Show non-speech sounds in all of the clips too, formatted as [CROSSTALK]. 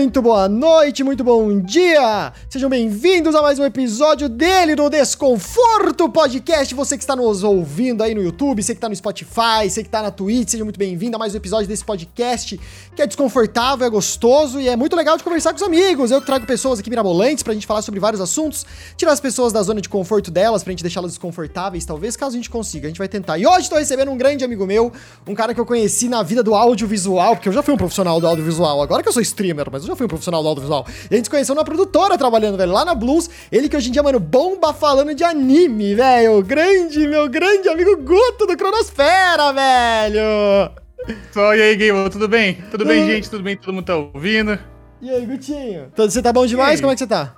Muito boa noite, muito bom dia! Sejam bem-vindos a mais um episódio dele do Desconforto Podcast. Você que está nos ouvindo aí no YouTube, você que está no Spotify, você que está na Twitch, seja muito bem-vindo a mais um episódio desse podcast que é desconfortável, é gostoso e é muito legal de conversar com os amigos. Eu trago pessoas aqui mirabolantes pra gente falar sobre vários assuntos, tirar as pessoas da zona de conforto delas, pra gente deixá-las desconfortáveis, talvez, caso a gente consiga. A gente vai tentar. E hoje estou recebendo um grande amigo meu, um cara que eu conheci na vida do audiovisual, porque eu já fui um profissional do audiovisual, agora que eu sou streamer, mas eu já fui um profissional do audiovisual. E a gente se conheceu na produtora trabalhando, velho, lá na Blues. Ele que hoje em dia, mano, bomba falando de anime, velho. Grande, meu grande amigo Guto do Cronosfera, velho. Só, e aí, Game, tudo bem? Tudo bem, gente? Tudo bem? Todo mundo tá ouvindo? E aí, Gutinho? Você tá bom demais? Como é que você tá?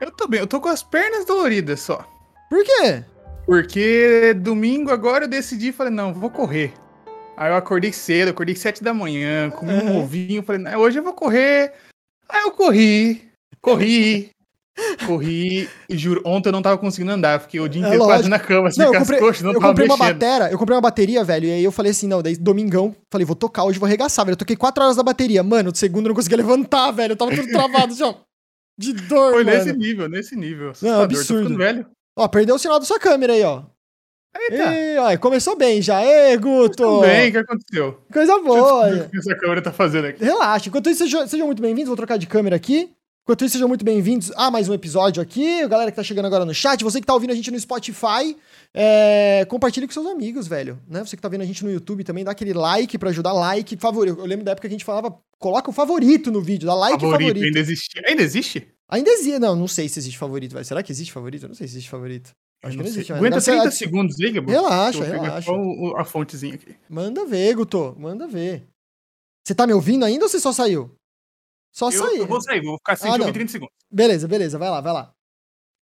Eu tô bem, eu tô com as pernas doloridas só. Por quê? Porque domingo agora eu decidi, falei, não, vou correr. Aí eu acordei cedo, acordei sete da manhã, comi um ovinho, falei, hoje eu vou correr. Aí eu corri, corri, corri, e juro, ontem eu não tava conseguindo andar, fiquei o dia É inteiro lógico. quase na cama, assim, Não, eu com comprei, as coxas, não eu tava comprei uma mexendo. bateria, eu comprei uma bateria, velho, e aí eu falei assim, não, daí domingão, falei, vou tocar hoje, vou arregaçar, velho. Eu toquei 4 horas da bateria. Mano, de segundo eu não conseguia levantar, velho. Eu tava tudo travado, assim, ó. De dor, Foi mano. nesse nível, nesse nível. Não, Assustador, absurdo. Tô ficando velho. Ó, perdeu o sinal da sua câmera aí, ó. Eita, ó, começou bem já. Ê, Guto! tudo bem, o que aconteceu? Coisa boa. o que essa câmera tá fazendo aqui. Relaxa. Enquanto isso, sejam, sejam muito bem-vindos. Vou trocar de câmera aqui. Enquanto isso, sejam muito bem-vindos a mais um episódio aqui. A galera que tá chegando agora no chat, você que tá ouvindo a gente no Spotify, é, compartilhe com seus amigos, velho. Né? Você que tá vendo a gente no YouTube também, dá aquele like pra ajudar. Like, favorito. Eu lembro da época que a gente falava, coloca o favorito no vídeo, dá like e favorito, favorito. ainda existe. Ainda existe? Ainda existe. Não, não sei se existe favorito, velho. Será que existe favorito? Eu não sei se existe favorito. Acho que não existe. Aguenta deve ser- 30 segundos aí, Gabo. Relaxa, pegar relaxa. só o- a fontezinha aqui. Manda ver, Guto. Manda ver. Você tá me ouvindo ainda ou você só saiu? Só Eu, saiu. eu vou sair, vou ficar sem Ah, te não. ouvir 30 segundos. Beleza, beleza, vai lá, vai lá.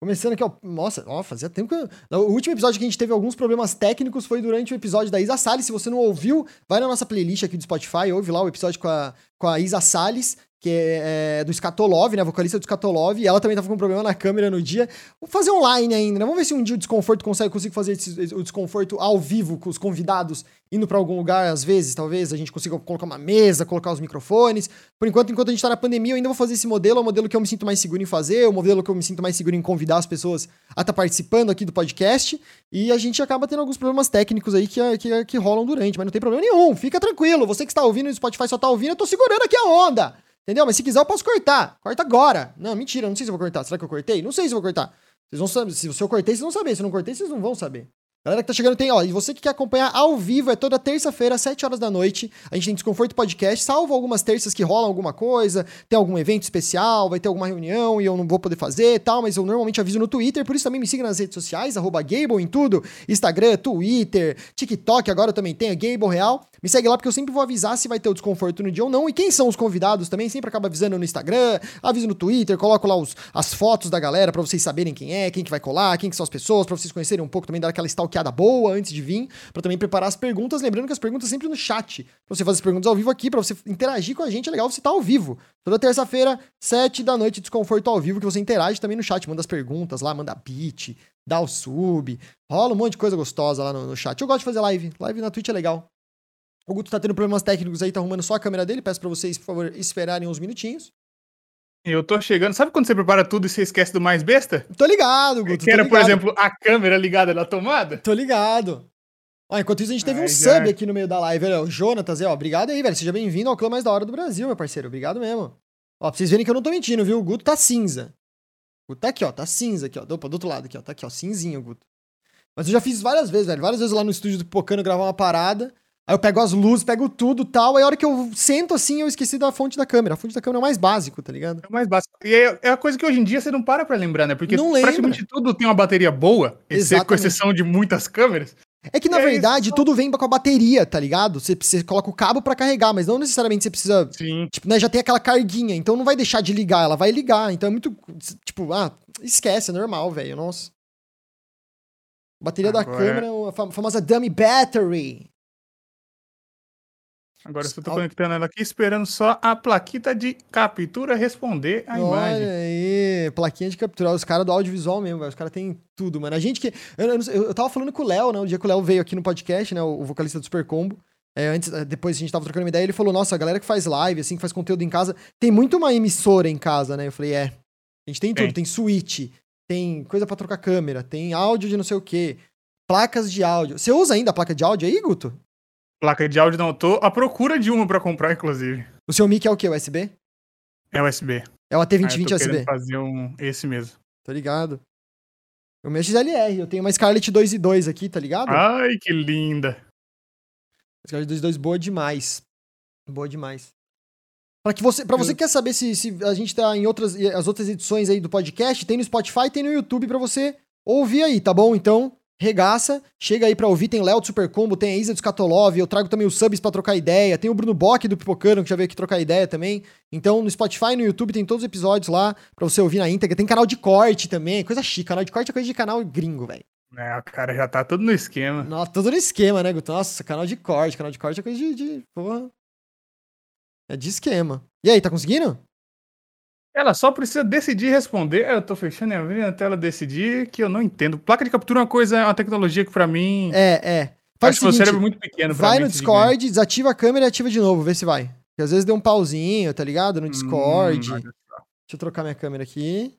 Começando aqui, ó. Nossa, ó, fazia tempo que. eu- O último episódio que a gente teve alguns problemas técnicos foi durante o episódio da Isa Salles. Se você não ouviu, vai na nossa playlist aqui do Spotify, ouve lá o episódio com a, com a Isa Salles, que é, é do Scatolov, né? Vocalista do Scatolov. E ela também tava com um problema na câmera no dia. Vou fazer online ainda, né? Vamos ver se um dia o desconforto consegue, consigo fazer esse- o desconforto ao vivo com os convidados indo pra algum lugar, às vezes, talvez a gente consiga colocar uma mesa, colocar os microfones. Por enquanto, enquanto a gente tá na pandemia, eu ainda vou fazer esse modelo, é o modelo que eu me sinto mais seguro em fazer, é o modelo que eu me sinto mais seguro em convidar as pessoas a estar participando aqui do podcast. E a gente acaba tendo alguns problemas técnicos aí que, que, que rolam durante, mas não tem problema nenhum. Fica tranquilo. Você que está ouvindo no Spotify só tá ouvindo, eu tô segurando aqui a onda. Entendeu? Mas se quiser, eu posso cortar. Corta agora. Não, mentira, não sei se eu vou cortar. Será que eu cortei? Não sei se eu vou cortar. Vocês vão saber. Se eu cortei, vocês vão saber. Se eu não cortei, vocês não vão saber. Galera que tá chegando tem, ó, e você que quer acompanhar ao vivo, é toda terça-feira, às 7 horas da noite. A gente tem Desconforto Podcast, salvo algumas terças que rolam alguma coisa, tem algum evento especial, vai ter alguma reunião e eu não vou poder fazer tal, mas eu normalmente aviso no Twitter, por isso também me siga nas redes sociais, arroba Gable em tudo, Instagram, Twitter, TikTok, agora eu também tenho, Gable Real. Me segue lá porque eu sempre vou avisar se vai ter o desconforto no dia ou não. E quem são os convidados também, sempre acaba avisando no Instagram, aviso no Twitter, coloco lá os, as fotos da galera pra vocês saberem quem é, quem que vai colar, quem que são as pessoas, pra vocês conhecerem um pouco também, dar aquela stalkeada boa antes de vir, pra também preparar as perguntas. Lembrando que as perguntas sempre no chat, pra você fazer as perguntas ao vivo aqui, pra você interagir com a gente, é legal você estar ao vivo. Toda terça-feira, sete da noite, desconforto ao vivo, que você interage também no chat, manda as perguntas lá, manda beat, dá o sub, rola um monte de coisa gostosa lá no, no chat. Eu gosto de fazer live, live na Twitch é legal. O Guto tá tendo problemas técnicos aí, tá arrumando só a câmera dele. Peço pra vocês, por favor, esperarem uns minutinhos. Eu tô chegando. Sabe quando você prepara tudo e você esquece do mais besta? Tô ligado, Guto. que era, por exemplo, a câmera ligada na tomada? Tô ligado. Ó, enquanto isso, a gente teve um Ai, já. sub aqui no meio da live. Olha, o Jonatas, aí, ó. Obrigado aí, velho. Seja bem-vindo ao clã mais da hora do Brasil, meu parceiro. Obrigado mesmo. Ó, pra vocês verem que eu não tô mentindo, viu? O Guto tá cinza. O Guto tá aqui, ó. Tá cinza aqui, ó. Opa, do outro lado aqui, ó. Tá aqui, ó. Cinzinho, o Guto. Mas eu já fiz várias vezes, velho. Várias vezes lá no estúdio do Pocano gravar uma parada. Aí eu pego as luzes, pego tudo e tal. Aí a hora que eu sento assim, eu esqueci da fonte da câmera. A fonte da câmera é o mais básico, tá ligado? É o mais básico. E é, é a coisa que hoje em dia você não para pra lembrar, né? Porque praticamente tudo tem uma bateria boa, exceto com exceção de muitas câmeras. É que, na É verdade, isso. tudo vem com a bateria, tá ligado? Você, você coloca o cabo pra carregar, mas não necessariamente você precisa. Sim. Tipo, né, já tem aquela carguinha, então não vai deixar de ligar, ela vai ligar. Então é muito. Tipo, ah, esquece, é normal, velho. Nossa. Bateria da Agora- câmera, a fam- famosa dummy battery. Agora eu só tô Al- conectando ela aqui, esperando só a plaquita de captura responder a Olha imagem. aí, plaquinha de capturar. Os caras do audiovisual mesmo, velho. Os caras têm tudo, mano. A gente que. Eu, eu, eu- tava falando com o Léo, né? O dia que o Léo veio aqui no podcast, né? O, vocalista do Super Combo. É, antes, é, depois a gente tava trocando uma ideia, ele falou, nossa, a galera que faz live, assim, que faz conteúdo em casa, tem muito uma emissora em casa, né? Eu falei, é. A gente tem tudo, Tem. tem switch, tem coisa pra trocar câmera, tem áudio de não sei o quê, placas de áudio. Você usa ainda a placa de áudio aí, Guto? Placa de áudio não, eu tô à procura de uma pra comprar, inclusive. O seu mic é o quê? USB? É USB. É o Ah, eu AT2020 tô USB. fazer um, esse mesmo. Tô ligado. O meu é XLR, eu tenho uma Scarlett 2 e 2 aqui, tá ligado? Ai, que linda. Scarlett 2 e 2 boa demais. Boa demais. Pra, que você, pra você que quer saber se, se a gente tá em outras, as outras edições aí do podcast, tem no Spotify, tem no YouTube pra você ouvir aí, tá bom? Então, regaça, chega aí pra ouvir. Tem Léo do Super Combo, tem a Isa do Scatolov, eu trago também os subs pra trocar ideia, tem o Bruno Bock do Pipocano, que já veio aqui trocar ideia também. Então, no Spotify e no YouTube tem todos os episódios lá pra você ouvir na íntegra. Tem canal de corte também, coisa chique. Canal de corte é coisa de canal gringo, velho. É, o cara já tá tudo no esquema. Nossa, tudo no esquema, né, Guto? Nossa, canal de corte. Canal de corte é coisa de, de. Porra. É de esquema. E aí, tá conseguindo? Ela só precisa decidir responder. Eu tô fechando e abrindo a tela decidir que eu não entendo. Placa de captura é uma coisa, é uma tecnologia que pra mim. É, é. Faz acho o meu seguinte, cérebro muito pequeno vai no Discord, desativa a câmera e ativa de novo, vê se vai. Porque às vezes deu um pauzinho, tá ligado? No Discord. Hum, Deixa eu trocar minha câmera aqui.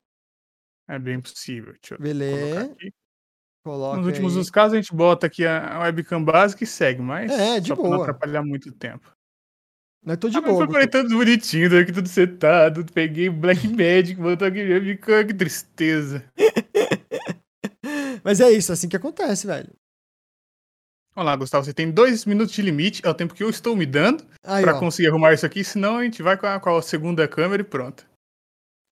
é bem possível. Deixa eu Beleza. aqui. Coloca Nos últimos aí. casos, a gente bota aqui a a webcam básica e segue, mas É, de só pra não boa. atrapalhar muito tempo. Não, eu tô de ah, mas boa. Guto. tudo bonitinho, aqui tudo setado. Peguei Black Magic, botou aqui webcam, que tristeza. [LAUGHS] Mas é isso, assim que acontece, velho. Vamos lá, Gustavo, você tem dois minutos de limite, é o tempo que eu estou me dando ó. conseguir arrumar isso aqui, senão a gente vai com a, com a segunda câmera e pronto.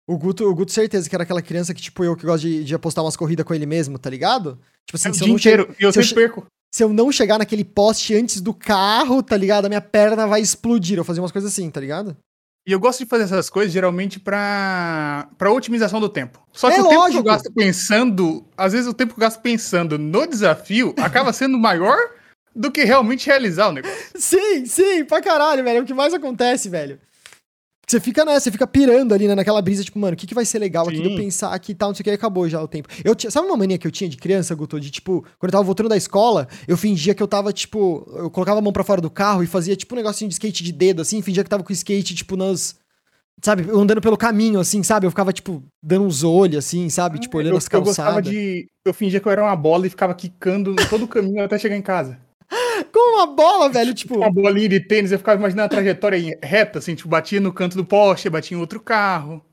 O Guto, o Guto, certeza que era aquela criança que, tipo, eu que gosto de, de apostar umas corridas com ele mesmo, tá ligado? Tipo assim, É o se eu, dia não inteiro, e eu eu sempre perco. Se eu não chegar naquele poste antes do carro, tá ligado? A minha perna vai explodir. Eu fazia umas coisas assim, tá ligado? E eu gosto de fazer essas coisas geralmente pra, pra otimização do tempo. Só que É o tempo que lógico. eu gasto pensando, às vezes o tempo que eu gasto pensando no desafio [LAUGHS] acaba sendo maior do que realmente realizar o negócio. Sim, sim, pra caralho, velho. É o que mais acontece, velho. Você fica nessa, você fica pirando ali né, naquela brisa, tipo, mano, o que, que vai ser legal aqui de eu Sim. pensar aqui e tal, não sei o que, acabou já o tempo. Eu tinha, sabe uma mania que eu tinha de criança, Guto? De tipo, quando eu tava voltando da escola, eu fingia que eu tava, tipo, eu colocava a mão pra fora do carro e fazia, tipo, um negocinho de skate de dedo, assim, fingia que tava com o skate, tipo, nas. Sabe, andando pelo caminho, assim, sabe? Eu ficava, tipo, dando uns olhos, assim, sabe? Tipo, olhando eu, as eu gostava calçadas. de. Eu fingia que eu era uma bola e ficava quicando todo o caminho até chegar em casa. Com uma bola, velho, tipo. Uma bolinha de tênis, eu ficava imaginando a trajetória reta, assim, tipo, batia no canto do poste, batia em outro carro.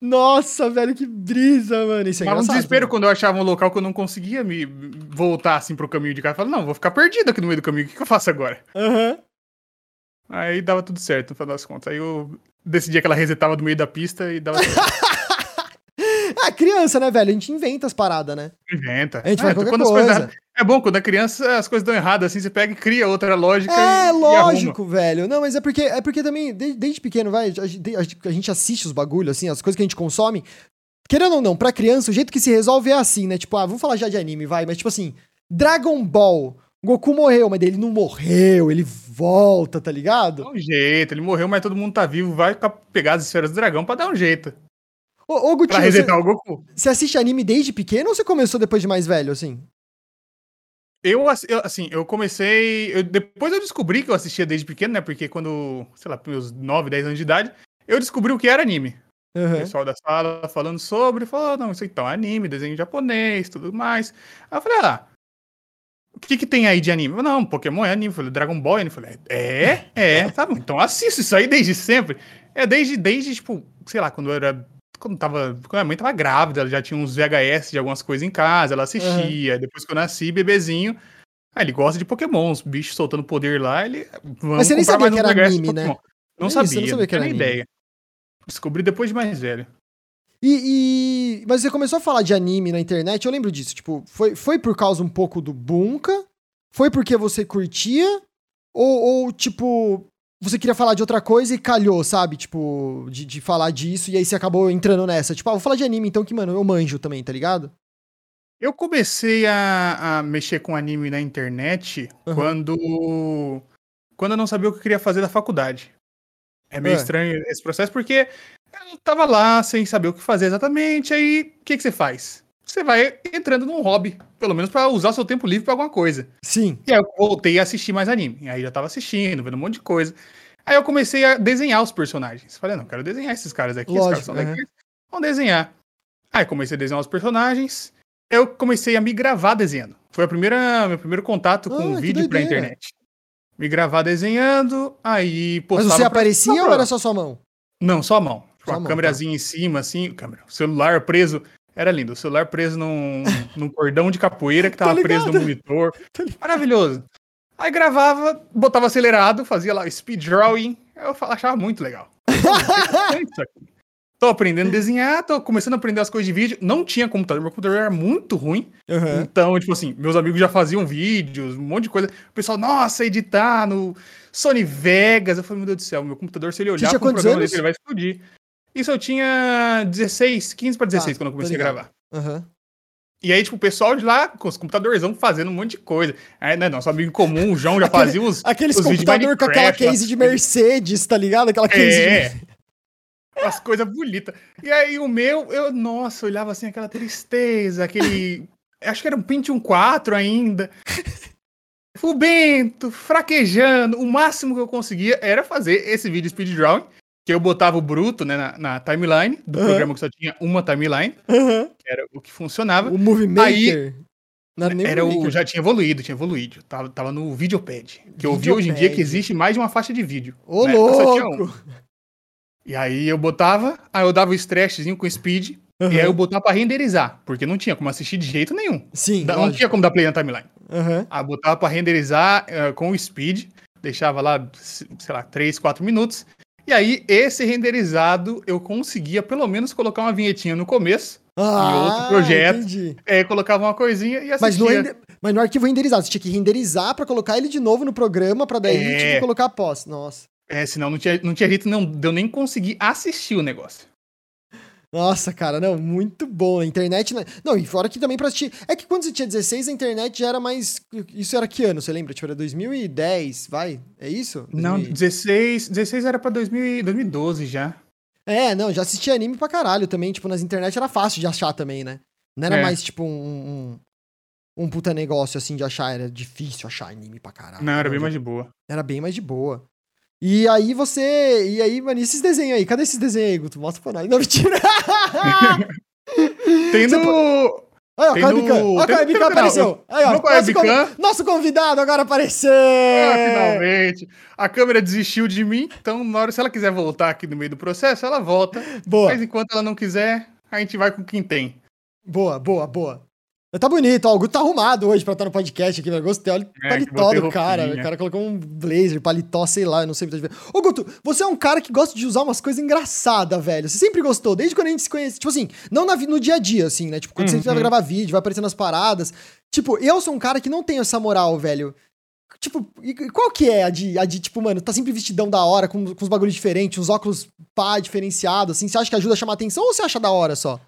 Nossa, velho, que brisa, mano. Isso é Mas um desespero né? quando eu achava um local que eu não conseguia me voltar assim pro caminho de casa. Eu falava, não, vou ficar perdido aqui no meio do caminho, o que, que eu faço agora? Aham. Aí dava tudo certo, no final das contas. Aí eu decidia que ela resetava do meio da pista e dava certo. Ah, [LAUGHS] criança, né, velho? A gente inventa as paradas, né? Inventa. A gente faz qualquer quando as coisa. coisas- É bom, quando a criança as coisas dão errado, assim, você pega e cria outra lógica É, e, e lógico, velho. Não, mas é porque, é porque também, desde, desde pequeno, vai, a, gente- a a gente assiste os bagulhos, assim, as coisas que a gente consome. Querendo ou não, pra criança, o jeito que se resolve é assim, né? Tipo, ah, vamos falar já de anime, vai, mas tipo assim, Dragon Ball. Goku morreu, mas ele não morreu, ele volta, tá ligado? Dá um jeito, ele morreu, mas todo mundo tá vivo, vai pra pegar as esferas do dragão pra dar um jeito. Ô, ô Pra Gutinho, você, resetar o Goku. você assiste anime desde pequeno ou você começou depois de mais velho, assim? Eu, ass- eu, assim, eu comecei. eu- depois eu descobri que eu assistia desde pequeno, né? Porque quando, sei lá, meus 9, 10 anos de idade, eu descobri o que era anime. O Aham. pessoal da sala falando sobre, falou, não, isso então é anime, desenho japonês, tudo mais. Aí eu falei, ah, o que que tem aí de anime? Falei, não, Pokémon é anime, eu falei, Dragon Ball é anime. Eu falei, é, é, tá bom, então assisto isso aí desde sempre. É desde, desde, tipo, sei lá, quando eu era, quando tava, quando a mãe tava grávida, ela já tinha uns VHS de algumas coisas em casa, ela assistia, depois que eu nasci, bebezinho, ah, ele gosta de Pokémon, os bichos soltando poder lá, ele, Mas você nem sabia que era anime, né? Não É isso, você sabia, não sabia não que era tinha nem ideia. Descobri depois de mais velho. E, e- Mas você começou a falar de anime na internet, eu lembro disso. Tipo, foi, foi por causa um pouco do Bunka? Foi porque você curtia? Ou, ou, tipo, você queria falar de outra coisa e calhou, sabe? Tipo, de, de falar disso e aí você acabou entrando nessa. Tipo, ah, vou falar de anime então que, mano, eu manjo também, tá ligado? Eu comecei a, a mexer com anime na internet Uhum. quando quando eu não sabia o que eu queria fazer da faculdade. É meio É. estranho esse processo porque eu tava lá sem saber o que fazer exatamente. Aí o que, que você faz? Você vai entrando num hobby, pelo menos para usar seu tempo livre para alguma coisa. Sim. E aí eu voltei a assistir mais anime. Aí já tava assistindo, vendo um monte de coisa. Aí eu comecei a desenhar os personagens. Falei, não, quero desenhar esses caras aqui, Lógico, esses caras são legais. Vamos desenhar. Aí comecei a desenhar os personagens. Eu comecei a me gravar desenhando. Foi a primeira, meu primeiro contato com Ah, o que vídeo pra internet. Me gravar desenhando, aí Mas postava você pra- aparecia pra ou era só sua mão? Não, só a mão. Tipo, Só a mão, câmerazinha em cima, assim, câmera. Celular preso. Era lindo. O celular preso num, [LAUGHS] num cordão de capoeira que Tô tava preso no monitor. [LAUGHS] Ligado. Maravilhoso. Aí gravava, botava acelerado, fazia lá speed drawing. Eu achava muito legal. [LAUGHS] Tô aprendendo a desenhar, tô começando a aprender as coisas de vídeo. Não tinha computador, meu computador era muito ruim. Aham. Então, tipo assim, meus amigos já faziam vídeos, um monte de coisa. O pessoal, nossa, editar no Sony Vegas. Eu falei, meu Deus do céu, meu computador, se ele olhar um quantos programa desse, ele vai explodir. Isso eu tinha 16, 15 para 16 Tá, quando eu comecei a gravar. Aham. E aí, tipo, o pessoal de lá, com os computadorzão, fazendo um monte de coisa. Aí, né, nosso amigo comum, o João, já Aquele- fazia os. Aqueles os de computador com aquela case as de. Mercedes, tá ligado? Aquela case de É. [LAUGHS] As coisas bonitas. E aí o meu, eu, nossa, olhava assim aquela tristeza, aquele. [LAUGHS] Acho que era um Pentium 4 ainda. Fubento, fraquejando. O máximo que eu conseguia era fazer esse vídeo speed drawing, que eu botava o bruto né, na, na timeline do Aham. programa que só tinha uma timeline, Aham. que era o que funcionava. O Movie Aí- Maker. Era o, já tinha evoluído, tinha evoluído. Tava, tava no Videopad. Que eu vi hoje em dia que existe mais de uma faixa de vídeo. Ô, só tinha um. louco! E aí eu botava, aí eu dava o stretchzinho com speed, e aí eu botava pra renderizar, porque não tinha como assistir de jeito nenhum. Sim, Da- não tinha como dar play na timeline. Aham. Aí eu botava pra renderizar eh, com o speed, deixava lá, se- sei lá, 3, 4 minutos. E aí, esse renderizado, eu conseguia pelo menos colocar uma vinhetinha no começo, Ah, outro projeto. entendi. aí colocava uma coisinha e Mas no, assistia. rende- mas no arquivo renderizado, você tinha que renderizar pra colocar ele de novo no programa, pra daí É. tipo, colocar após. Nossa. É, senão não tinha, não tinha jeito não, eu nem conseguir assistir o negócio. Nossa, cara, não, muito bom. A internet. né? Não, e fora que também pra assistir. É que quando você tinha 16, a internet já era mais. Isso era que ano? Você lembra? Tipo, era 2010, vai? É isso? Não, 2000 16, 16 era pra 2000, e 2012 já. É, não, já assistia anime pra caralho também. Tipo, nas internet era fácil de achar também, né? Não era É. mais, tipo, um, um. um puta negócio assim de achar. Era difícil achar anime pra caralho. Não, era bem já- mais de boa. Era bem mais de boa. E aí você. E aí, mano, e esses desenhos aí? Cadê esses desenhos aí, Guto? Mostra pra nós. Não, mentira! [LAUGHS] Tem no. Aí, ó, o Tem Caio no- Bican. Ó, apareceu. Aí, ó. Nosso, nosso convidado agora apareceu. Ah, finalmente. A câmera desistiu de mim, então na hora, se ela quiser voltar aqui no meio do processo, ela volta. Boa, Mas enquanto ela não quiser, a gente vai com quem tem. boa, boa, boa. Tá bonito, ó. O Guto tá arrumado hoje pra estar no podcast aqui, velho. Gostei. Olha o É, paletó do cara. roupinha. O cara colocou um blazer, paletó, sei lá, eu não sei muito. Ô, Guto, você é um cara que gosta de usar umas coisas engraçadas, velho. Você sempre gostou, desde quando a gente se conhece. Tipo assim, não na no dia a dia, assim, né? Tipo, quando você Uhum. vai gravar vídeo, vai aparecendo as paradas. Tipo, eu sou um cara que não tem essa moral, velho. Tipo, qual que é a de, a de, tipo, mano, tá sempre vestidão da hora, com, com uns bagulhos diferentes, uns óculos pá, diferenciados, assim. Você acha que ajuda a chamar atenção ou você acha da hora só?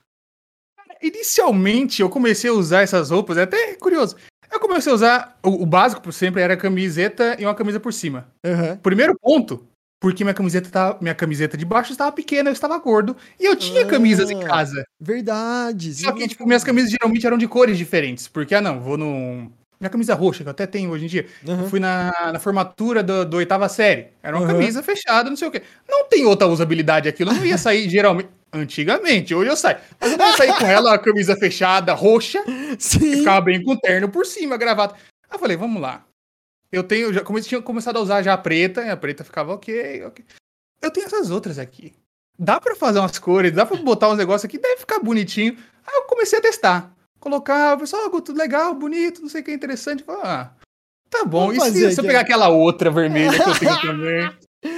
Inicialmente, eu comecei a usar essas roupas, é até curioso. Eu comecei a usar. O, o básico por sempre era camiseta e uma camisa por cima. Aham. Primeiro ponto, porque minha camiseta tava, minha camiseta de baixo estava pequena, eu estava gordo. E eu tinha Ah. camisas em casa. Verdade. Só que, tipo, minhas camisas geralmente eram de cores diferentes. Porque, ah, não, vou no. Minha camisa roxa, que eu até tenho hoje em dia. Aham. Eu fui na, na formatura do, do oitava série. Era uma Aham. camisa fechada, não sei o quê. Não tem outra usabilidade aquilo. Eu não ia sair geralmente. Antigamente, hoje eu saio. Mas eu não ia sair com ela, a camisa fechada, roxa, Sim. ficava bem com o terno por cima, gravata. Aí eu falei, vamos lá. Eu tenho, já comecei, tinha começado a usar já a preta, e a preta ficava ok, ok. Eu tenho essas outras aqui. Dá pra fazer umas cores, dá pra botar uns negócios aqui, deve ficar bonitinho. Aí eu comecei a testar. Colocar, o pessoal, ah, tudo legal, bonito, não sei o que, interessante. Eu falei, ah, tá bom. Vamos E se, se eu pegar aquela outra vermelha que eu tenho também?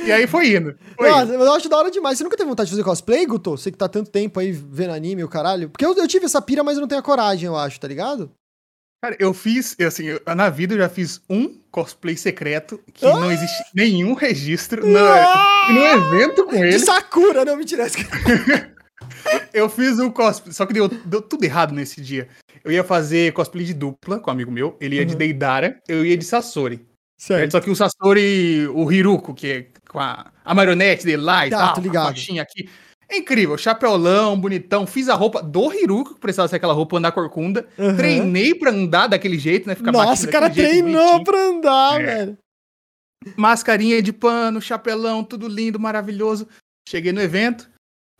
E aí foi indo. Foi Nossa, indo. eu acho da hora demais. Você nunca teve vontade de fazer cosplay, Guto? Você que tá tanto tempo aí vendo anime, o caralho. Porque eu, eu tive essa pira, mas eu não tenho a coragem, eu acho, tá ligado? Cara, eu fiz, assim, eu- na vida eu já fiz um cosplay secreto que Ah! não existe nenhum registro. No, Ah! no evento com De ele, Sakura, não, mentira. [LAUGHS] eu fiz um cosplay. Só que deu, deu tudo errado nesse dia. Eu ia fazer cosplay de dupla com um amigo meu. Ele ia de Uhum. Deidara, eu ia de Sasori. Certo. Só que o Sasori, o Hiruko, que é com a, a marionete dele lá e Tá, tal, tô a ligado. faixinha aqui. É incrível, chapéulão, bonitão. Fiz a roupa do Hiruko, que precisava ser aquela roupa andar corcunda. Uhum. Treinei pra andar daquele jeito, né? Ficar Nossa, o cara jeito treinou bonitinho. pra andar, É. velho. Mascarinha de pano, chapelão, tudo lindo, maravilhoso. Cheguei no evento,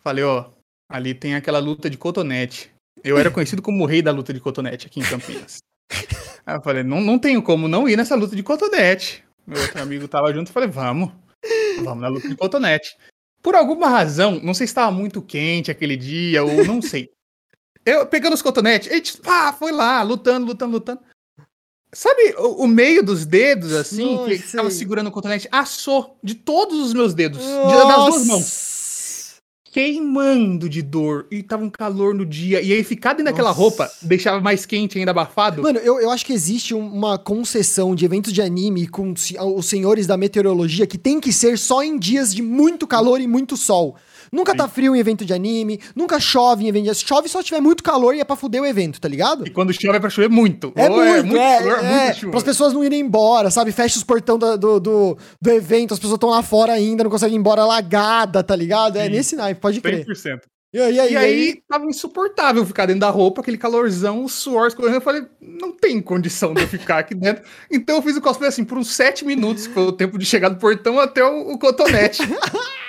falei, ó, ali tem aquela luta de cotonete. Eu era conhecido como o rei da luta de cotonete aqui em Campinas. [LAUGHS] Aí eu falei, não, não tenho como não ir nessa luta de cotonete. Meu outro amigo tava junto, eu falei, vamos, vamos na luta de cotonete. Por alguma razão, não sei se estava muito quente aquele dia, ou não sei. Eu pegando os cotonetes, a gente, pá, foi lá, lutando, lutando, lutando. Sabe o, o meio dos dedos, assim, Nossa, que tava segurando o cotonete, assou de todos os meus dedos, de- das duas mãos. Queimando de dor. E tava um calor no dia. E aí ficar dentro daquela roupa deixava mais quente, ainda abafado. Mano, eu, eu acho que existe um- uma concessão de eventos de anime com os senhores da meteorologia que tem que ser só em dias de muito calor e muito sol. Nunca tá frio em evento de anime, nunca chove em evento de Chove só se tiver muito calor e é pra fuder o evento, tá ligado? E quando chove é pra chover muito. É Ou muito, é, calor, é, muita chuva. Para as pessoas não irem embora, sabe? Fecha os portão da- do, do, do evento, as pessoas estão lá fora ainda, não conseguem ir embora lagada, tá ligado? É Sim. nesse naipe, pode crer. 100%. E aí, e aí, E aí, tava insuportável ficar dentro da roupa, aquele calorzão, o suor escorrendo. Eu falei, não tem condição de eu ficar aqui dentro. Então eu fiz o cosplay assim, por uns sete minutos, que foi o tempo de chegar do portão até o, o cotonete. [LAUGHS]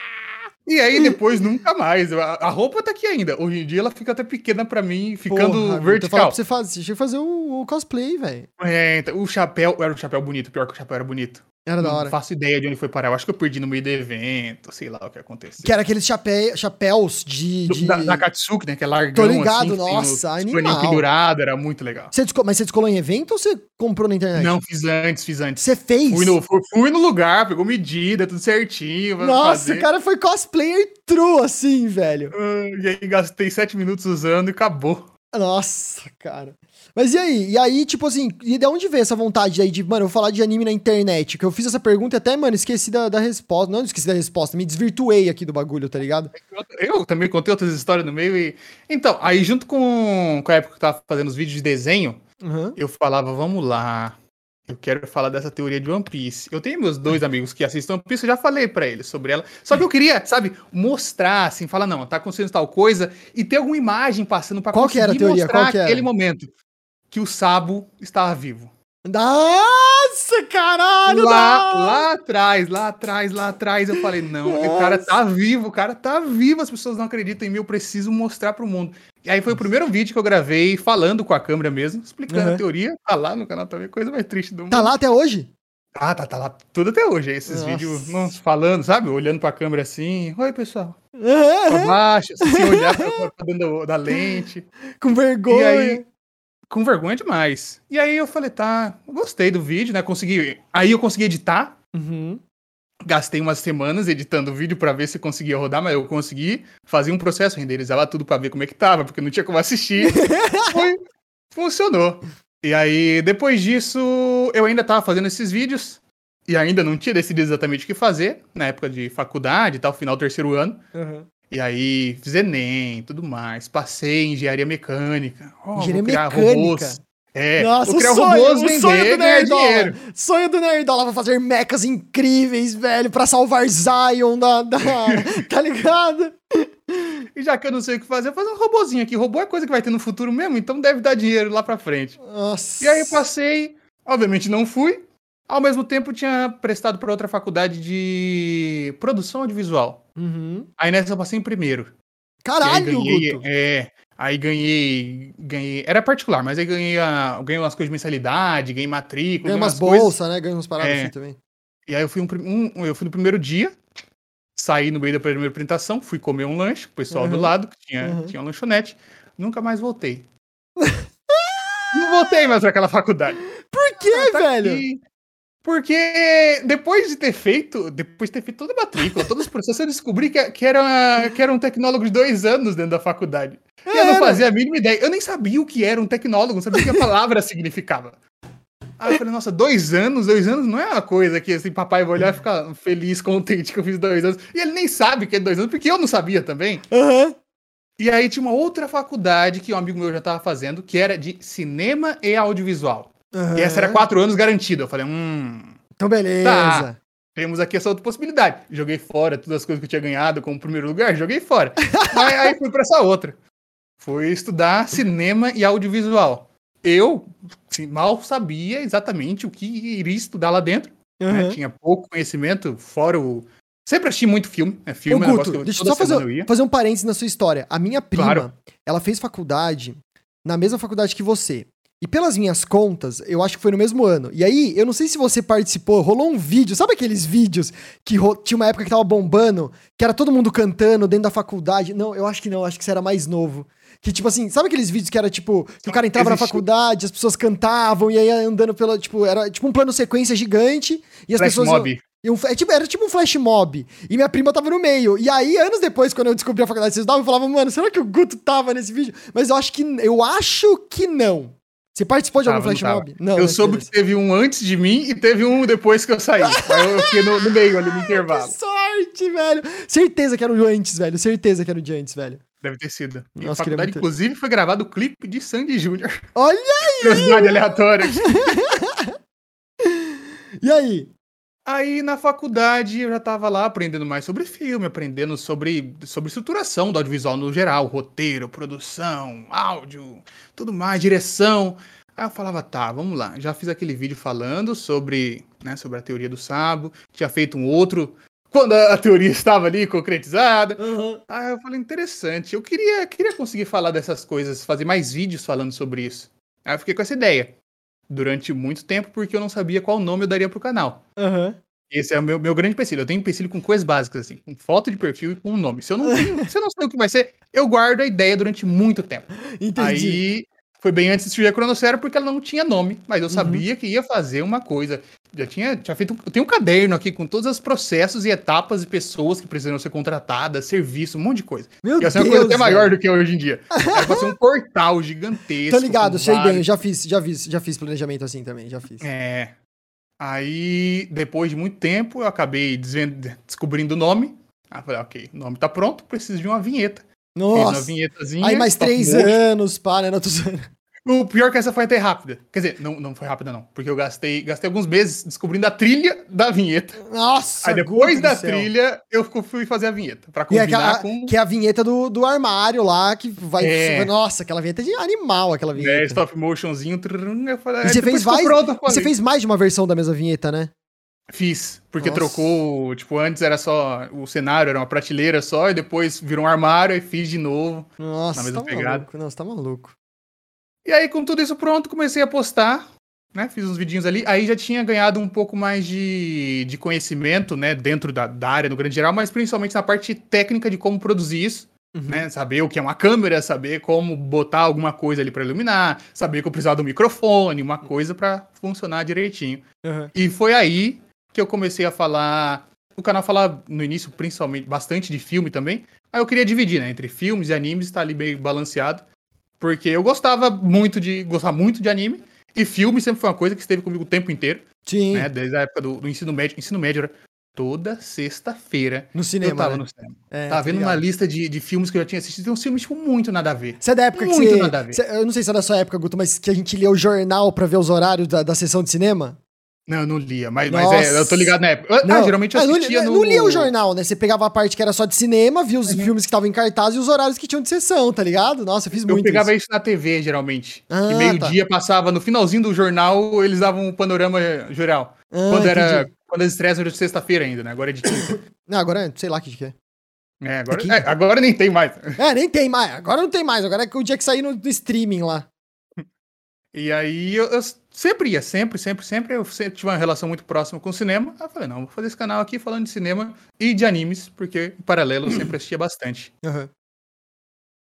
E aí depois nunca mais. A, roupa tá aqui ainda. Hoje em dia ela fica até pequena pra mim, ficando Porra, vertical. pra você fazer, você tinha que fazer o, o cosplay, velho. É, então, o chapéu, era um chapéu bonito, pior que o chapéu era bonito. Era da Não hora. faço ideia de onde foi parar. Eu acho que eu perdi no meio do evento, sei lá o que aconteceu. Que era aqueles chapé, chapéus de. De... Da, da Katsuki, né? Que é largão, Tô ligado, assim, que tem nossa, os animal. pendurado, era muito legal. Você desco- Mas você descolou em evento ou você comprou na internet? Não, fiz antes, fiz antes. Você fez? Fui no, fui, no lugar, pegou medida, tudo certinho. Nossa, fazer. o cara foi cosplayer true, assim, velho. Ah, E aí gastei sete minutos usando e acabou. Nossa, cara. Mas e aí? E aí, tipo assim, e de onde veio essa vontade aí de, mano, eu vou falar de anime na internet? Que eu fiz essa pergunta e até, mano, esqueci da, da resposta. Não esqueci da resposta, me desvirtuei aqui do bagulho, tá ligado? Eu, eu também contei outras histórias no meio e. Então, aí junto com, com a época que eu tava fazendo os vídeos de desenho, Uhum. eu falava, vamos lá. Eu quero falar dessa teoria de One Piece. Eu tenho meus dois amigos que assistem One Piece, eu já falei pra eles sobre ela. Só que eu queria, sabe, mostrar, assim, falar, não, tá acontecendo tal coisa e ter alguma imagem passando pra Qual que era a teoria? mostrar Qual que era? aquele momento que o Sabo estava vivo. Nossa, caralho! Lá, não! lá atrás, lá atrás, lá atrás, eu falei, não, o cara tá vivo, o cara tá vivo, as pessoas não acreditam em mim, eu preciso mostrar pro mundo. E aí foi o primeiro vídeo que eu gravei falando com a câmera mesmo, explicando Uhum. a teoria, tá lá no canal também, coisa mais triste do mundo. Tá lá até hoje? Ah, tá, tá lá tudo até hoje, esses Nossa. vídeos falando, sabe, olhando pra câmera assim, oi pessoal, Uhum, pra baixo, assim, olhar pra, [LAUGHS] pra dentro da, da lente. Com vergonha. E aí, com vergonha demais. E aí eu falei, tá, gostei do vídeo, né? Consegui. Aí eu consegui editar. Uhum. Gastei umas semanas editando o vídeo pra ver se conseguia rodar, mas eu consegui. Fazia um processo, renderizava tudo pra ver como é que tava, porque não tinha como assistir. [LAUGHS] Foi, funcionou. E aí, depois disso, eu ainda tava fazendo esses vídeos. E ainda não tinha decidido exatamente o que fazer, na época de faculdade e tal, final do terceiro ano. Uhum. E aí, fiz Enem, tudo mais. Passei em engenharia mecânica. Ó, Engenharia vou criar mecânica? robôs. É, Nossa, vou o criar sonho, robôs, o vender, sonho do Nerdola. Sonho do Nerdola, vou fazer mechas incríveis, velho, pra salvar Zion da... da [LAUGHS] tá ligado? E já que eu não sei o que fazer, eu vou fazer um robozinho aqui. Robô é coisa que vai ter no futuro mesmo, então deve dar dinheiro lá pra frente. Nossa. E aí eu passei, obviamente não fui. Ao mesmo tempo tinha prestado para outra faculdade de produção audiovisual. Uhum. Aí nessa eu passei em primeiro. Caralho, ganhei, Guto. é, aí ganhei, ganhei, era particular, mas aí ganhei, a, ganhei umas coisas de mensalidade, ganhei matrícula, ganhei umas coisas. bolsas, né? Ganha umas paradas É. assim também. E aí eu fui, um, um- eu fui no primeiro dia, saí no meio da primeira apresentação, fui comer um lanche o pessoal do Uhum. lado, que tinha, Uhum. tinha uma lanchonete, nunca mais voltei. [LAUGHS] Não voltei mais pra aquela faculdade. Por que, Tá velho? aqui. Porque depois de ter feito, depois de ter feito toda a matrícula, todos os processos, eu descobri que, que, era, que era um tecnólogo de dois anos dentro da faculdade. E eu não fazia a mínima ideia. Eu nem sabia o que era um tecnólogo, não sabia o que a palavra [LAUGHS] significava. Aí eu falei, nossa, dois anos? Dois anos não é uma coisa que assim, papai vai olhar e ficar feliz, contente que eu fiz dois anos. E ele nem sabe que é dois anos, porque eu não sabia também. Aham. E aí tinha uma outra faculdade que um amigo meu já estava fazendo, que era de cinema e audiovisual. E essa era quatro anos garantido. Eu falei, hum. Então, beleza. Tá. temos aqui essa outra possibilidade. Joguei fora todas as coisas que eu tinha ganhado como primeiro lugar, joguei fora. [LAUGHS] aí, aí fui pra essa outra. Fui estudar cinema e audiovisual. Eu assim, mal sabia exatamente o que iria estudar lá dentro. Uhum. né? Tinha pouco conhecimento, fora o. Sempre assisti muito filme. Ô, Filme é um Guto, negócio que eu, deixa eu só fazer, eu fazer um parênteses na sua história. A minha prima, Claro. ela fez faculdade na mesma faculdade que você. E pelas minhas contas, eu acho que foi no mesmo ano. E aí, eu não sei se você participou, rolou um vídeo. Sabe aqueles vídeos que ro- tinha uma época que tava bombando, que era todo mundo cantando dentro da faculdade? Não, eu acho que não, acho que você era mais novo. Que, tipo assim, sabe aqueles vídeos que era tipo, que o cara entrava na Existiu. faculdade, as pessoas cantavam, e aí ia andando pela, tipo, era tipo um plano sequência gigante, e as Flash pessoas. Mob. e um- é tipo- era tipo um flash mob. E minha prima tava no meio. E aí, anos depois, quando eu descobri a faculdade davam, eu falava, mano, será que o Guto tava nesse vídeo? Mas eu acho que. Eu acho que não. Você participou de algum Tava, não flash mob? Não. eu né, soube que teve um antes de mim e teve um depois que eu saí. [LAUGHS] Aí eu fiquei no, no meio ali, no intervalo. Que sorte, velho. Certeza que era o antes, velho. Certeza que era o de antes, velho. Deve ter sido. Nossa, faculdade, muito- inclusive, foi gravado o clipe de Sandy Júnior. Olha! Curiosidade aleatória. [LAUGHS] E aí? Aí na faculdade eu já tava lá aprendendo mais sobre filme, aprendendo sobre, sobre estruturação do audiovisual no geral, roteiro, produção, áudio, tudo mais, direção. Aí eu falava, tá, vamos lá. Já fiz aquele vídeo falando sobre, né, sobre a teoria do sábio, tinha feito um outro quando a, a teoria [LAUGHS] estava ali concretizada. Aí eu falei, interessante. Eu queria, queria conseguir falar dessas coisas, fazer mais vídeos falando sobre isso. Aí eu fiquei com essa ideia. Durante muito tempo, porque eu não sabia qual nome eu daria pro canal. Aham. Esse é o meu, meu grande empecilho. Eu tenho empecilho com coisas básicas, assim, com foto de perfil e com um nome. Se eu não tenho, [LAUGHS] se eu não sei o que vai ser, eu guardo a ideia durante muito tempo. Entendi. Aí foi bem antes de surgir a Cronosfera, porque ela não tinha nome, mas Uhum. eu sabia que ia fazer uma coisa. Já tinha, tinha feito. Eu tenho um caderno aqui com todos os processos e etapas e pessoas que precisam ser contratadas, serviço, um monte de coisa. Meu Ia ser uma Deus, coisa até maior velho. do que é hoje em dia. Era ser um portal gigantesco. Tô ligado, sei bem. Vários- já fiz, já fiz, já fiz planejamento assim também, já fiz. É. Aí, depois de muito tempo, eu acabei desvend- descobrindo o nome. Aí falei, ok, o nome tá pronto, preciso de uma vinheta. Fiz uma Nossa. vinhetazinha. Aí mais três anos, pá, né? Não tô. O pior é que essa foi até rápida. Quer dizer, não, não foi rápida, não. Porque eu gastei, gastei alguns meses descobrindo a trilha da vinheta. Nossa, Aí depois da trilha, eu fui fazer a vinheta. Pra E é combinar aquela, com que é a vinheta do, do armário lá, que vai. É. Nossa, aquela vinheta de animal, aquela vinheta. stop motionzinho. eu falei, E você fez mais- pronto, E você fez mais de uma versão da mesma vinheta, né? Fiz, porque Nossa. trocou, tipo, antes era só, o cenário era uma prateleira só, e depois virou um armário, e fiz de novo. Nossa, Na mesma tá pegada. maluco. Não, você tá maluco. E aí, com tudo isso pronto, comecei a postar, né, fiz uns vidinhos ali, aí já tinha ganhado um pouco mais de, de conhecimento, né, dentro da, da área no grande geral, mas principalmente na parte técnica de como produzir isso, Uhum. né, saber o que é uma câmera, saber como botar alguma coisa ali pra iluminar, saber que eu precisava do microfone, uma coisa pra funcionar direitinho. Uhum. E foi aí que eu comecei a falar. O canal falava no início, principalmente, bastante de filme também. Aí eu queria dividir, né? Entre filmes e animes, tá ali meio balanceado. Porque eu gostava muito de. gostava muito de anime. E filme sempre foi uma coisa que esteve comigo o tempo inteiro, Sim, né? Desde a época do, do ensino médio. Ensino médio era toda sexta-feira. no cinema. eu tava né? no cinema. É, tava vendo ligado. uma lista de, de filmes que eu já tinha assistido. Tem uns filmes, tipo, muito nada a ver. Você é da época que Muito nada a ver. você- Eu não sei se é da sua época, Guto, mas que a gente lia o jornal pra ver os horários da, da sessão de cinema? Não, eu não lia, mas, mas é, eu tô ligado na época. Não. Ah, geralmente eu Ah, não, assistia li- no. não lia o jornal, né? Você pegava a parte que era só de cinema, via Uhum. os filmes que estavam em cartaz e os horários que tinham de sessão, tá ligado? Nossa, eu fiz Eu muito pegava isso. isso. na TV, geralmente. Ah, e meio-dia passava, no finalzinho do jornal, eles davam um panorama geral. Ah, quando era. entendi. Quando as estreias eram de sexta-feira ainda, né? Agora é de quinta. [COUGHS] Não, agora, sei lá que que é. é, agora, É é, agora nem tem mais. É, nem tem mais. Agora não tem mais. Agora é o dia que sair no, no streaming lá. E aí eu, eu sempre ia, sempre, sempre, sempre. Eu sempre tive uma relação muito próxima com o cinema. Aí eu falei, não, vou fazer esse canal aqui falando de cinema e de animes, porque em paralelo eu sempre assistia bastante. Aham.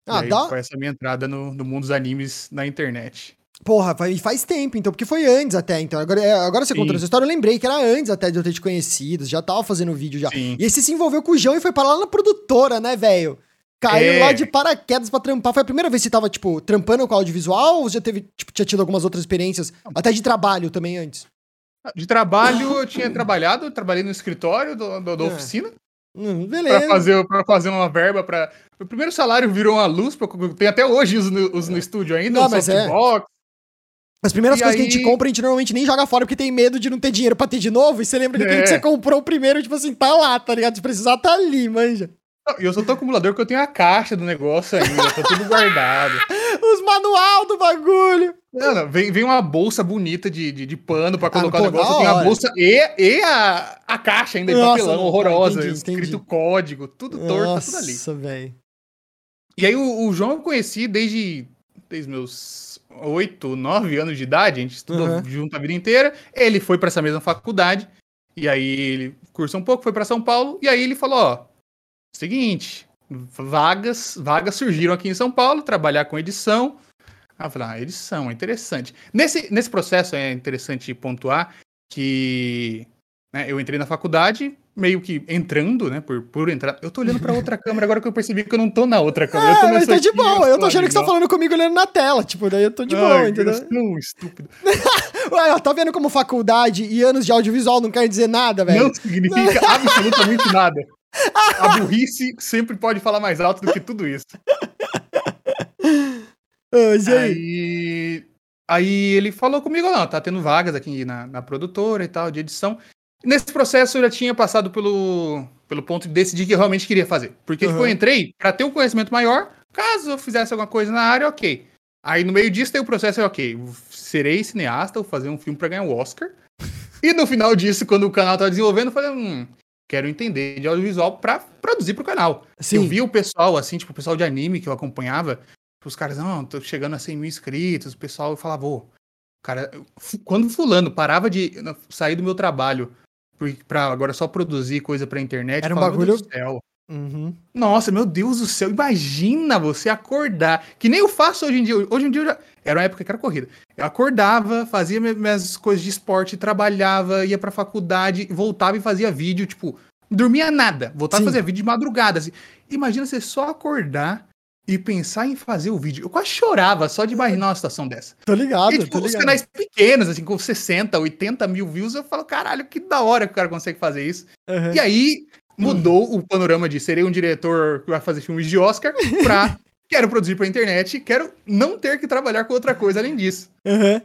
E Ah, aí dá. Foi essa minha entrada no, no mundo dos animes na internet. Porra, faz, faz tempo, então, porque foi antes até. Então, agora, é, agora você Sim. contando essa história, eu lembrei que era antes até de eu ter te conhecido. Já tava fazendo vídeo já. Sim. E aí você se envolveu com o João e foi para lá na produtora, né, velho? Caiu É. lá de paraquedas pra trampar. Foi a primeira vez que você tava, tipo, trampando com audiovisual ou já teve, tipo, tinha tido algumas outras experiências? Até de trabalho também antes. De trabalho, eu tinha trabalhado, eu trabalhei no escritório do, do- da É. oficina. Hum, Pra beleza. fazer, pra fazer uma verba pra. O primeiro salário virou uma luz, pra- tem até hoje os no, os no estúdio ainda, Não, o mas é. softbox. As primeiras E coisas que a aí- gente compra, a gente normalmente nem joga fora porque tem medo de não ter dinheiro pra ter de novo. E você lembra É. que você comprou primeiro, tipo assim, tá lá, tá ligado? Se precisar, tá ali, manja. E eu sou tão acumulador que eu tenho a caixa do negócio ainda, tá tudo guardado. [LAUGHS] Os manual do bagulho. Não, não, vem, vem uma bolsa bonita de, de, de pano pra Ah, colocar pô, o negócio. Tem a bolsa e, e a, a caixa ainda de Nossa, papelão horrorosa, entendi, escrito entendi. código, tudo torto, tá tudo ali. Nossa, velho. E aí o, o João eu conheci desde, desde meus 8, 9 anos de idade, a gente estudou Uhum. junto a vida inteira. Ele foi pra essa mesma faculdade, e aí ele cursou um pouco, foi pra São Paulo, e aí ele falou, ó, seguinte, vagas, vagas surgiram aqui em São Paulo, trabalhar com edição. Eu falei, ah, edição, é interessante. Nesse, nesse processo é interessante pontuar que né, eu entrei na faculdade, meio que entrando, né, por, por entrar. Eu tô olhando pra outra [LAUGHS] câmera agora que eu percebi que eu não tô na outra câmera. eu tô Ah, mas tá de boa. Eu tô achando que você tá falando comigo olhando na tela. Tipo, daí eu tô de boa, eu entendeu? um estúpido. [LAUGHS] Ué, ó, tá vendo como faculdade e anos de audiovisual não quer dizer nada, velho? Não significa absolutamente nada. A burrice sempre pode falar mais alto do que tudo isso. [LAUGHS] Ah, e aí? Aí, aí ele falou comigo, não, tá tendo vagas aqui na, na produtora e tal, de edição. Nesse processo eu já tinha passado pelo, pelo ponto de decidir que eu realmente queria fazer. Porque tipo, Uhum. eu entrei pra ter um conhecimento maior, caso eu fizesse alguma coisa na área, ok. Aí no meio disso tem o processo, é ok, serei cineasta, vou fazer um filme pra ganhar o Oscar. E no final disso, quando o canal tava desenvolvendo, eu falei, hum, quero entender de audiovisual pra produzir pro canal. Sim. Eu vi o pessoal, assim, tipo, o pessoal de anime que eu acompanhava, os caras, não, tô chegando a 100 mil inscritos, o pessoal falava, ô, cara, quando fulano parava de sair do meu trabalho pra agora só produzir coisa pra internet, Era um falava, meu bagulho- Deus do céu. Uhum. Nossa, meu Deus do céu, imagina você acordar, que nem eu faço hoje em dia, hoje em dia eu já, era uma época que era corrida, eu acordava, fazia mi- minhas coisas de esporte, trabalhava, ia pra faculdade, voltava e fazia vídeo, tipo, dormia nada, voltava Sim. a fazer vídeo de madrugada, assim. imagina você só acordar e pensar em fazer o vídeo, eu quase chorava só de imaginar uma situação dessa. Tô ligado, E, tipo, tô os ligado. canais pequenos, assim, com 60, 80 mil views, eu falo, caralho, que da hora que o cara consegue fazer isso. Uhum. E aí mudou o panorama de serei um diretor que vai fazer filmes de Oscar [LAUGHS] pra quero produzir pra internet, quero não ter que trabalhar com outra coisa além disso. Uhum.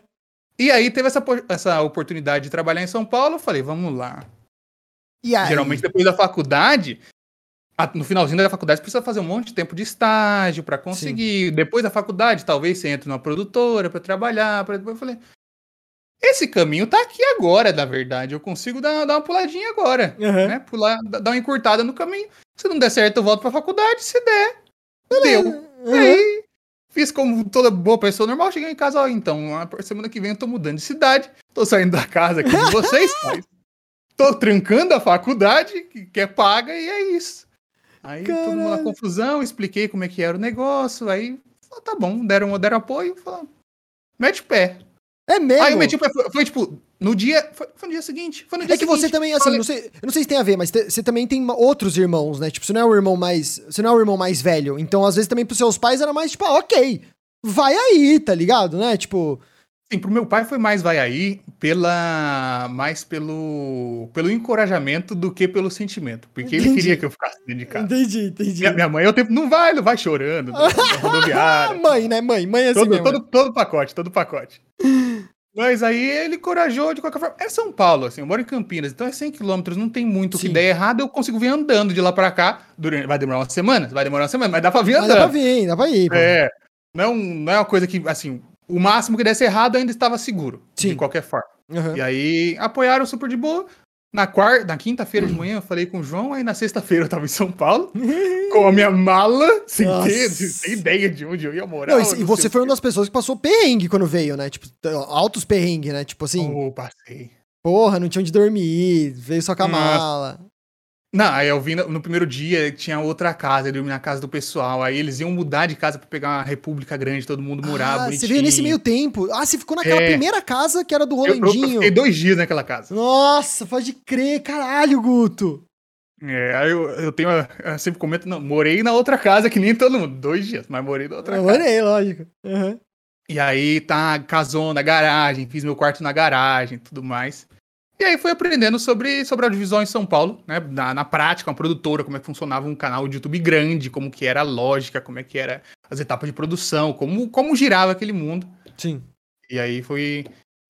E aí teve essa, essa oportunidade de trabalhar em São Paulo, eu falei, vamos lá. Geralmente depois da faculdade, no finalzinho da faculdade você precisa fazer um monte de tempo de estágio pra conseguir. Depois da faculdade, talvez você entre numa produtora pra trabalhar, pra... eu falei, esse caminho tá aqui agora, na verdade. Eu consigo dar, dar uma puladinha agora Uhum. né? Pular, da- dar uma encurtada no caminho. Se não der certo, eu volto pra faculdade. Se der, deu. Uhum. Aí, fiz como toda boa pessoa normal. Cheguei em casa, ó, então, a semana que vem eu tô mudando de cidade. Tô saindo da casa aqui de vocês, [LAUGHS] pais. Tô trancando a faculdade, que, é paga, e é isso. Aí, todo mundo na Caralho. confusão, expliquei como é que era o negócio. Aí, falou, tá bom, deram, deram apoio. Falaram, mete o pé. É mesmo? Aí o pé, foi, foi, tipo, no dia, foi, foi no dia seguinte. Foi no dia É que você seguinte. também, assim, Falei, não sei, eu não sei se tem a ver, mas te- você também tem outros irmãos, né? Tipo, você não é o irmão mais. Você não é o irmão mais velho. Então, às vezes, também pros seus pais era mais, tipo, ah, ok. Vai aí, tá ligado, né? Tipo. Sim, pro meu pai foi mais vai aí pela mais pelo pelo encorajamento do que pelo sentimento, porque ele Entendi. queria que eu ficasse dentro de casa. Entendi, entendi. Minha, minha mãe, eu tempo não vai, não vai chorando, Ah, [LAUGHS] rodoviária. mãe, né? Mãe, mãe é assim todo, mesmo. todo, todo pacote, todo pacote. Mas aí ele corajou de qualquer forma. É São Paulo, assim, eu moro em Campinas, então é 100 quilômetros, não tem muito o que Sim. der errado, eu consigo vir andando de lá pra cá. Durante, vai demorar uma semana? Vai demorar uma semana, mas dá pra vir Mas dá andando. pra vir, dá pra ir. pô. É. Não, não é uma coisa que, assim, o máximo que desse errado ainda estava seguro. Sim. De qualquer forma. Aham. E aí apoiaram super de boa. Na, quarta, na quinta-feira de manhã eu falei com o João, aí na sexta-feira eu tava em São Paulo, [LAUGHS] com a minha mala, sem ter, sem ideia de onde eu ia morar. Não, e, e você foi uma das pessoas que passou perrengue quando veio, né? Tipo, altos perrengue, né? Tipo assim, Oh, passei. porra, não tinha onde dormir, veio só com a Nossa. mala. Não, aí eu vim no, no primeiro dia, tinha outra casa, eu dormi na casa do pessoal, aí eles iam mudar de casa pra pegar uma república grande, todo mundo morar, ah, bonitinho. você veio nesse meio tempo. Ah, você ficou naquela É. primeira casa que era do Eu, eu- eu Rolandinho. fiquei dois dias naquela casa. Nossa, pode crer, caralho, Guto. É, aí eu, eu tenho, eu sempre comento, não, morei na outra casa que nem todo mundo, dois dias, mas morei na outra Eu casa. morei, lógico. Aham. E aí tá, casou na garagem, fiz meu quarto na garagem tudo mais. E aí fui aprendendo sobre, sobre audiovisual em São Paulo, né? Na, na prática, uma produtora, como é que funcionava um canal de YouTube grande, como que era a lógica, como é que era as etapas de produção, como, como girava aquele mundo. Sim. E aí foi.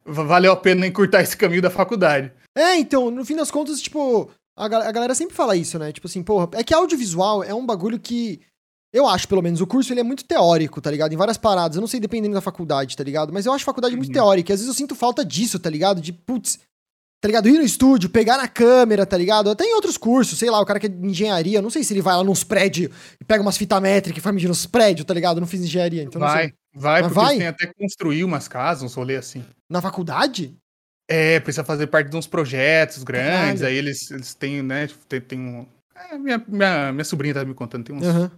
Valeu a pena encurtar esse caminho da faculdade. É, então, no fim das contas, tipo, a, a galera sempre fala isso, né? Tipo assim, porra, é que audiovisual é um bagulho que. Eu acho, pelo menos, o curso ele é muito teórico, tá ligado? Em várias paradas. Eu não sei dependendo da faculdade, tá ligado? Mas eu acho a faculdade muito Uhum. teórica. E às vezes eu sinto falta disso, tá ligado? De, putz, tá ligado? Ir no estúdio, pegar na câmera, tá ligado? Até em outros cursos, sei lá, o cara que é de engenharia, não sei se ele vai lá nos prédios e pega umas fitas métricas e vai medir nos prédios, tá ligado? Eu não fiz engenharia, então não sei. vai, vai, Mas porque vai? eles têm até que construir umas casas, uns rolês assim. Na faculdade? É, precisa fazer parte de uns projetos grandes, Caralho. aí eles, eles têm, né, tipo, tem, tem um... é, minha, minha, minha sobrinha tá me contando, tem uns, Aham.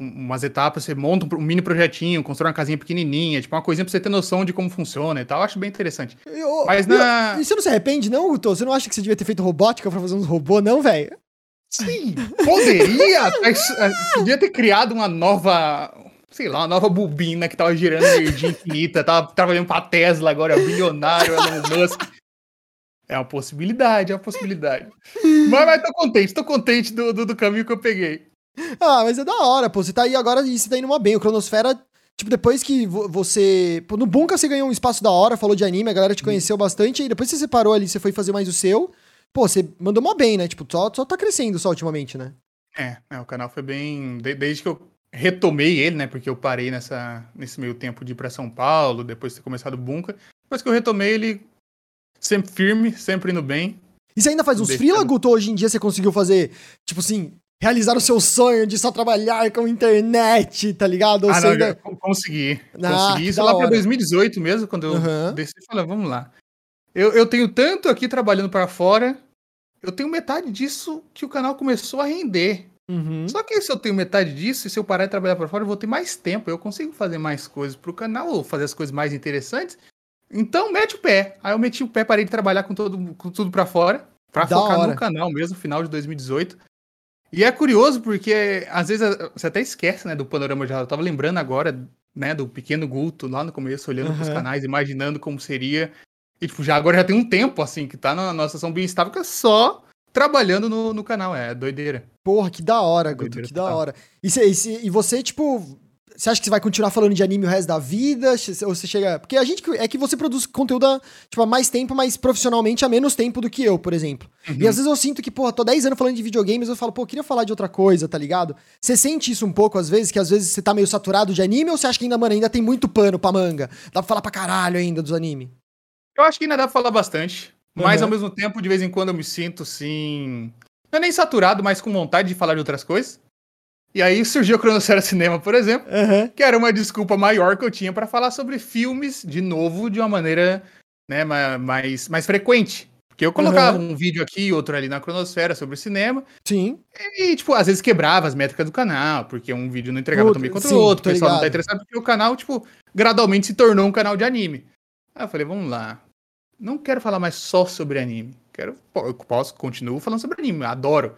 Um- umas etapas, você monta um, mini projetinho, constrói uma casinha pequenininha, tipo uma coisinha pra você ter noção de como funciona e tal, eu acho bem interessante. Eu- Mas eu- na- E você não se arrepende, não, Guto? Você não acha que você devia ter feito robótica pra fazer uns robôs, não, velho? Sim, poderia, [LAUGHS] eh, podia ter criado uma nova, sei lá, uma nova bobina que tava gerando energia infinita, tava trabalhando pra Tesla agora, bilionário, Elon Musk. É uma possibilidade, é uma possibilidade. Mas, mas tô contente, tô contente do, do, do caminho que eu peguei. Ah, mas é da hora, pô. Você tá aí agora e você tá indo uma bem. O Cronosfera, tipo, depois que vo- você. Pô, no Bunka você ganhou um espaço da hora, falou de anime, a galera te conheceu bastante, e depois você separou ali, você foi fazer mais o seu. Pô, você mandou mó bem, né? Tipo, só, só tá crescendo só ultimamente, né? É, é, o canal foi bem. de- desde que eu retomei ele, né? Porque eu parei nessa, nesse meio tempo de ir pra São Paulo, depois de ter começado o Bunka. Depois que eu retomei ele, sempre firme, sempre indo bem. E você ainda faz uns freela, Guto? Hoje em dia você conseguiu fazer, tipo assim, realizar o seu sonho de só trabalhar com internet, tá ligado? Ou ah, não, ainda... consegui. Ah, consegui isso lá pra hora. 2018 mesmo, quando eu Aham. desci e falei, vamos lá. Eu, eu tenho tanto aqui trabalhando para fora, eu tenho metade disso que o canal começou a render. Uhum. Só que se eu tenho metade disso, e se eu parar de trabalhar para fora, eu vou ter mais tempo. Eu consigo fazer mais coisas pro canal, ou fazer as coisas mais interessantes. Então, mete o pé. Aí eu meti o pé, parei de trabalhar com, todo, com tudo para fora, pra Da focar hora. no canal mesmo, final de 2018. E é curioso porque, às vezes, você até esquece, né, do panorama geral. Eu tava lembrando agora, né, do pequeno Guto lá no começo, olhando pros Aham. canais, imaginando como seria. E, tipo, já agora já tem um tempo, assim, que tá na nossa situação bem estável, que é só trabalhando no, no canal. É doideira. Porra, que da hora, Guto, Doideira que da total. hora. E, cê- e cê- e você, tipo, você acha que você vai continuar falando de anime o resto da vida? Ou você chega. Porque a gente. É que você produz conteúdo há, tipo, há mais tempo, mas profissionalmente há menos tempo do que eu, por exemplo. Uhum. E às vezes eu sinto que, porra, tô 10 anos falando de videogames, eu falo, pô, eu queria falar de outra coisa, tá ligado? Você sente isso um pouco, às vezes, que às vezes você tá meio saturado de anime, ou você acha que ainda, mano, ainda tem muito pano pra manga? Dá pra falar pra caralho ainda dos anime? Eu acho que ainda dá pra falar bastante. Mas Uhum. ao mesmo tempo, de vez em quando eu me sinto assim. Não é nem saturado, mas com vontade de falar de outras coisas. E aí surgiu o Cronosfera Cinema, por exemplo, Aham. que era uma desculpa maior que eu tinha pra falar sobre filmes de novo de uma maneira né, ma- mais, mais frequente. Porque eu colocava um vídeo aqui e outro ali na Cronosfera sobre cinema. Sim. E, tipo, às vezes quebrava as métricas do canal, porque um vídeo não entregava Puta, tão bem quanto sim, o outro, o pessoal não tá ligado. interessado, porque o canal, tipo, gradualmente se tornou um canal de anime. Aí eu falei, vamos lá. Não quero falar mais só sobre anime. Quero, eu posso, continuo falando sobre anime, adoro.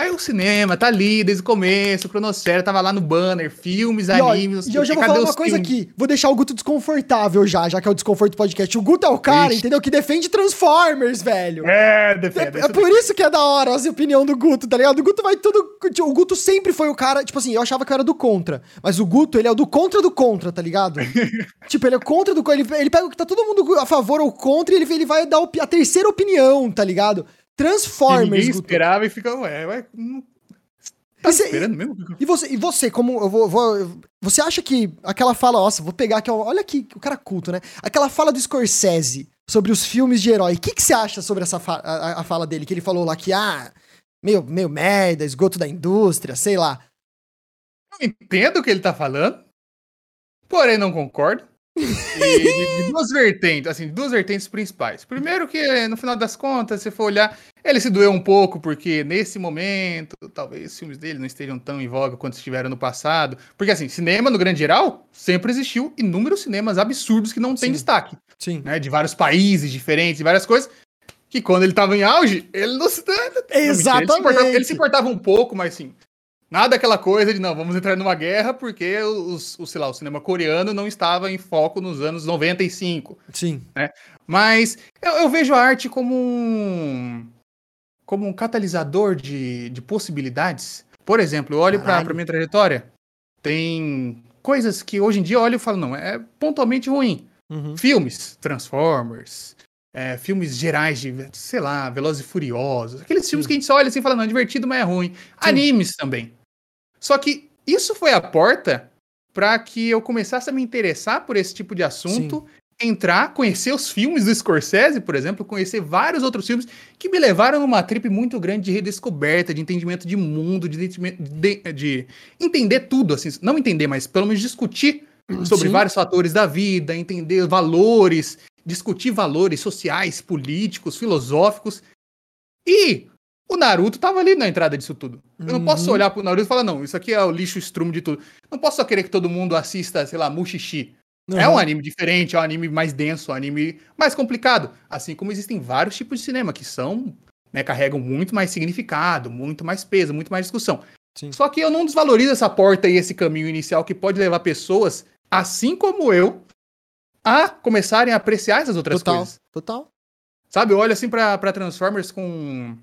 Mas o cinema tá ali desde o começo, o Cronosfera tava lá no banner, filmes, E, ó, animes. não e eu já vou falar uma coisa filmes? aqui. Vou deixar o Guto desconfortável já, já que é o Desconforto Podcast. O Guto é o cara, Ixi. entendeu? Que defende Transformers, velho. É, É, defende. é por isso que é da hora a opinião do Guto, tá ligado? O Guto vai tudo. O Guto sempre foi o cara. Tipo assim, eu achava que eu era do contra. Mas o Guto, ele é o do contra do contra, tá ligado? [LAUGHS] tipo, ele é contra do. Ele, ele pega o que tá todo mundo a favor ou contra e ele, ele vai dar a terceira opinião, tá ligado? Que Transformers, ninguém Guto. esperava e fica, ué, ué, não tá E cê- esperando mesmo? E você, e você, como eu vou, vou- Você acha que aquela fala, nossa, vou pegar aqui, olha aqui, o cara culto, né? Aquela fala do Scorsese sobre os filmes de herói. O que, que você acha sobre essa fa- a, a fala dele? Que ele falou lá que, ah, meio, meio merda, esgoto da indústria, sei lá. Eu entendo o que ele tá falando, porém não concordo. E de, duas vertentes, assim, duas vertentes principais. Primeiro que, no final das contas, se for olhar, ele se doeu um pouco, porque nesse momento, talvez os filmes dele não estejam tão em voga quanto estiveram no passado. Porque, assim, cinema, no grande geral, sempre existiu inúmeros cinemas absurdos que não têm destaque, Sim. né? De vários países diferentes, e várias coisas. Que quando ele tava em auge, ele não se. mentira, Ele se, Exatamente. ele se importava um pouco, mas assim. Nada aquela coisa de não, vamos entrar numa guerra porque os, o, sei lá, o cinema coreano não estava em foco nos anos 95. Sim. Mas eu, eu vejo a arte como um, como um catalisador de, de possibilidades. Por exemplo, eu olho para a minha trajetória, tem coisas que hoje em dia eu olho e falo, não, é pontualmente ruim. Uhum. Filmes, Transformers, é, filmes gerais de, sei lá, Velozes e Furiosos, aqueles Sim. filmes que a gente só olha assim e fala, não, é divertido, mas é ruim. Sim. Animes também. Só que isso foi a porta para que eu começasse a me interessar por esse tipo de assunto, Sim. entrar, conhecer os filmes do Scorsese, por exemplo, conhecer vários outros filmes que me levaram numa trip muito grande de redescoberta, de entendimento de mundo, de, de, de entender tudo, assim, não entender, mas pelo menos discutir sobre Sim. vários fatores da vida, entender valores, discutir valores sociais, políticos, filosóficos. E o Naruto tava ali na entrada disso tudo. Eu não posso uhum. olhar pro Naruto e falar, não, isso aqui é o lixo estrumo de tudo. Não posso só querer que todo mundo assista, sei lá, Mushishi. Uhum. É um anime diferente, é um anime mais denso, é um anime mais complicado. Assim como existem vários tipos de cinema que são, né, carregam muito mais significado, muito mais peso, muito mais discussão. Sim. Só que eu não desvalorizo essa porta e esse caminho inicial que pode levar pessoas assim como eu, a começarem a apreciar essas outras total, coisas. Total. Sabe, eu olho assim pra, pra Transformers com.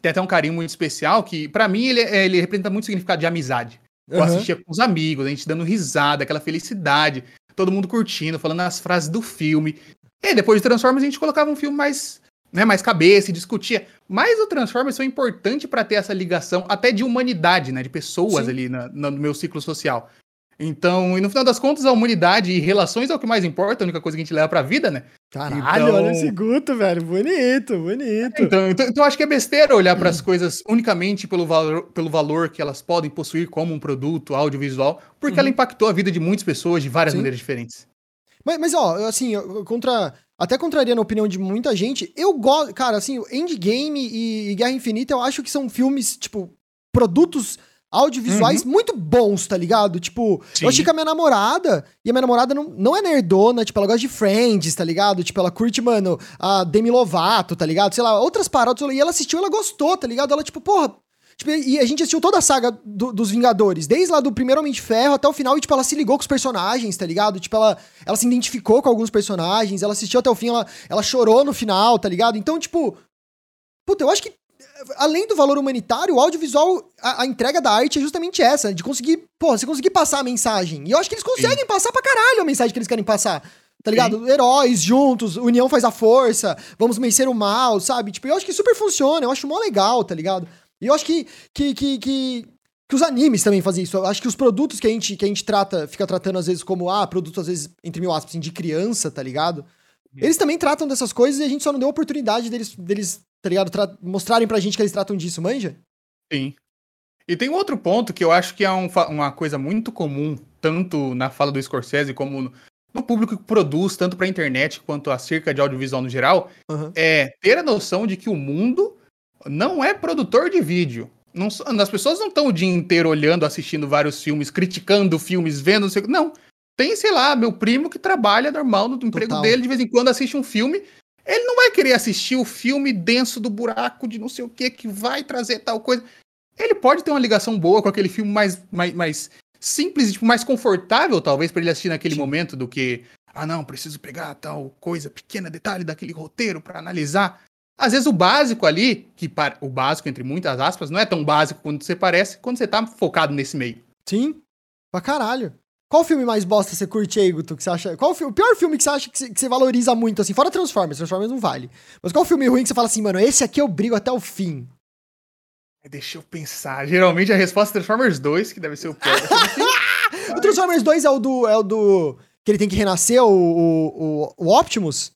Tem até um carinho muito especial, que para mim ele, é, ele representa muito significado de amizade. Eu uhum. assistia com os amigos, a gente dando risada, aquela felicidade, todo mundo curtindo, falando as frases do filme. E depois de Transformers a gente colocava um filme mais, né, mais cabeça e discutia. Mas o Transformers foi importante para ter essa ligação até de humanidade, né, de pessoas Sim. ali na, no meu ciclo social. Então, e no final das contas, a humanidade e relações é o que mais importa, a única coisa que a gente leva pra vida, né? Caralho, então... olha esse Guto, velho. Bonito, bonito. Então, então, então acho que é besteira olhar para as coisas unicamente pelo valor, pelo valor que elas podem possuir como um produto audiovisual, porque uhum. ela impactou a vida de muitas pessoas de várias Sim. maneiras diferentes. Mas, mas, ó, assim, contra. Até contraria na opinião de muita gente, eu gosto. Cara, assim, Endgame e, e Guerra Infinita eu acho que são filmes, tipo, produtos audiovisuais uhum. muito bons, tá ligado? Tipo, Sim. eu achei que a minha namorada, e a minha namorada não, não é nerdona, tipo, ela gosta de Friends, tá ligado? Tipo, ela curte, mano, a Demi Lovato, tá ligado? Sei lá, outras paradas, e ela assistiu, ela gostou, tá ligado? Ela, tipo, porra. Tipo, e a gente assistiu toda a saga do, dos Vingadores, desde lá do primeiro Homem de Ferro até o final, e, tipo, ela se ligou com os personagens, tá ligado? Tipo, ela, ela se identificou com alguns personagens, ela assistiu até o fim, ela, ela chorou no final, tá ligado? Então, tipo. Puta, eu acho que além do valor humanitário, o audiovisual, a, a, entrega da arte é justamente essa, de conseguir, pô, você conseguir passar a mensagem. E eu acho que eles conseguem Sim. passar pra caralho a mensagem que eles querem passar. Tá ligado? Sim. Heróis juntos, união faz a força, vamos vencer o mal, sabe? Tipo, eu acho que super funciona, eu acho mó legal, tá ligado? E eu acho que, que, que, que, que os animes também fazem isso. Eu acho que os produtos que a gente, que a gente trata, fica tratando às vezes como, ah, produtos às vezes, entre mil aspas, assim, de criança, tá ligado? Eles também tratam dessas coisas e a gente só não deu oportunidade deles, deles tá ligado? Tra mostrarem pra gente que eles tratam disso, manja? Sim. E tem um outro ponto que eu acho que é um, uma coisa muito comum, tanto na fala do Scorsese como no público que produz, tanto pra internet quanto acerca de audiovisual no geral, uhum. é ter a noção de que o mundo não é produtor de vídeo. Não, as pessoas não estão o dia inteiro olhando, assistindo vários filmes, criticando filmes, vendo. Não. Tem, sei lá, meu primo que trabalha normal no emprego Total. dele, de vez em quando assiste um filme ele não vai querer assistir o filme denso do buraco de não sei o que que vai trazer tal coisa. Ele pode ter uma ligação boa com aquele filme mais, mais, mais simples, tipo, mais confortável, talvez, para ele assistir naquele Sim. momento do que, ah, não, preciso pegar tal coisa, pequena detalhe daquele roteiro para analisar. Às vezes o básico ali, que o básico entre muitas aspas, não é tão básico quanto você parece quando você tá focado nesse meio. Sim, pra caralho. Qual filme mais bosta você curte aí, Guto? Que você acha? Qual o, o pior filme que você acha que você, que você, valoriza muito, assim? Fora Transformers, Transformers não vale. Mas qual filme ruim que você fala assim, mano, esse aqui eu brigo até o fim? Deixa eu pensar. Geralmente a resposta é Transformers 2, que deve ser o pior. [LAUGHS] o Transformers 2 é o do. É o do. Que ele tem que renascer, o, o, o Optimus?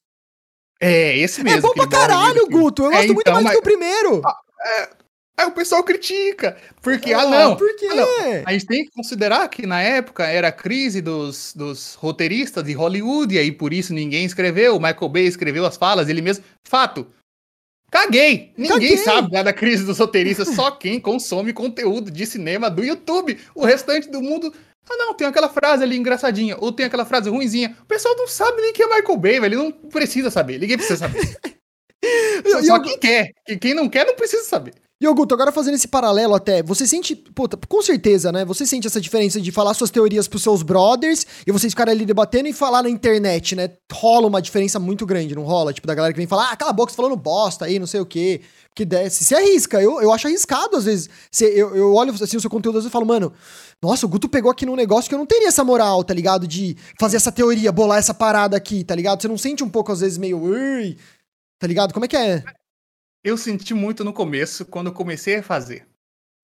É, esse mesmo. É bom pra caralho, Guto. Eu é, gosto muito então, mais mas... do que o primeiro. Ah, é, Aí o pessoal critica. Porque, ah, ah não. Por quê? Ah, não. A gente tem que considerar que na época era a crise dos, dos roteiristas de Hollywood, e aí por isso ninguém escreveu. O Michael Bay escreveu as falas, ele mesmo. Fato. Caguei! Ninguém Caguei. sabe da crise dos roteiristas, só quem consome conteúdo de cinema do YouTube. O restante do mundo. Ah, não, tem aquela frase ali engraçadinha, ou tem aquela frase ruinzinha. O pessoal não sabe nem quem é Michael Bay, velho. Ele não precisa saber. Ninguém precisa saber. [LAUGHS] só, só quem quer. Quem não quer não precisa saber. E, Guto, agora fazendo esse paralelo até, você sente, puta, com certeza, né? Você sente essa diferença de falar suas teorias pros seus brothers e vocês ficarem ali debatendo e falar na internet, né? Rola uma diferença muito grande, não rola? Tipo, da galera que vem falar, ah, cala a boca, você falando bosta aí, não sei o quê. Que desce, se arrisca. Eu, eu acho arriscado, às vezes. Eu, eu olho assim o seu conteúdo às vezes e falo, mano, nossa, o Guto pegou aqui num negócio que eu não teria essa moral, tá ligado? De fazer essa teoria, bolar essa parada aqui, tá ligado? Você não sente um pouco, às vezes, meio. Ui, tá ligado? Como é que é? Eu senti muito no começo, quando eu comecei a fazer.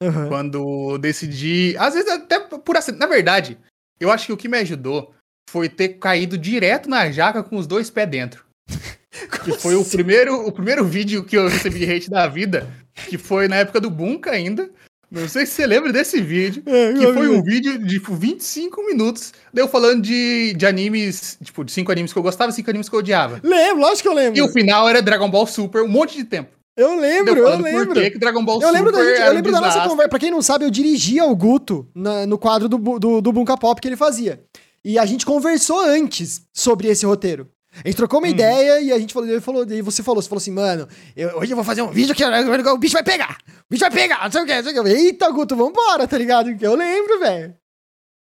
Uhum. Quando decidi. Às vezes, até por assim. Na verdade, eu acho que o que me ajudou foi ter caído direto na jaca com os dois pés dentro. [LAUGHS] que foi assim? o primeiro, o primeiro vídeo que eu recebi hate da vida, que foi na época do Bunka ainda. Não sei se você lembra desse vídeo, é, que foi um vídeo de tipo, 25 minutos, deu falando de, de animes, tipo, de cinco animes que eu gostava e cinco animes que eu odiava. Lembro, lógico que eu lembro. E o final era Dragon Ball Super, um monte de tempo. Eu lembro, eu lembro. Por que, Dragon Ball eu Super lembro da gente, Eu lembro da nossa conversa. Pra quem não sabe, eu dirigia o Guto na, no quadro do, do, do Bunka Pop que ele fazia. E a gente conversou antes sobre esse roteiro. A gente trocou uma hum. ideia e a gente falou, ele falou, e você falou, você falou assim, mano, eu, hoje eu vou fazer um vídeo que o bicho vai pegar. O bicho vai pegar, não sei o que, não sei o que. Eita, Guto, vambora, tá ligado? Eu lembro, velho.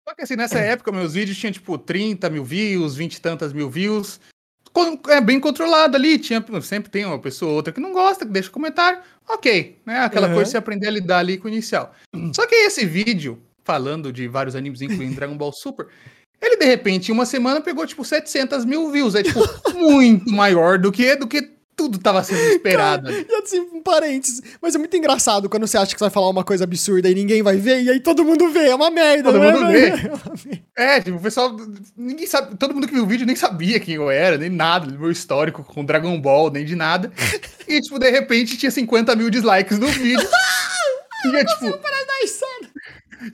Só que assim, nessa época, meus vídeos tinham, tipo, 30 mil views, 20 e tantas mil views é bem controlado ali. Tinha, sempre tem uma pessoa ou outra que não gosta, que deixa comentário. Ok, né? Aquela uhum. coisa de você aprender a lidar ali com o inicial. Só que esse vídeo, falando de vários animes, incluindo Dragon Ball Super, ele de repente, em uma semana, pegou tipo 700 mil views. É tipo [LAUGHS] muito maior do que, do que tudo tava sendo esperado. Cara, e assim, um parênteses. Mas é muito engraçado quando você acha que você vai falar uma coisa absurda e ninguém vai ver, e aí todo mundo vê. É uma merda, Todo né? mundo vê. [LAUGHS] É, tipo, o pessoal. Ninguém sabe. Todo mundo que viu o vídeo nem sabia quem eu era, nem nada, do meu histórico com Dragon Ball, nem de nada. [LAUGHS] E, tipo, de repente tinha 50 mil dislikes no vídeo. [LAUGHS] tinha, tipo.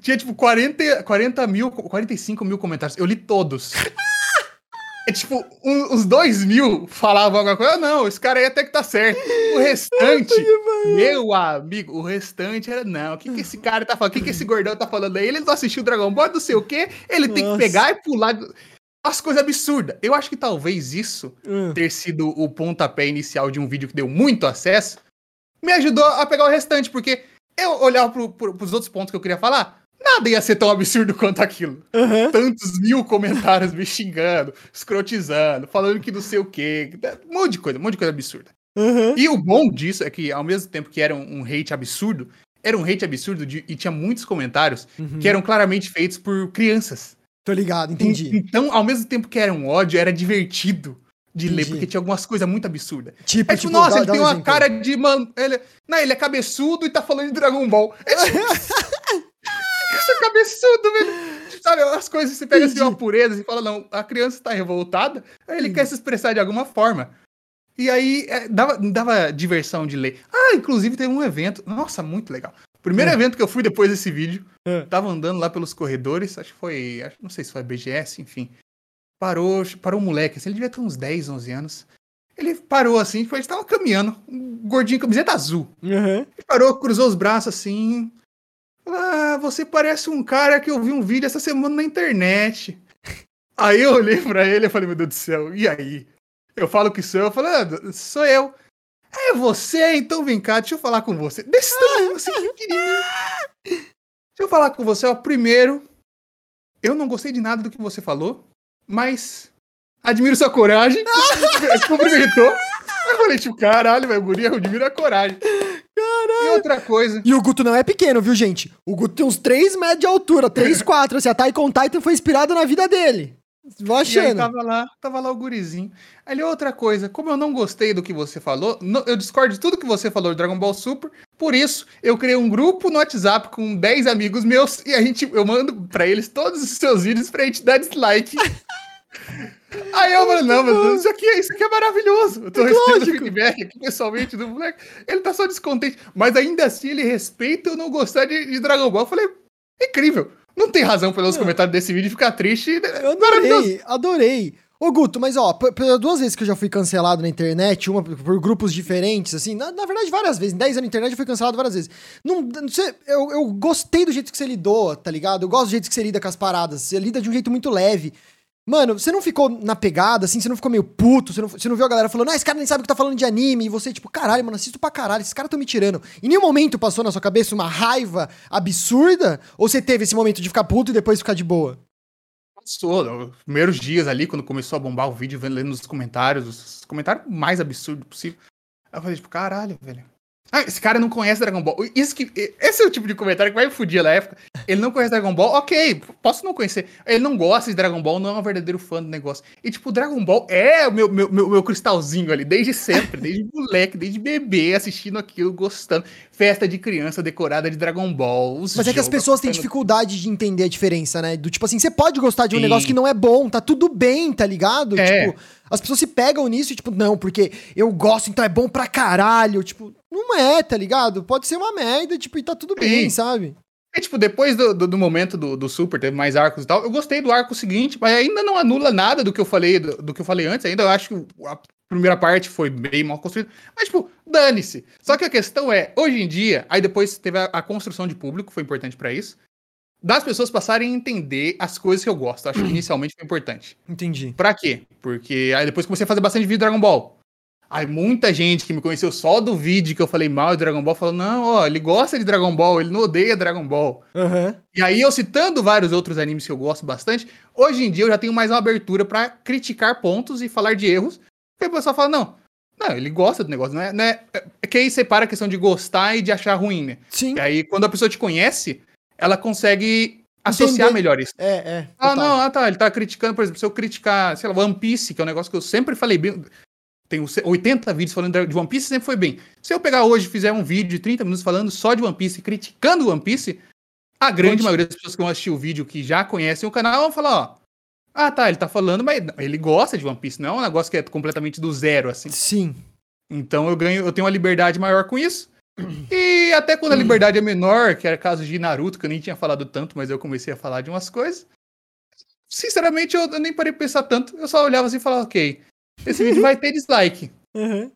Tinha, tipo, 40, 40 mil, 45 mil comentários. Eu li todos. É tipo, um, os dois mil falavam alguma coisa. Não, esse cara aí até que tá certo. O [LAUGHS] restante, meu amigo, o restante era, não, o que, que esse cara tá falando? O que, que esse gordão tá falando aí? Ele não assistiu Dragon Ball, não sei o quê. Ele Nossa. tem que pegar e pular. As coisas absurdas. Eu acho que talvez isso hum. ter sido o pontapé inicial de um vídeo que deu muito acesso me ajudou a pegar o restante, porque eu olhava pro, pro, pros outros pontos que eu queria falar nada ia ser tão absurdo quanto aquilo. Uhum. Tantos mil comentários me xingando, escrotizando, falando que não sei o quê. Um monte de coisa, um monte de coisa absurda. Uhum. E o bom disso é que, ao mesmo tempo que era um, um hate absurdo, era um hate absurdo de, e tinha muitos comentários uhum. que eram claramente feitos por crianças. Tô ligado, entendi. Então, ao mesmo tempo que era um ódio, era divertido de entendi. ler, porque tinha algumas coisas muito absurdas. Tipo, é tipo, tipo nossa, dá, ele dá tem um uma exemplo. cara de. Man... Ele... Não, ele é cabeçudo e tá falando de Dragon Ball. É tipo... [LAUGHS] É cabeçudo, velho. Sabe, as coisas você pega assim uma pureza e fala, não, a criança tá revoltada, ele quer se expressar de alguma forma. E aí é, dava, dava diversão de ler. Ah, inclusive teve um evento. Nossa, muito legal. Primeiro é. evento que eu fui depois desse vídeo. É. Tava andando lá pelos corredores, acho que foi. Acho, não sei se foi BGS, enfim. Parou, parou um moleque, assim, ele devia ter uns 10, 11 anos. Ele parou assim, tipo, a gente tava caminhando, um gordinho, camiseta azul. Uhum. Ele parou, cruzou os braços assim, ah, você parece um cara que eu vi um vídeo essa semana na internet. Aí eu olhei pra ele e falei, meu Deus do céu, e aí? Eu falo que sou eu, eu falei, ah, sou eu. É você? Então vem cá, deixa eu falar com você. Desse tamanho, assim, pequenininho. Deixa eu falar com você, ó. Primeiro, eu não gostei de nada do que você falou, mas admiro sua coragem. [LAUGHS] Cumprimentou. Eu falei, tipo, caralho, velho, guri, eu admiro a coragem. E outra coisa. E o Guto não é pequeno, viu, gente? O Guto tem uns 3 metros de altura, 3, 4. Assim, a Taikon Titan foi inspirada na vida dele. Vou achando. E aí tava lá, tava lá o gurizinho. Aí outra coisa, como eu não gostei do que você falou, eu discordo de tudo que você falou de Dragon Ball Super, por isso eu criei um grupo no WhatsApp com 10 amigos meus e a gente, eu mando para eles todos os seus vídeos pra gente dar dislike. [LAUGHS] Aí eu falei, não, mas isso aqui, isso aqui é maravilhoso. Eu tô é recebendo feedback aqui pessoalmente do moleque. Ele tá só descontente. Mas ainda assim ele respeita eu não gostar de, de Dragon Ball. Eu falei, incrível. Não tem razão pelos é. comentários desse vídeo ficar triste. Eu adorei, adorei. Ô, Guto, mas ó, pelas duas vezes que eu já fui cancelado na internet, uma por grupos diferentes, assim, na, na verdade, várias vezes. Em 10 anos na internet eu fui cancelado várias vezes. Não, não sei, eu, eu gostei do jeito que você lidou, tá ligado? Eu gosto do jeito que você lida com as paradas. Você lida de um jeito muito leve. Mano, você não ficou na pegada, assim, você não ficou meio puto, você não, você não viu a galera falando, ah, esse cara nem sabe o que tá falando de anime, e você, tipo, caralho, mano, assisto pra caralho, esses caras tão me tirando. Em nenhum momento passou na sua cabeça uma raiva absurda? Ou você teve esse momento de ficar puto e depois ficar de boa? Passou, nos primeiros dias ali, quando começou a bombar o vídeo, vendo lendo nos comentários, os comentários mais absurdos possível. Eu falei, tipo, caralho, velho. Ah, esse cara não conhece Dragon Ball. Isso que, esse é o tipo de comentário que vai me fudir na época. Ele não conhece Dragon Ball, ok, posso não conhecer. Ele não gosta de Dragon Ball, não é um verdadeiro fã do negócio. E, tipo, Dragon Ball é o meu, meu, meu, meu cristalzinho ali, desde sempre, desde [LAUGHS] moleque, desde bebê, assistindo aquilo, gostando. Festa de criança decorada de Dragon Ball. Mas é que as pessoas têm dificuldade de entender a diferença, né? Do tipo assim, você pode gostar de um Sim. negócio que não é bom, tá tudo bem, tá ligado? É. Tipo, as pessoas se pegam nisso e, tipo, não, porque eu gosto, então é bom pra caralho. Tipo, não é, tá ligado? Pode ser uma merda, tipo, e tá tudo bem, Sim. sabe? É, tipo, depois do, do, do momento do, do, Super, teve mais arcos e tal, eu gostei do arco seguinte, mas ainda não anula nada do que eu falei, do, do que eu falei antes, ainda eu acho que a primeira parte foi bem mal construída, mas, tipo, dane-se. Só que a questão é, hoje em dia, aí depois teve a, a construção de público, foi importante para isso, das pessoas passarem a entender as coisas que eu gosto. Acho que [CLEARS THROAT] inicialmente foi importante. Entendi. Pra quê? Porque aí depois comecei a fazer bastante vídeo Dragon Ball. Aí muita gente que me conheceu só do vídeo que eu falei mal de Dragon Ball falou: não, ó, ele gosta de Dragon Ball, ele não odeia Dragon Ball. Uhum. E aí eu citando vários outros animes que eu gosto bastante, hoje em dia eu já tenho mais uma abertura para criticar pontos e falar de erros. Porque o pessoal fala: não, não, ele gosta do negócio, não é, não é, é que aí separa a questão de gostar e de achar ruim, né? Sim. E aí quando a pessoa te conhece, ela consegue associar melhor isso. É, é. Ah, não, ah, tá. Ele tá criticando, por exemplo, se eu criticar, sei lá, One Piece, que é um negócio que eu sempre falei bem. Tenho 80 vídeos falando de One Piece, sempre foi bem. Se eu pegar hoje e fizer um vídeo de 30 minutos falando só de One Piece, criticando One Piece, a grande maioria das pessoas que vão assistir o vídeo, que já conhecem o canal, vão falar, ó. Ah, tá, ele tá falando, mas ele gosta de One Piece, não é um negócio que é completamente do zero, assim. Sim. Então eu ganho, eu tenho uma liberdade maior com isso. E até quando a liberdade é menor, que era caso de Naruto, que eu nem tinha falado tanto, mas eu comecei a falar de umas coisas. Sinceramente, eu, eu nem parei pra pensar tanto. Eu só olhava assim e falava, ok, esse vídeo vai ter dislike. Uhum.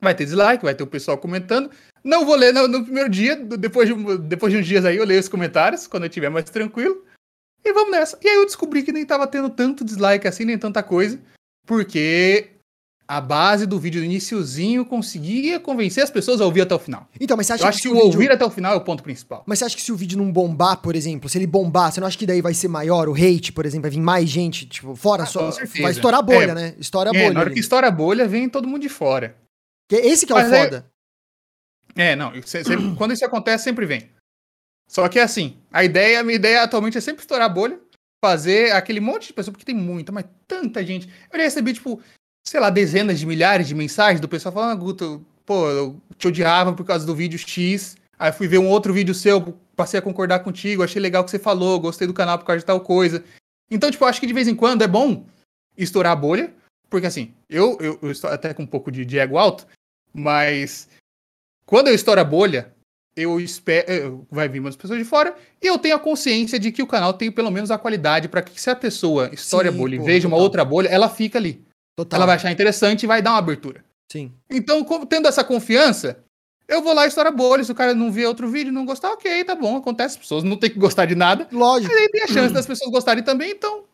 Vai ter dislike, vai ter o pessoal comentando. Não vou ler no, no, primeiro dia, depois de, depois de uns dias aí eu leio os comentários, quando eu estiver mais tranquilo. E vamos nessa. E aí eu descobri que nem tava tendo tanto dislike assim, nem tanta coisa. Porque a base do vídeo do iníciozinho conseguia convencer as pessoas a ouvir até o final. Então, mas você acha Eu que, acho que o vídeo... ouvir até o final é o ponto principal. Mas você acha que se o vídeo não bombar, por exemplo, se ele bombar, você não acha que daí vai ser maior o hate, por exemplo, vai vir mais gente, tipo, fora ah, só. Vai estourar a bolha, é, né? Estoura a é, bolha. Na hora ali. que estoura a bolha, vem todo mundo de fora. Que esse que é mas o foda. É, é não. [CLEARS THROAT] quando isso acontece, sempre vem. Só que é assim, a ideia, a minha ideia atualmente é sempre estourar a bolha, fazer aquele monte de pessoas, porque tem muita, mas tanta gente. Eu já recebi, tipo, sei lá, dezenas de milhares de mensagens do pessoal falando, ah, Guto, pô, eu te odiava por causa do vídeo X. Aí fui ver um outro vídeo seu, passei a concordar contigo, achei legal o que você falou, gostei do canal por causa de tal coisa. Então, tipo, acho que de vez em quando é bom estourar a bolha, porque assim, eu, eu, eu estou até com um pouco de, de ego alto, mas quando eu estouro a bolha, eu espero, vai vir umas pessoas de fora, e eu tenho a consciência de que o canal tem pelo menos a qualidade para que se a pessoa estoure Sim, a bolha e veja uma outra bolha, ela fica ali. Total. Ela vai achar interessante e vai dar uma abertura. Sim. Então, tendo essa confiança, eu vou lá e estourar bolha. Se o cara não vê outro vídeo não gostar, ok, tá bom, acontece. As pessoas não tem que gostar de nada. Lógico. Mas aí tem a chance das pessoas gostarem também, então.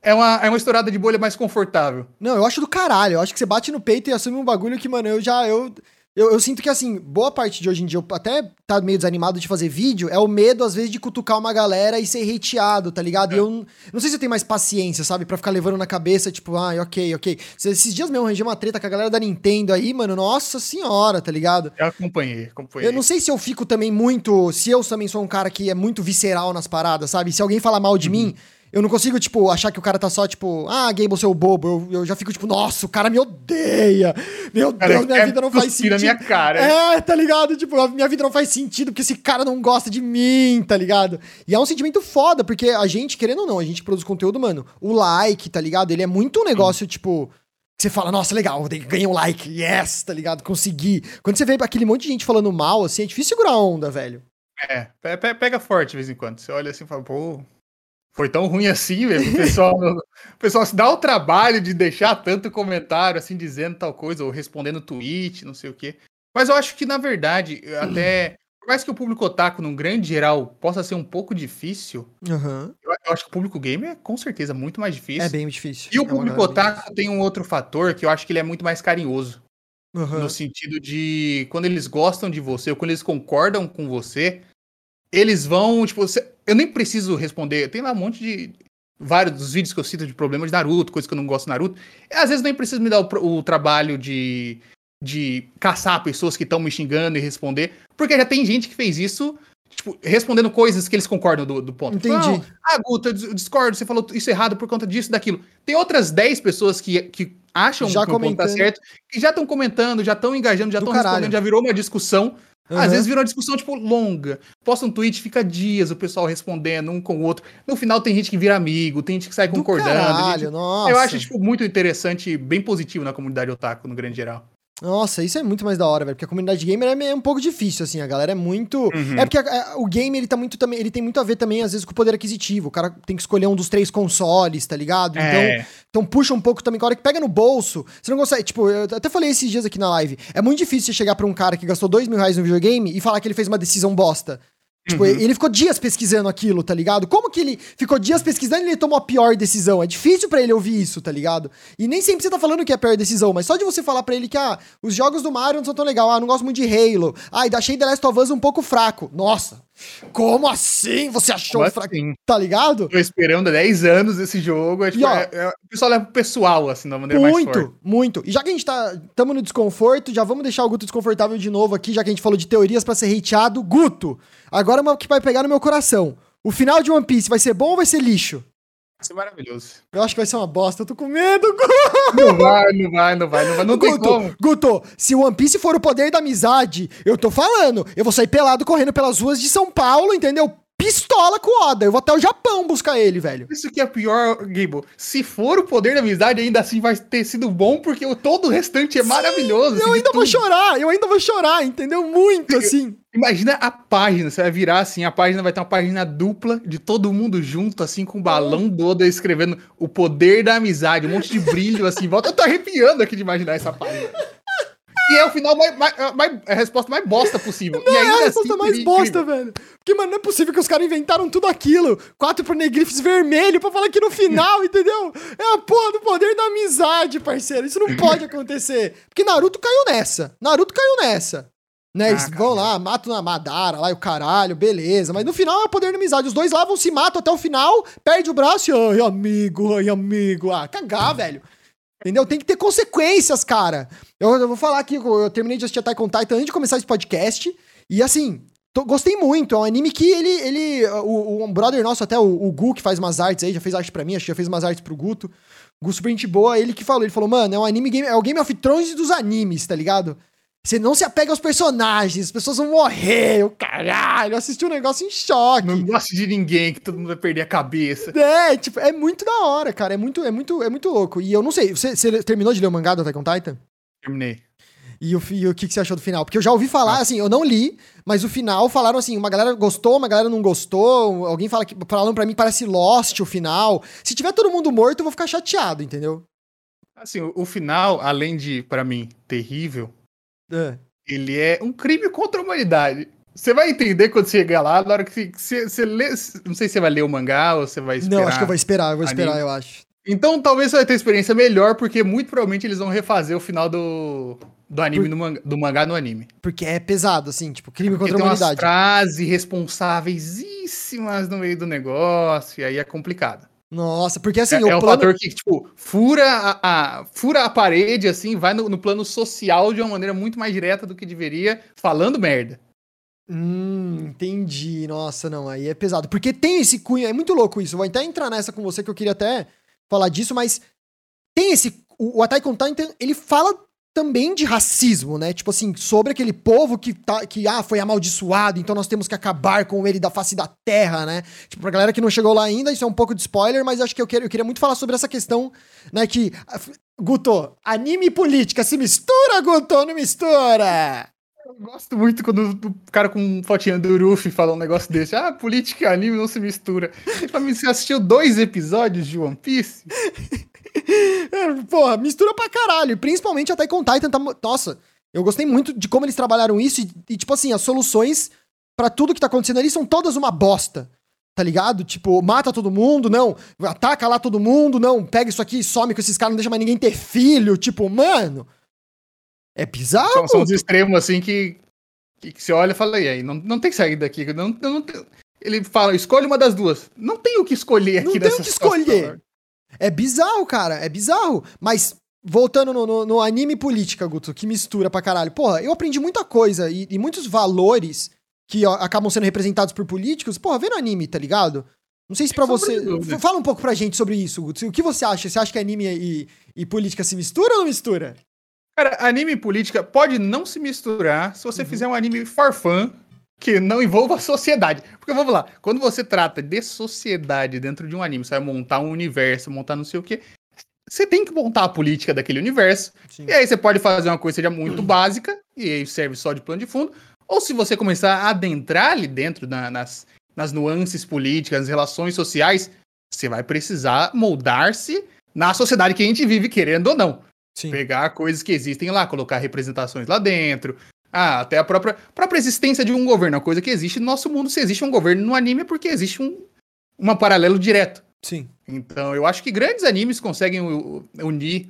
É uma, é uma estourada de bolha mais confortável. Não, eu acho do caralho. Eu acho que você bate no peito e assume um bagulho que, mano, eu já. Eu, eu, eu, sinto que, assim, boa parte de hoje em dia, eu até tá meio desanimado de fazer vídeo, é o medo, às vezes, de cutucar uma galera e ser hateado, tá ligado? É. E eu não sei se eu tenho mais paciência, sabe? para ficar levando na cabeça, tipo, ah, ok, ok. Esses dias mesmo eu arranjei uma treta com a galera da Nintendo aí, mano, nossa senhora, tá ligado? Eu acompanhei, acompanhei. Eu não sei se eu fico também muito. Se eu também sou um cara que é muito visceral nas paradas, sabe? Se alguém fala mal de uhum. mim eu não consigo, tipo, achar que o cara tá só, tipo, ah, Gable, seu bobo. Eu, eu já fico, tipo, nossa, o cara me odeia. Meu cara, Deus, minha vida não faz sentido. Minha cara. É, tá ligado? Tipo, a minha vida não faz sentido porque esse cara não gosta de mim, tá ligado? E é um sentimento foda, porque a gente, querendo ou não, a gente produz conteúdo, mano. O like, tá ligado? Ele é muito um negócio, hum. tipo. Você fala, nossa, legal, ganhei um like, yes, tá ligado? Consegui. Quando você vê aquele monte de gente falando mal, assim, é difícil segurar a onda, velho. É, pega forte de vez em quando. Você olha assim e fala, pô, foi tão ruim assim, velho. O pessoal, o pessoal se dá o trabalho de deixar tanto comentário assim dizendo tal coisa, ou respondendo tweet, não sei o quê. Mas eu acho que, na verdade, [CLEARS THROAT] até. Por mais que o público otaku, num grande geral, possa ser um pouco difícil, uhum. eu, eu acho que o público gamer é com certeza muito mais difícil. É bem difícil. E o É público otaku tem um outro fator que eu acho que ele é muito mais carinhoso. Aham. No sentido de quando eles gostam de você ou quando eles concordam com você, eles vão, tipo, eu nem preciso responder. Tem lá um monte de. Vários dos vídeos que eu cito de problemas de Naruto, coisas que eu não gosto de Naruto. Às vezes nem preciso me dar o, o trabalho de, de caçar pessoas que estão me xingando e responder, porque já tem gente que fez isso, tipo, respondendo coisas que eles concordam do, do ponto. Tipo, Entendi. "Não, ah, Guto, eu dis- eu discordo, você falou isso errado por conta disso, daquilo. Tem outras 10 pessoas que, que acham Já que o ponto tá certo, que já estão comentando, já estão engajando, já estão respondendo, já virou uma discussão. Aham. Às vezes virou uma discussão, tipo, longa. Posta um tweet, fica dias o pessoal respondendo um com o outro. No final tem gente que vira amigo, tem gente que sai Do concordando. caralho, gente- nossa. Eu acho, tipo, muito interessante e bem positivo na comunidade otaku, no grande geral. Nossa, isso é muito mais da hora, velho. Porque a comunidade gamer é meio- um pouco difícil, assim. A galera é muito. Uhum. É porque a- a- o game, ele tá muito também. Ele tem muito a ver também, às vezes, com o poder aquisitivo. O cara tem que escolher um dos três consoles, tá ligado? Então, É. então puxa um pouco também. Com a hora que pega no bolso, você não consegue. Tipo, eu até falei esses dias aqui na live. É muito difícil você chegar pra um cara que gastou dois mil reais no videogame e falar que ele fez uma decisão bosta. Tipo, Uhum. ele ficou dias pesquisando aquilo, tá ligado? Como que ele ficou dias pesquisando e ele tomou a pior decisão? É difícil pra ele ouvir isso, tá ligado? E nem sempre você tá falando que é a pior decisão, mas só de você falar pra ele que, ah, os jogos do Mario não são tão legal, ah, não gosto muito de Halo, ah, e achei The Last of Us um pouco fraco. Nossa, como assim você achou Como fraco? assim? Tá ligado? Tô esperando há 10 anos esse jogo. É, tipo, E, ó, é- é- o pessoal leva pro pessoal, assim, da maneira mais forte. Muito, muito. E já que a gente tá tamo no desconforto, já vamos deixar o Guto desconfortável de novo aqui, já que a gente falou de teorias pra ser hateado. Guto, agora uma que vai pegar no meu coração. O final de One Piece vai ser bom ou vai ser lixo? Vai ser maravilhoso. Eu acho que vai ser uma bosta, eu tô com medo, Guto. Não vai, não vai, não vai, não vai. Não tem Guto, como. Guto, se o One Piece for o poder da amizade, eu tô falando, eu vou sair pelado correndo pelas ruas de São Paulo, entendeu? Pistola com o Oda, eu vou até o Japão buscar ele, velho. Isso que é pior, Gable. Se for o poder da amizade, ainda assim vai ter sido bom, porque o, todo o restante é maravilhoso. assim, Eu ainda vou chorar, eu ainda vou chorar, entendeu? Muito, assim. Imagina a página, você vai virar assim, a página vai ter uma página dupla de todo mundo junto, assim, com o balão do Oda escrevendo o poder da amizade, um monte de brilho assim, volta. Eu tô arrepiando aqui de imaginar essa página. E é o final mais, mais, mais- a resposta mais bosta possível. e É ainda a assim, resposta mais seria bosta, incrível. velho. Porque, mano, não é possível que os caras inventaram tudo aquilo. Quatro poneglyphs vermelho pra falar que no final, [LAUGHS] entendeu? É a porra do poder da amizade, parceiro. Isso não pode acontecer. Porque Naruto caiu nessa. Naruto caiu nessa. Né, eles Ah, vão cara. lá, matam na Madara lá e o caralho, beleza. Mas no final é o poder da amizade. Os dois lá vão se matam até o final, perde o braço e, ai, amigo, ai, amigo. Ah, cagar, velho. Entendeu? Tem que ter consequências, cara. Eu, eu vou falar aqui, eu terminei de assistir Attack on Titan antes de começar esse podcast. E assim, tô- gostei muito. É um anime que ele. ele o, o um brother nosso, até o, o Gu, que faz umas artes aí, já fez arte pra mim, acho que já fez umas artes pro Guto. Gu super gente boa, ele que falou. Ele falou, mano, é um anime game, é o Game of Thrones dos animes, tá ligado? Você não se apega aos personagens, as pessoas vão morrer, o caralho. Eu assisti um negócio em choque. Não gosto de ninguém, que todo mundo vai perder a cabeça. É, tipo, é muito da hora, cara. É muito, é muito, é muito louco. E eu não sei, você, você terminou de ler o mangá do Attack on Titan? Terminei. E o, e o que, que você achou do final? Porque eu já ouvi falar, assim, eu não li, mas o final falaram assim, uma galera gostou, uma galera não gostou, alguém fala que, falando pra mim, parece Lost o final. Se tiver todo mundo morto, eu vou ficar chateado, entendeu? Assim, o, o final, além de, pra mim, terrível, É. ele é um crime contra a humanidade. Você vai entender quando você chegar lá, na hora que você, você, lê. Não sei se você vai ler o mangá ou você vai esperar. Não, acho que eu vou esperar, eu vou esperar, anime. eu acho. Então talvez você vai ter experiência melhor, porque muito provavelmente eles vão refazer o final do, do anime no manga, do mangá no anime. Porque é pesado, assim, tipo, crime Porque contra a tem umas humanidade. frases responsáveisíssimas no meio do negócio, e aí é complicado. Nossa, porque assim, é, o é um plano... fator que, tipo, fura a, a- fura a parede, assim, vai no, no plano social de uma maneira muito mais direta do que deveria, falando merda. Hum, entendi. Nossa, não, aí é pesado. Porque tem esse cunho, é muito louco isso. Vou até entrar nessa com você que eu queria até falar disso, mas tem esse. O, o Attack on Titan, ele fala também de racismo, né? Tipo assim, sobre aquele povo que, tá, que ah, foi amaldiçoado, então nós temos que acabar com ele da face da terra, né? Tipo, pra galera que não chegou lá ainda, isso é um pouco de spoiler, mas acho que eu, quero, eu queria muito falar sobre essa questão, né? Que. Guto, anime e política se mistura, Guto, não mistura! Eu gosto muito quando o cara com fotinha do Ruffy fala um negócio desse. Ah, política e anime não se mistura. Pra mim, você assistiu dois episódios de One Piece? É, porra, mistura pra caralho. E Principalmente até com Titan. Tá, nossa, eu gostei muito de como eles trabalharam isso. E, e, tipo assim, as soluções pra tudo que tá acontecendo ali são todas uma bosta. Tá ligado? Tipo, mata todo mundo, não. Ataca lá todo mundo, não. Pega isso aqui, some com esses caras, não deixa mais ninguém ter filho. Tipo, mano. É bizarro. São, são os extremos, assim, que, que, que você olha e fala, e aí, não, não tem saída daqui. Não, não, tem... Ele fala, escolhe uma das duas. Não tem o que escolher aqui Não tem o que escolher. É bizarro, cara. É bizarro. Mas, voltando no, no, no anime política, Guto, que mistura pra caralho. Porra, eu aprendi muita coisa e, e muitos valores que ó, acabam sendo representados por políticos, porra, vendo anime, tá ligado? Não sei se pra você. Fala um pouco pra gente sobre isso, Guto. O que você acha? Você acha que anime e, e política se mistura ou não mistura? Cara, anime e política pode não se misturar se você uhum. fizer um anime for fun que não envolva a sociedade. Porque vamos lá, quando você trata de sociedade dentro de um anime, você vai montar um universo, montar não sei o quê, você tem que montar a política daquele universo. Sim. E aí você pode fazer uma coisa que seja muito [CLEARS THROAT] básica, e aí serve só de plano de fundo, ou se você começar a adentrar ali dentro na, nas, nas nuances políticas, nas relações sociais, você vai precisar moldar-se na sociedade que a gente vive, querendo ou não. Sim. Pegar coisas que existem lá, colocar representações lá dentro. Ah, até a própria, própria existência de um governo, uma coisa que existe no nosso mundo. Se existe um governo no anime é porque existe um uma paralelo direto. Sim. Então, eu acho que grandes animes conseguem unir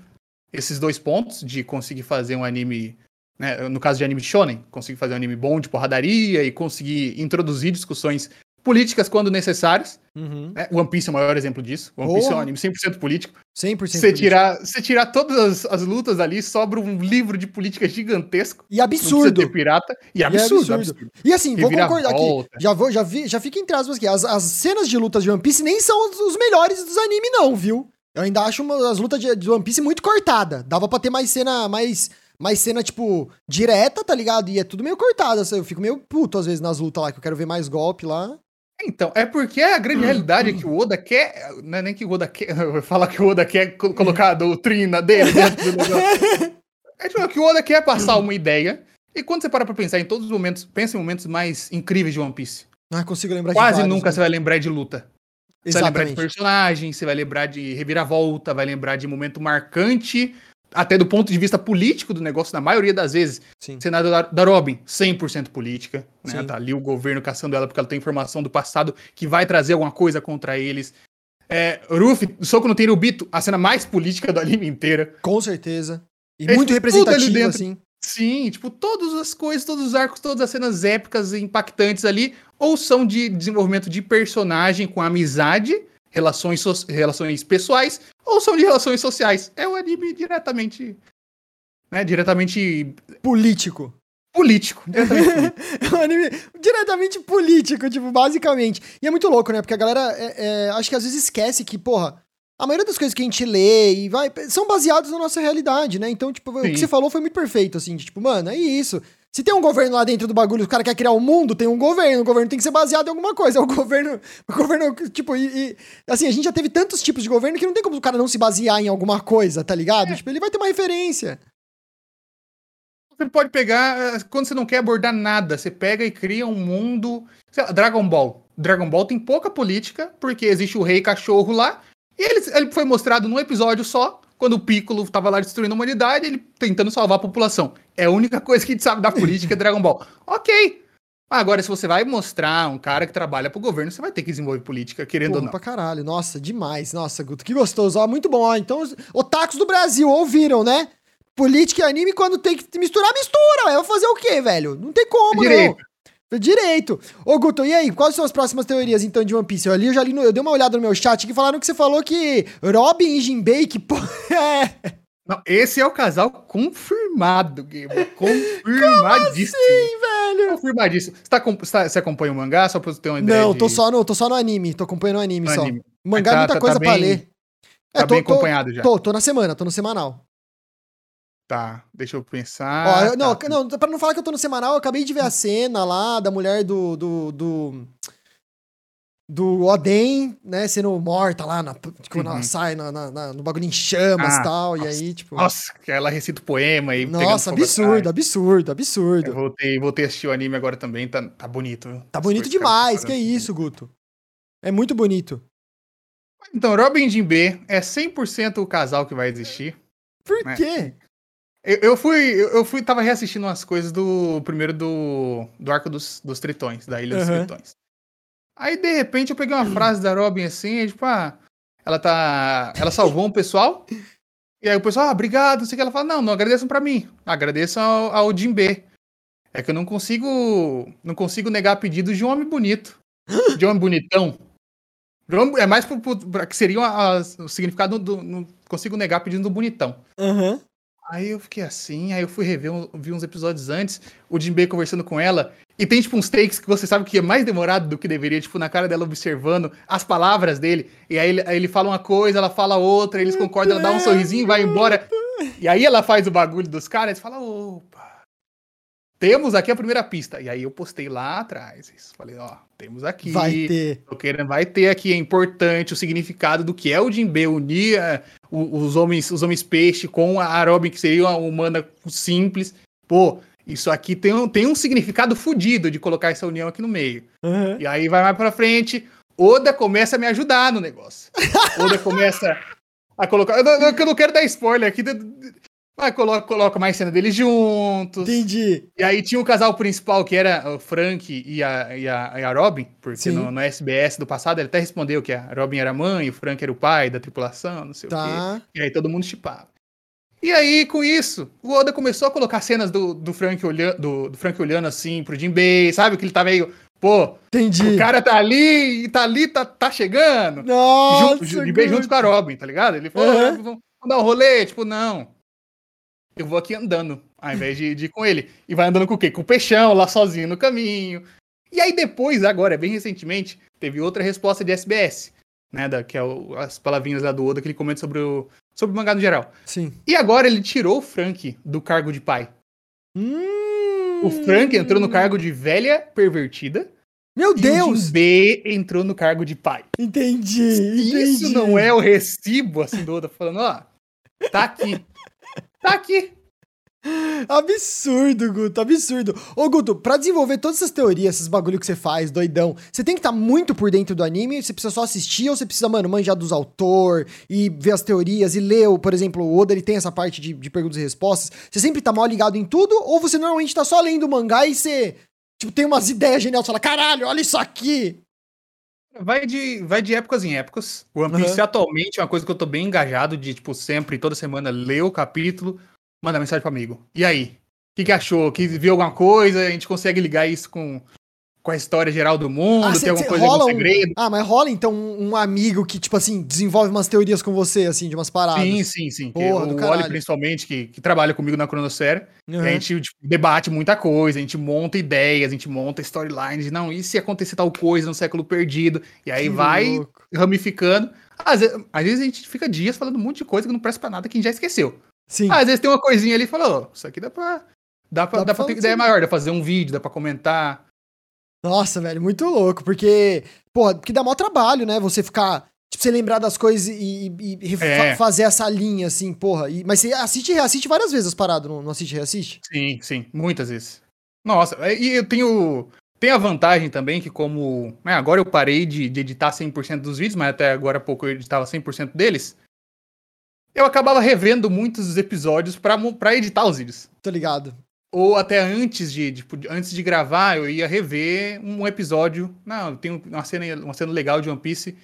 esses dois pontos de conseguir fazer um anime né, no caso de anime shonen, conseguir fazer um anime bom de porradaria e conseguir introduzir discussões políticas quando necessárias. Uhum. Né? One Piece é o maior exemplo disso. One Piece oh. é um anime 100% político. 100% você tirar, você tirar todas as, as, lutas ali, sobra um livro de política gigantesco. E absurdo. Não pirata. E absurdo, e absurdo. absurdo. E assim, vou concordar aqui. Já, vou, já, vi, já fica em aspas aqui. As, as cenas de lutas de One Piece nem são os, os melhores dos animes, não, viu? Eu ainda acho uma, as lutas de, de One Piece muito cortada. Dava pra ter mais cena, mais mais cena, tipo, direta, tá ligado? E é tudo meio cortado. Eu fico meio puto às vezes nas lutas lá, que eu quero ver mais golpe lá. Então, é porque a grande realidade é que o Oda quer. Não é nem que o Oda quer. [LAUGHS] Falar que o Oda quer colocar a doutrina dele dentro do negócio. [LAUGHS] É tipo, que o Oda quer passar uma ideia. E quando você para pra pensar em todos os momentos, pensa em momentos mais incríveis de One Piece. Ah, consigo lembrar Quase de Quase nunca né? você vai lembrar de luta. Exatamente. Você vai lembrar de personagem, você vai lembrar de reviravolta, vai lembrar de momento marcante até do ponto de vista político do negócio, na maioria das vezes. Sim. Senado da, da Robin, 100% política. Né? Tá ali o governo caçando ela porque ela tem informação do passado que vai trazer alguma coisa contra eles. É, Ruffy, Soco no Tenryubito, a cena mais política do anime inteira. Com certeza. E é, muito tipo, representativo, assim. Sim, tipo, todas as coisas, todos os arcos, todas as cenas épicas e impactantes ali, ou são de desenvolvimento de personagem com amizade, relações, so relações pessoais ou são de relações sociais. É um anime diretamente. Né, diretamente. Político. Político. Diretamente [LAUGHS] político. é um anime diretamente político, tipo, basicamente. E é muito louco, né? Porque a galera, é, é, acho que às vezes esquece que, porra, a maioria das coisas que a gente lê e vai são baseadas na nossa realidade, né? Então, tipo, Sim. o que você falou foi muito perfeito, assim, de, tipo, mano, é isso. Se tem um governo lá dentro do bagulho, o cara quer criar o um mundo, tem um governo. O governo tem que ser baseado em alguma coisa. [LAUGHS] O governo. O governo, tipo, e, e, Assim, a gente já teve tantos tipos de governo que não tem como o cara não se basear em alguma coisa, tá ligado? É. Tipo, ele vai ter uma referência. Você pode pegar. Eh, quando você não quer abordar nada, você pega e cria um mundo. Lá, Dragon Ball. Dragon Ball tem pouca política, porque existe o rei cachorro lá. E ele, ele foi mostrado num episódio só quando o Piccolo tava lá destruindo a humanidade, ele tentando salvar a população. É a única coisa que a gente sabe da política é Dragon Ball. [LAUGHS] Ok. Agora, se você vai mostrar um cara que trabalha pro governo, você vai ter que desenvolver política, querendo ou não. pra caralho. Nossa, demais. Nossa, Guto, que gostoso. Ó, muito bom. Ó, então, otakus do Brasil, ouviram, né? Política e anime, quando tem que misturar, mistura. Eu vou fazer o quê, velho? Não tem como, Direito. não. Direito. Ô, Guto, e aí? Quais são as próximas teorias, então, de One Piece? Eu ali, eu já li no, Eu dei uma olhada no meu chat que falaram que você falou que Robin e Jinbei, que pô. [LAUGHS] É. Não, esse é o casal confirmado, Gamer. [LAUGHS] Confirmadíssimo. Como assim, velho? Confirmadíssimo. Você, tá, você, tá, você acompanha o mangá só pra você ter uma ideia? Não, de... tô, só no, tô só no anime. Tô acompanhando o anime no só. Anime. Mangá é tá, é muita tá, coisa tá bem, pra ler. Tá é, tô, bem acompanhado tô, já. Tô, tô na semana, tô no semanal. Tá, deixa eu pensar. Ó, não, tá. não, pra não falar que eu tô no semanal, eu acabei de ver a cena lá da mulher do. do, do, do Oden, né, sendo morta lá, na, quando uhum. ela sai na, na, no bagulho em chamas e ah, tal, nossa, e aí, tipo... Nossa, ela recita o poema e... Nossa, absurdo, absurdo, absurdo. Eu voltei, voltei a assistir o anime agora também, tá, tá bonito. Tá bonito demais, que é isso, Guto. É muito bonito. Então, Robin e B é 100% o casal que vai existir. Por né? quê? Eu, eu, fui, eu fui, tava reassistindo umas coisas do primeiro do, do arco dos, dos tritões, da Ilha uhum. dos Tritões. Aí, de repente, eu peguei uma frase da Robin assim, tipo, ah, ela tá. Ela salvou um pessoal. E aí o pessoal, ah, obrigado, não sei o que. Ela fala, não, não agradeçam pra mim. Agradeçam ao, ao Jim B. É que eu não consigo. Não consigo negar pedidos de um homem bonito. De um homem bonitão. É mais para que seria a, o significado do. Não consigo negar pedindo do bonitão. Uhum. Aí eu fiquei assim, aí eu fui rever, vi uns episódios antes, o Jim Bay conversando com ela, e tem, tipo, uns takes que você sabe que é mais demorado do que deveria, tipo, na cara dela observando as palavras dele, e aí ele, aí ele fala uma coisa, ela fala outra, eles concordam, ela dá um sorrisinho, vai embora, e aí ela faz o bagulho dos caras, e fala, opa, temos aqui a primeira pista. E aí eu postei lá atrás. Isso. Falei, ó, temos aqui. Vai ter. Tô querendo, vai ter aqui, é importante o significado do que é o Jinbe, unir uh, os homens os homens peixe com a Robin, que seria uma humana simples. Pô, isso aqui tem um, tem um significado fodido de colocar essa união aqui no meio. Uhum. E aí vai mais pra frente, Oda começa a me ajudar no negócio. Oda começa a colocar. Eu não, eu não quero dar spoiler aqui. Mas coloca, coloca mais cena deles juntos. Entendi. E aí tinha o um casal principal, que era o Frank e a, e a, e a Robin, porque no, no, SBS do passado ele até respondeu que a Robin era a mãe, o Frank era o pai da tripulação, não sei tá. o quê. E aí todo mundo chipava. E aí, com isso, o Oda começou a colocar cenas do, do, Frank, olhando, do, do Frank olhando assim pro Jinbei, sabe? Que ele tá meio. Pô, Entendi. o cara tá ali e tá ali, tá, tá chegando. Nossa! Junto, Jinbei junto com a Robin, tá ligado? Ele falou, uhum. vamos dar um rolê, tipo, não eu vou aqui andando, ao invés de, de ir com ele. E vai andando com o quê? Com o peixão lá sozinho no caminho. E aí depois, agora, bem recentemente, teve outra resposta de SBS, né? Da, que é o, as palavrinhas lá do Oda que ele comenta sobre o, sobre o mangá no geral. Sim. E agora ele tirou o Frank do cargo de pai. Hum... O Frank entrou no cargo de velha pervertida. Meu Deus! o B entrou no cargo de pai. Entendi, entendi. Isso não é o recibo, assim, do Oda falando, ó, tá aqui. Tá aqui. Absurdo, Guto, absurdo. Ô, Guto, pra desenvolver todas essas teorias, esses bagulho que você faz, doidão, você tem que estar tá muito por dentro do anime, você precisa só assistir ou você precisa, mano, manjar dos autor e ver as teorias e ler, por exemplo, o Oda, ele tem essa parte de, de perguntas e respostas. Você sempre tá mal ligado em tudo ou você normalmente tá só lendo o mangá e você, tipo, tem umas [LAUGHS] ideias geniais, você fala, caralho, olha isso aqui. Vai de, vai de épocas em épocas. O One Piece uhum. atualmente é uma coisa que eu tô bem engajado de, tipo, sempre, toda semana, ler o capítulo, mandar mensagem pro amigo. E aí? O que, que achou? Que viu alguma coisa? A gente consegue ligar isso com com a história geral do mundo, ah, tem alguma coisa, algum segredo. Um... Ah, mas rola então um, um, amigo que, tipo assim, desenvolve umas teorias com você, assim, de umas paradas. Sim, sim, sim. Porra, o Wally, principalmente, que, que trabalha comigo na Cronosfera. Uhum. a gente tipo, debate muita coisa, a gente monta ideias, a gente monta storylines. Não, e se acontecer tal coisa no século perdido? E aí que vai louco. ramificando. Às vezes, às vezes, a gente fica dias falando um monte de coisa que não presta pra nada que a gente já esqueceu. Sim. Às vezes tem uma coisinha ali e fala, oh, isso aqui dá pra. Dá pra, dá, dá pra ter ideia maior, dá pra fazer um vídeo, dá pra comentar. Nossa, velho, muito louco, porque, pô, porque dá maior trabalho, né? Você ficar, tipo, você lembrar das coisas e, e, e é. fazer essa linha, assim, porra. E, mas você assiste e reassiste várias vezes as paradas, não, não assiste e reassiste? Sim, sim, muitas vezes. Nossa, é, e eu tenho. Tem a vantagem também que, como. Né, agora eu parei de, de editar 100% dos vídeos, mas até agora há pouco eu editava 100% deles. Eu acabava revendo muitos episódios para editar os vídeos. Tô ligado ou até antes de, de, antes de gravar, eu ia rever um episódio. Não, tem uma cena, uma cena legal de One Piece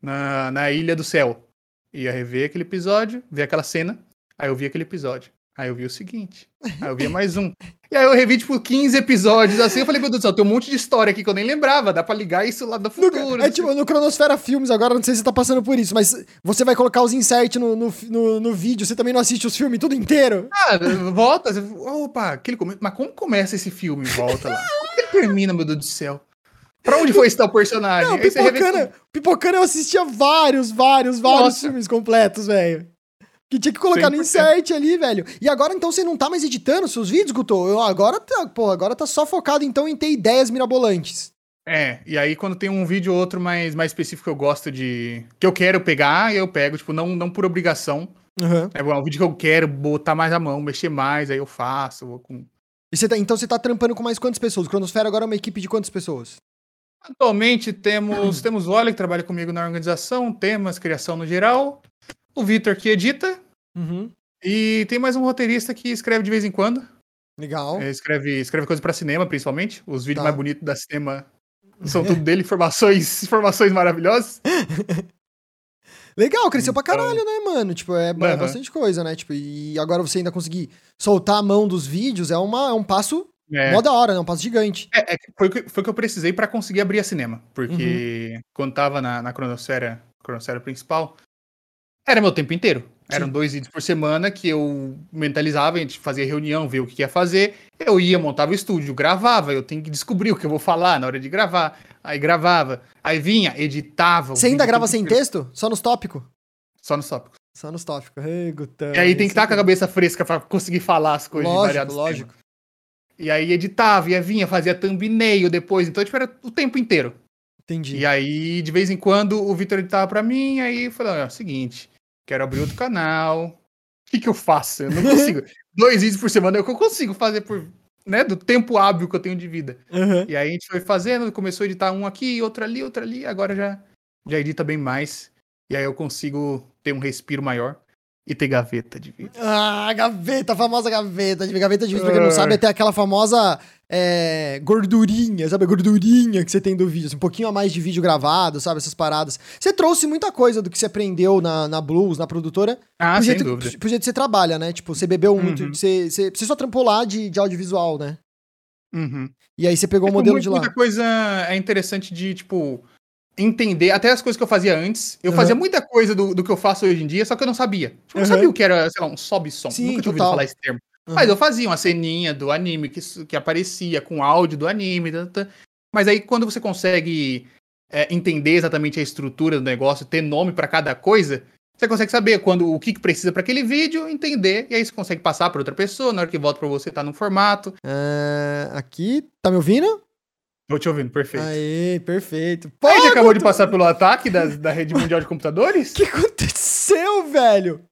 na, na Ilha do Céu. Ia rever aquele episódio, ver aquela cena, aí eu vi aquele episódio. Aí eu vi o seguinte. Aí eu via mais um. [LAUGHS] E aí eu revi, tipo, 15 episódios assim. Eu falei, meu Deus do céu, tem um monte de história aqui que eu nem lembrava. Dá pra ligar isso lá do futuro. No, é tipo, no Cronosfera Filmes, agora não sei se você tá passando por isso, mas você vai colocar os inserts no, no, no, no vídeo, você também não assiste os filmes tudo inteiro? Ah, volta. Opa, aquele come... mas como começa esse filme? Volta lá. Como ele termina, meu Deus do céu? Pra onde foi esse tal personagem? Não, Pipocana, Pipocana eu assistia vários, vários, vários Nossa. filmes completos, velho. Que tinha que colocar 100%. no insert ali, velho. E agora então você não tá mais editando seus vídeos, Guto? Eu, agora, tá, pô, agora tá só focado então em ter ideias mirabolantes. É, e aí quando tem um vídeo ou outro mais, mais específico que eu gosto de. que eu quero pegar, eu pego, tipo, não, não por obrigação. Uhum. É um vídeo que eu quero botar mais a mão, mexer mais, aí eu faço. Vou com... E você tá, então você tá trampando com mais quantas pessoas? O Cronosfera agora é uma equipe de quantas pessoas? Atualmente temos, temos o Oli, que trabalha comigo na organização, temas, criação no geral o Vitor que edita. Uhum. E tem mais um roteirista que escreve de vez em quando. Legal. É, escreve, escreve coisas para cinema, principalmente. Os vídeos tá. mais bonitos da cinema São tudo dele, [LAUGHS] informações, informações maravilhosas. [LAUGHS] Legal, cresceu pra Então- caralho, né, mano? Tipo, é, ba- Aham. bastante coisa, né? Tipo, e agora você ainda conseguir soltar a mão dos vídeos é, uma, é um passo É, mó da hora, né? Um passo gigante. é, é foi o que, foi o que eu precisei pra conseguir abrir a cinema. Porque quando tava na, na cronosfera, cronosfera principal, era meu tempo inteiro. Eram dois vídeos por semana que eu mentalizava, a gente fazia reunião, ver o que ia fazer. Eu ia, montava o estúdio, gravava. Eu tenho que descobrir o que eu vou falar na hora de gravar. Aí gravava. Aí vinha, editava. Você ainda grava sem texto? Só nos tópicos? Só nos tópicos. Só nos tópicos. Ei, Gutão. E aí tem que estar com a é- cabeça fresca pra conseguir falar as coisas de Lógico, variados lógico. E aí editava, ia vinha, fazia thumbnail depois. Então, tipo, era o tempo inteiro. Entendi. E aí, de vez em quando, o Vitor editava pra mim, aí eu falei, ó, é o seguinte, quero abrir outro canal. O que que eu faço? Eu não consigo. [LAUGHS] Dois vídeos por semana é o que eu consigo fazer por, né, do tempo hábil que eu tenho de vida. Aham. E aí a gente foi fazendo, começou a editar um aqui, outro ali, outro ali, agora já, já edita bem mais. E aí eu consigo ter um respiro maior e ter gaveta de vídeo. Ah, gaveta, a famosa gaveta. de- Gaveta de vídeo, pra quem não Ah. sabe, é ter aquela famosa é, gordurinha, sabe? A gordurinha que você tem do vídeo. assim, um pouquinho a mais de vídeo gravado, sabe? Essas paradas. Você trouxe muita coisa do que você aprendeu na, na Blues, na produtora, Ah, pro, sem jeito, dúvida. pro- jeito que você trabalha, né? Tipo, você bebeu muito. Uhum. Você, você, você só trampou lá de, de audiovisual, né? Uhum. E aí você pegou o Tipo, modelo muito- de lá. Muita coisa é interessante de, tipo, entender. Até as coisas que eu fazia antes. Eu Aham. fazia muita coisa do, do que eu faço hoje em dia, só que eu não sabia. Tipo, eu não sabia o que era, sei lá, um sobe-som. Sim, Nunca tinha ouvido falar esse termo. Aham. Mas eu fazia uma ceninha do anime que, que aparecia com áudio do anime. tá, tá. Mas aí quando você consegue é, entender exatamente a estrutura do negócio, ter nome pra cada coisa, você consegue saber quando o que, que precisa pra aquele vídeo, entender, e aí você consegue passar pra outra pessoa, na hora que volta pra você tá no formato. É, aqui, tá me ouvindo? Vou te ouvindo, perfeito. Aê, perfeito. a gente Pô, acabou de passar pelo ataque da, da rede mundial de computadores? [LAUGHS] O que aconteceu, velho?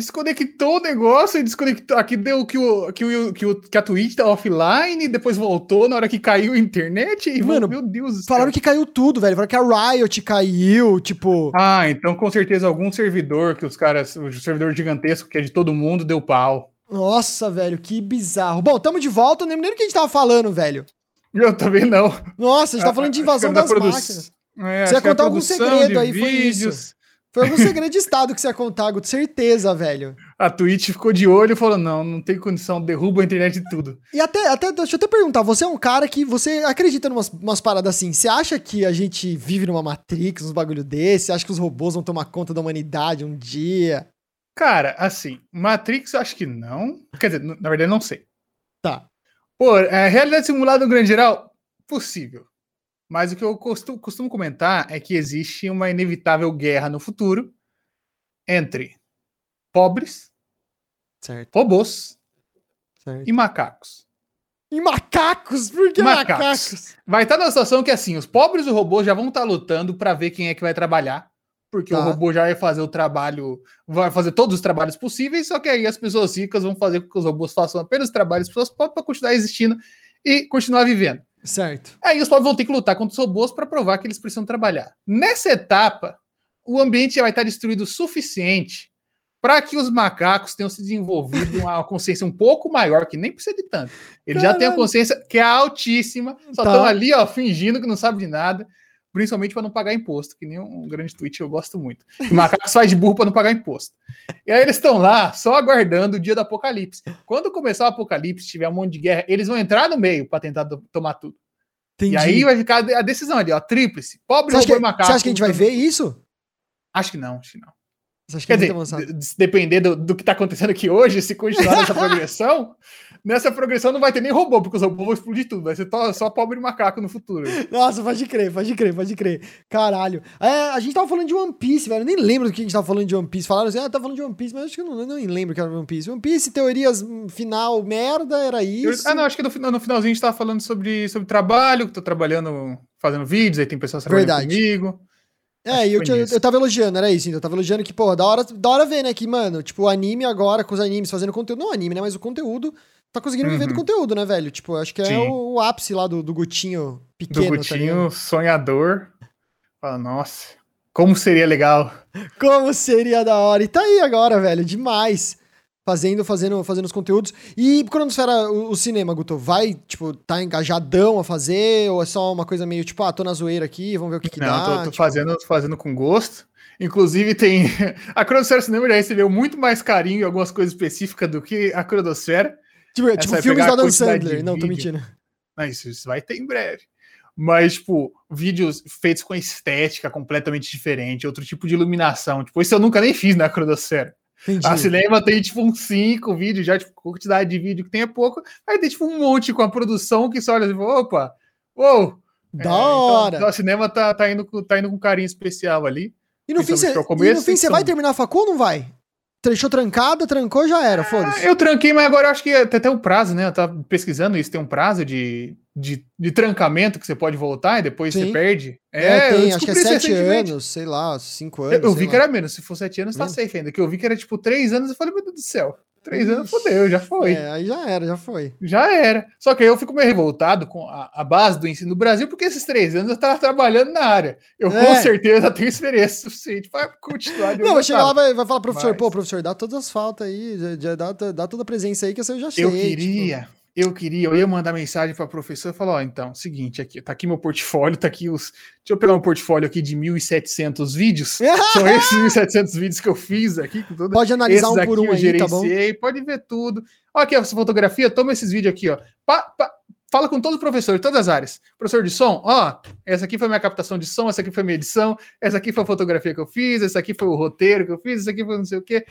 Desconectou o negócio e desconectou. Aqui deu que, o, que, o, que, o, que a Twitch tá offline, depois voltou na hora que caiu a internet. E, Mano, meu Deus. Falaram que caiu tudo, velho. Falaram que a Riot caiu, tipo. Ah, então com certeza algum servidor que os caras, o servidor gigantesco que é de todo mundo, deu pau. Nossa, velho, que bizarro. Bom, tamo de volta, não lembro nem do que a gente tava falando, velho. Eu também não. Nossa, a gente tá falando de [LAUGHS] invasão das da produ- máquinas. É, Você ia era contar algum segredo aí, foi isso. Foi algum segredo de estado que você ia contar, Guto, certeza, velho. A Twitch ficou de olho e falou: não, não tem condição, derruba a internet de tudo. E até, até, deixa eu até perguntar, você é um cara que você acredita em umas, umas paradas assim, você acha que a gente vive numa Matrix, uns bagulho desse? Você acha que os robôs vão tomar conta da humanidade um dia? Cara, assim, Matrix eu acho que não. Quer dizer, na verdade, não sei. Tá. Pô, é, realidade simulada no grande geral, possível. Mas o que eu costumo, costumo comentar é que existe uma inevitável guerra no futuro entre pobres, Certo, robôs certo. e macacos. E macacos? Por que Macacos. macacos? Vai estar numa situação que assim, os pobres e os robôs já vão estar lutando para ver quem é que vai trabalhar, porque Tá. o robô já vai fazer o trabalho, vai fazer todos os trabalhos possíveis, só que aí as pessoas ricas vão fazer com que os robôs façam apenas os trabalhos pessoas pobres para continuar existindo e continuar vivendo. Certo. Aí os pobres vão ter que lutar contra os robôs para provar que eles precisam trabalhar. Nessa etapa, o ambiente vai estar destruído o suficiente para que os macacos tenham se desenvolvido uma [LAUGHS] consciência um pouco maior, que nem precisa de tanto. Eles já têm a Caralho. consciência que é altíssima, só Tá. estão ali, ó, fingindo que não sabe de nada, principalmente para não pagar imposto, que nem um grande tweet eu gosto muito. O macaco faz de burro para não pagar imposto. E aí eles estão lá, só aguardando o dia do apocalipse. Quando começar o apocalipse, tiver um monte de guerra, eles vão entrar no meio para tentar tomar tudo. Entendi. E aí vai ficar a decisão ali, ó, tríplice. Pobre robô que, e macaco. você acha que a gente vai ver isso? Acho que não, acho que não. Você acha que Quer é dizer, depender do, do que tá acontecendo aqui hoje, se continuar nessa [LAUGHS] progressão, nessa progressão não vai ter nem robô, porque os robôs vão explodir tudo. Vai ser só pobre macaco no futuro. Nossa, pode crer, pode crer, pode crer. Caralho. É, a gente tava falando de One Piece, velho. Eu nem lembro do que a gente tava falando de One Piece. Falaram assim, ah, tá falando de One Piece, mas acho que eu não, nem lembro que era One Piece. One Piece, teorias hum, final, merda, era Eu- isso. ah, não, acho que no, no finalzinho a gente tava falando sobre, sobre trabalho, que tô trabalhando, fazendo vídeos, aí tem pessoas trabalhando Verdade. comigo. É, e eu, eu tava elogiando, era isso. então, Eu tava elogiando que, pô, da hora, da hora ver, né, que, mano, tipo, o anime agora, com os animes fazendo conteúdo, não anime, né, mas o conteúdo, tá conseguindo viver do Uhum. conteúdo, né, velho? Tipo, acho que é o, o ápice lá do, do Gutinho Do pequeno, tá Gutinho, ligado? sonhador. Fala, nossa, como seria legal. Como seria da hora. E tá aí agora, velho, demais. fazendo, fazendo, fazendo os conteúdos. E Cronosfera, o, o cinema, Guto, vai, tipo, tá engajadão a fazer? Ou é só uma coisa meio, tipo, ah, tô na zoeira aqui, vamos ver o que, que Não, dá? tô, tô tipo... fazendo, tô fazendo com gosto. Inclusive, tem. [LAUGHS] A Cronosfera Cinema já recebeu muito mais carinho em algumas coisas específicas do que a Cronosfera. Tipo, Essa tipo filmes da a Dan Sandler. Não, tô mentindo. Mas isso, isso vai ter em breve. Mas, tipo, vídeos feitos com estética completamente diferente, outro tipo de iluminação. Tipo, isso eu nunca nem fiz na. Entendi. A cinema tem, tipo, uns cinco vídeos já, tipo, quantidade de vídeo que tem é pouco. Aí tem, tipo, um monte com a produção que você olha e fala, opa, uou. Da É, então- hora. Então, o cinema tá, tá, indo, com- tá indo com carinho especial ali. e no fim, você, pro começo, e no fim, você são- vai terminar a facul ou não vai? Deixou trancada, trancou, já era, Ah, foda-se. eu tranquei, mas agora eu acho que tem até um prazo, né? Eu tava pesquisando isso, tem um prazo de, de, de trancamento que você pode voltar e depois Sim. você perde. É, eu tem, acho que é sete anos, sei lá, cinco anos. Eu, eu vi lá. que era menos, se for sete anos, tá Menos? safe ainda. Que eu vi que era tipo três anos, eu falei, meu Deus do céu, três anos, Ixi. fodeu, já foi. É, aí já era, já foi. Já era. Só que aí eu fico meio revoltado com a, a base do ensino no Brasil, porque esses três anos eu estava trabalhando na área. Eu É. com certeza tenho experiência suficiente para continuar de Não, vai chegar lá, vai, vai falar, professor, Mas- pô, professor, dá todas as faltas aí, já, já dá, dá toda a presença aí que eu já sei. Eu tipo. Eu queria, eu ia mandar mensagem para a professora e falar, ó, então, seguinte, aqui, tá aqui meu portfólio, tá aqui os, deixa eu pegar um portfólio aqui de 1.700 vídeos, [LAUGHS] são esses 1.700 vídeos que eu fiz aqui. Pode analisar um por um eu aí, tá bom? gerenciei, pode ver tudo. Ó, aqui essa fotografia, toma esses vídeos aqui, ó. Pa- pa- fala com todo professor, de todas as áreas. Professor de som, ó, essa aqui foi minha captação de som, essa aqui foi minha edição, essa aqui foi a fotografia que eu fiz, essa aqui foi o roteiro que eu fiz, essa aqui foi não sei o quê.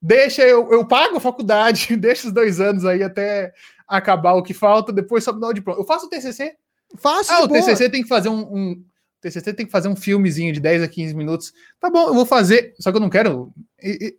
Deixa, eu, eu pago a faculdade, [LAUGHS] deixa os dois anos aí até acabar o que falta, depois só me dá o diploma. Eu faço o TCC. Fácil, Ah, de o boa. TCC tem que fazer um, um- o TCC tem que fazer um filmezinho de 10 a 15 minutos. Tá bom, eu vou fazer, só que eu não quero.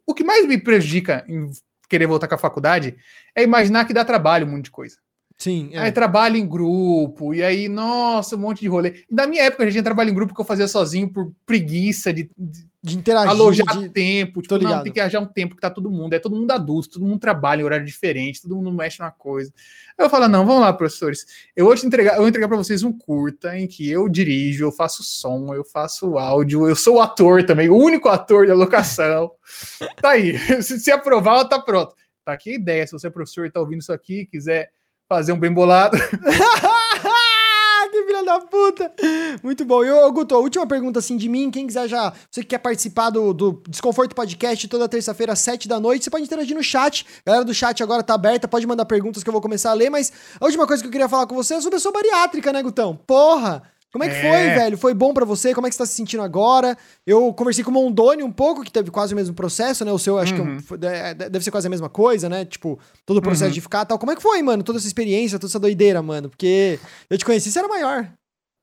o que mais me prejudica em querer voltar com a faculdade é imaginar que dá trabalho um monte de coisa. Sim, é. Aí trabalho em grupo, e aí, nossa, um monte de rolê. Na minha época, já tinha trabalho em grupo que eu fazia sozinho por preguiça de, de de interagir, alojar de... tempo. Tipo, não, tem que arranjar um tempo que tá todo mundo. É todo mundo adulto, todo mundo trabalha em horário diferente, todo mundo mexe numa coisa. Aí eu falo, não, vamos lá, professores. Eu vou te entregar, eu vou entregar para vocês um curta em que eu dirijo, eu faço som, eu faço áudio, eu sou o ator também, o único ator da locação. [LAUGHS] tá aí. [LAUGHS] Se, se aprovar, tá pronto. Tá aqui a ideia. Se você é professor e tá ouvindo isso aqui, quiser fazer um bem bolado. [LAUGHS] [LAUGHS] que filha da puta! Muito bom. E, ô, Guto, a última pergunta assim de mim, quem quiser já, você que quer participar do, do Desconforto Podcast toda terça-feira às 7 da noite, você pode interagir no chat. A galera do chat agora tá aberta, pode mandar perguntas que eu vou começar a ler, mas a última coisa que eu queria falar com você é sobre a sua bariátrica, né, Gutão? Porra! Como é que É. foi, velho? Foi bom pra você? Como é que você tá se sentindo agora? Eu conversei com o Mondoni um pouco, que teve quase o mesmo processo, né? O seu, acho que é um- Uhum. foi- é, deve ser quase a mesma coisa, né? Tipo, todo o processo Uhum. de ficar e tal. Como é que foi, mano? Toda essa experiência, toda essa doideira, mano? Porque eu te conheci, você era maior.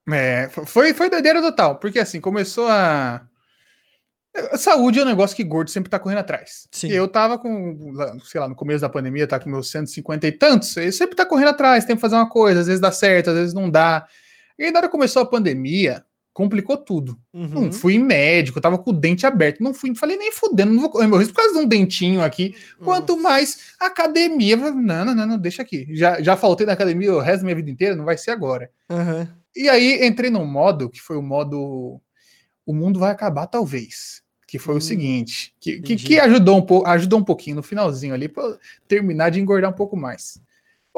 É, foi, foi doideira total, porque assim, começou a. a Saúde é um negócio que gordo sempre tá correndo atrás. Sim. Eu tava com, sei lá, no começo da pandemia, tá com meus 150 e tantos, ele sempre tá correndo atrás, tem que fazer uma coisa, às vezes dá certo, às vezes não dá. E aí, na hora que começou a pandemia, complicou tudo. Uhum. Não fui médico, tava com o dente aberto, não fui, falei nem fudendo, não vou correr meu risco por causa de um dentinho aqui. Quanto mais academia, falei, não, não, não, não, deixa aqui. Já, já faltei na academia o resto da minha vida inteira, não vai ser agora. Aham. E aí entrei num modo que foi o modo o mundo vai acabar talvez, que foi Hum, o seguinte, que, que, que ajudou um pouco, ajudou um pouquinho no finalzinho ali para eu terminar de engordar um pouco mais.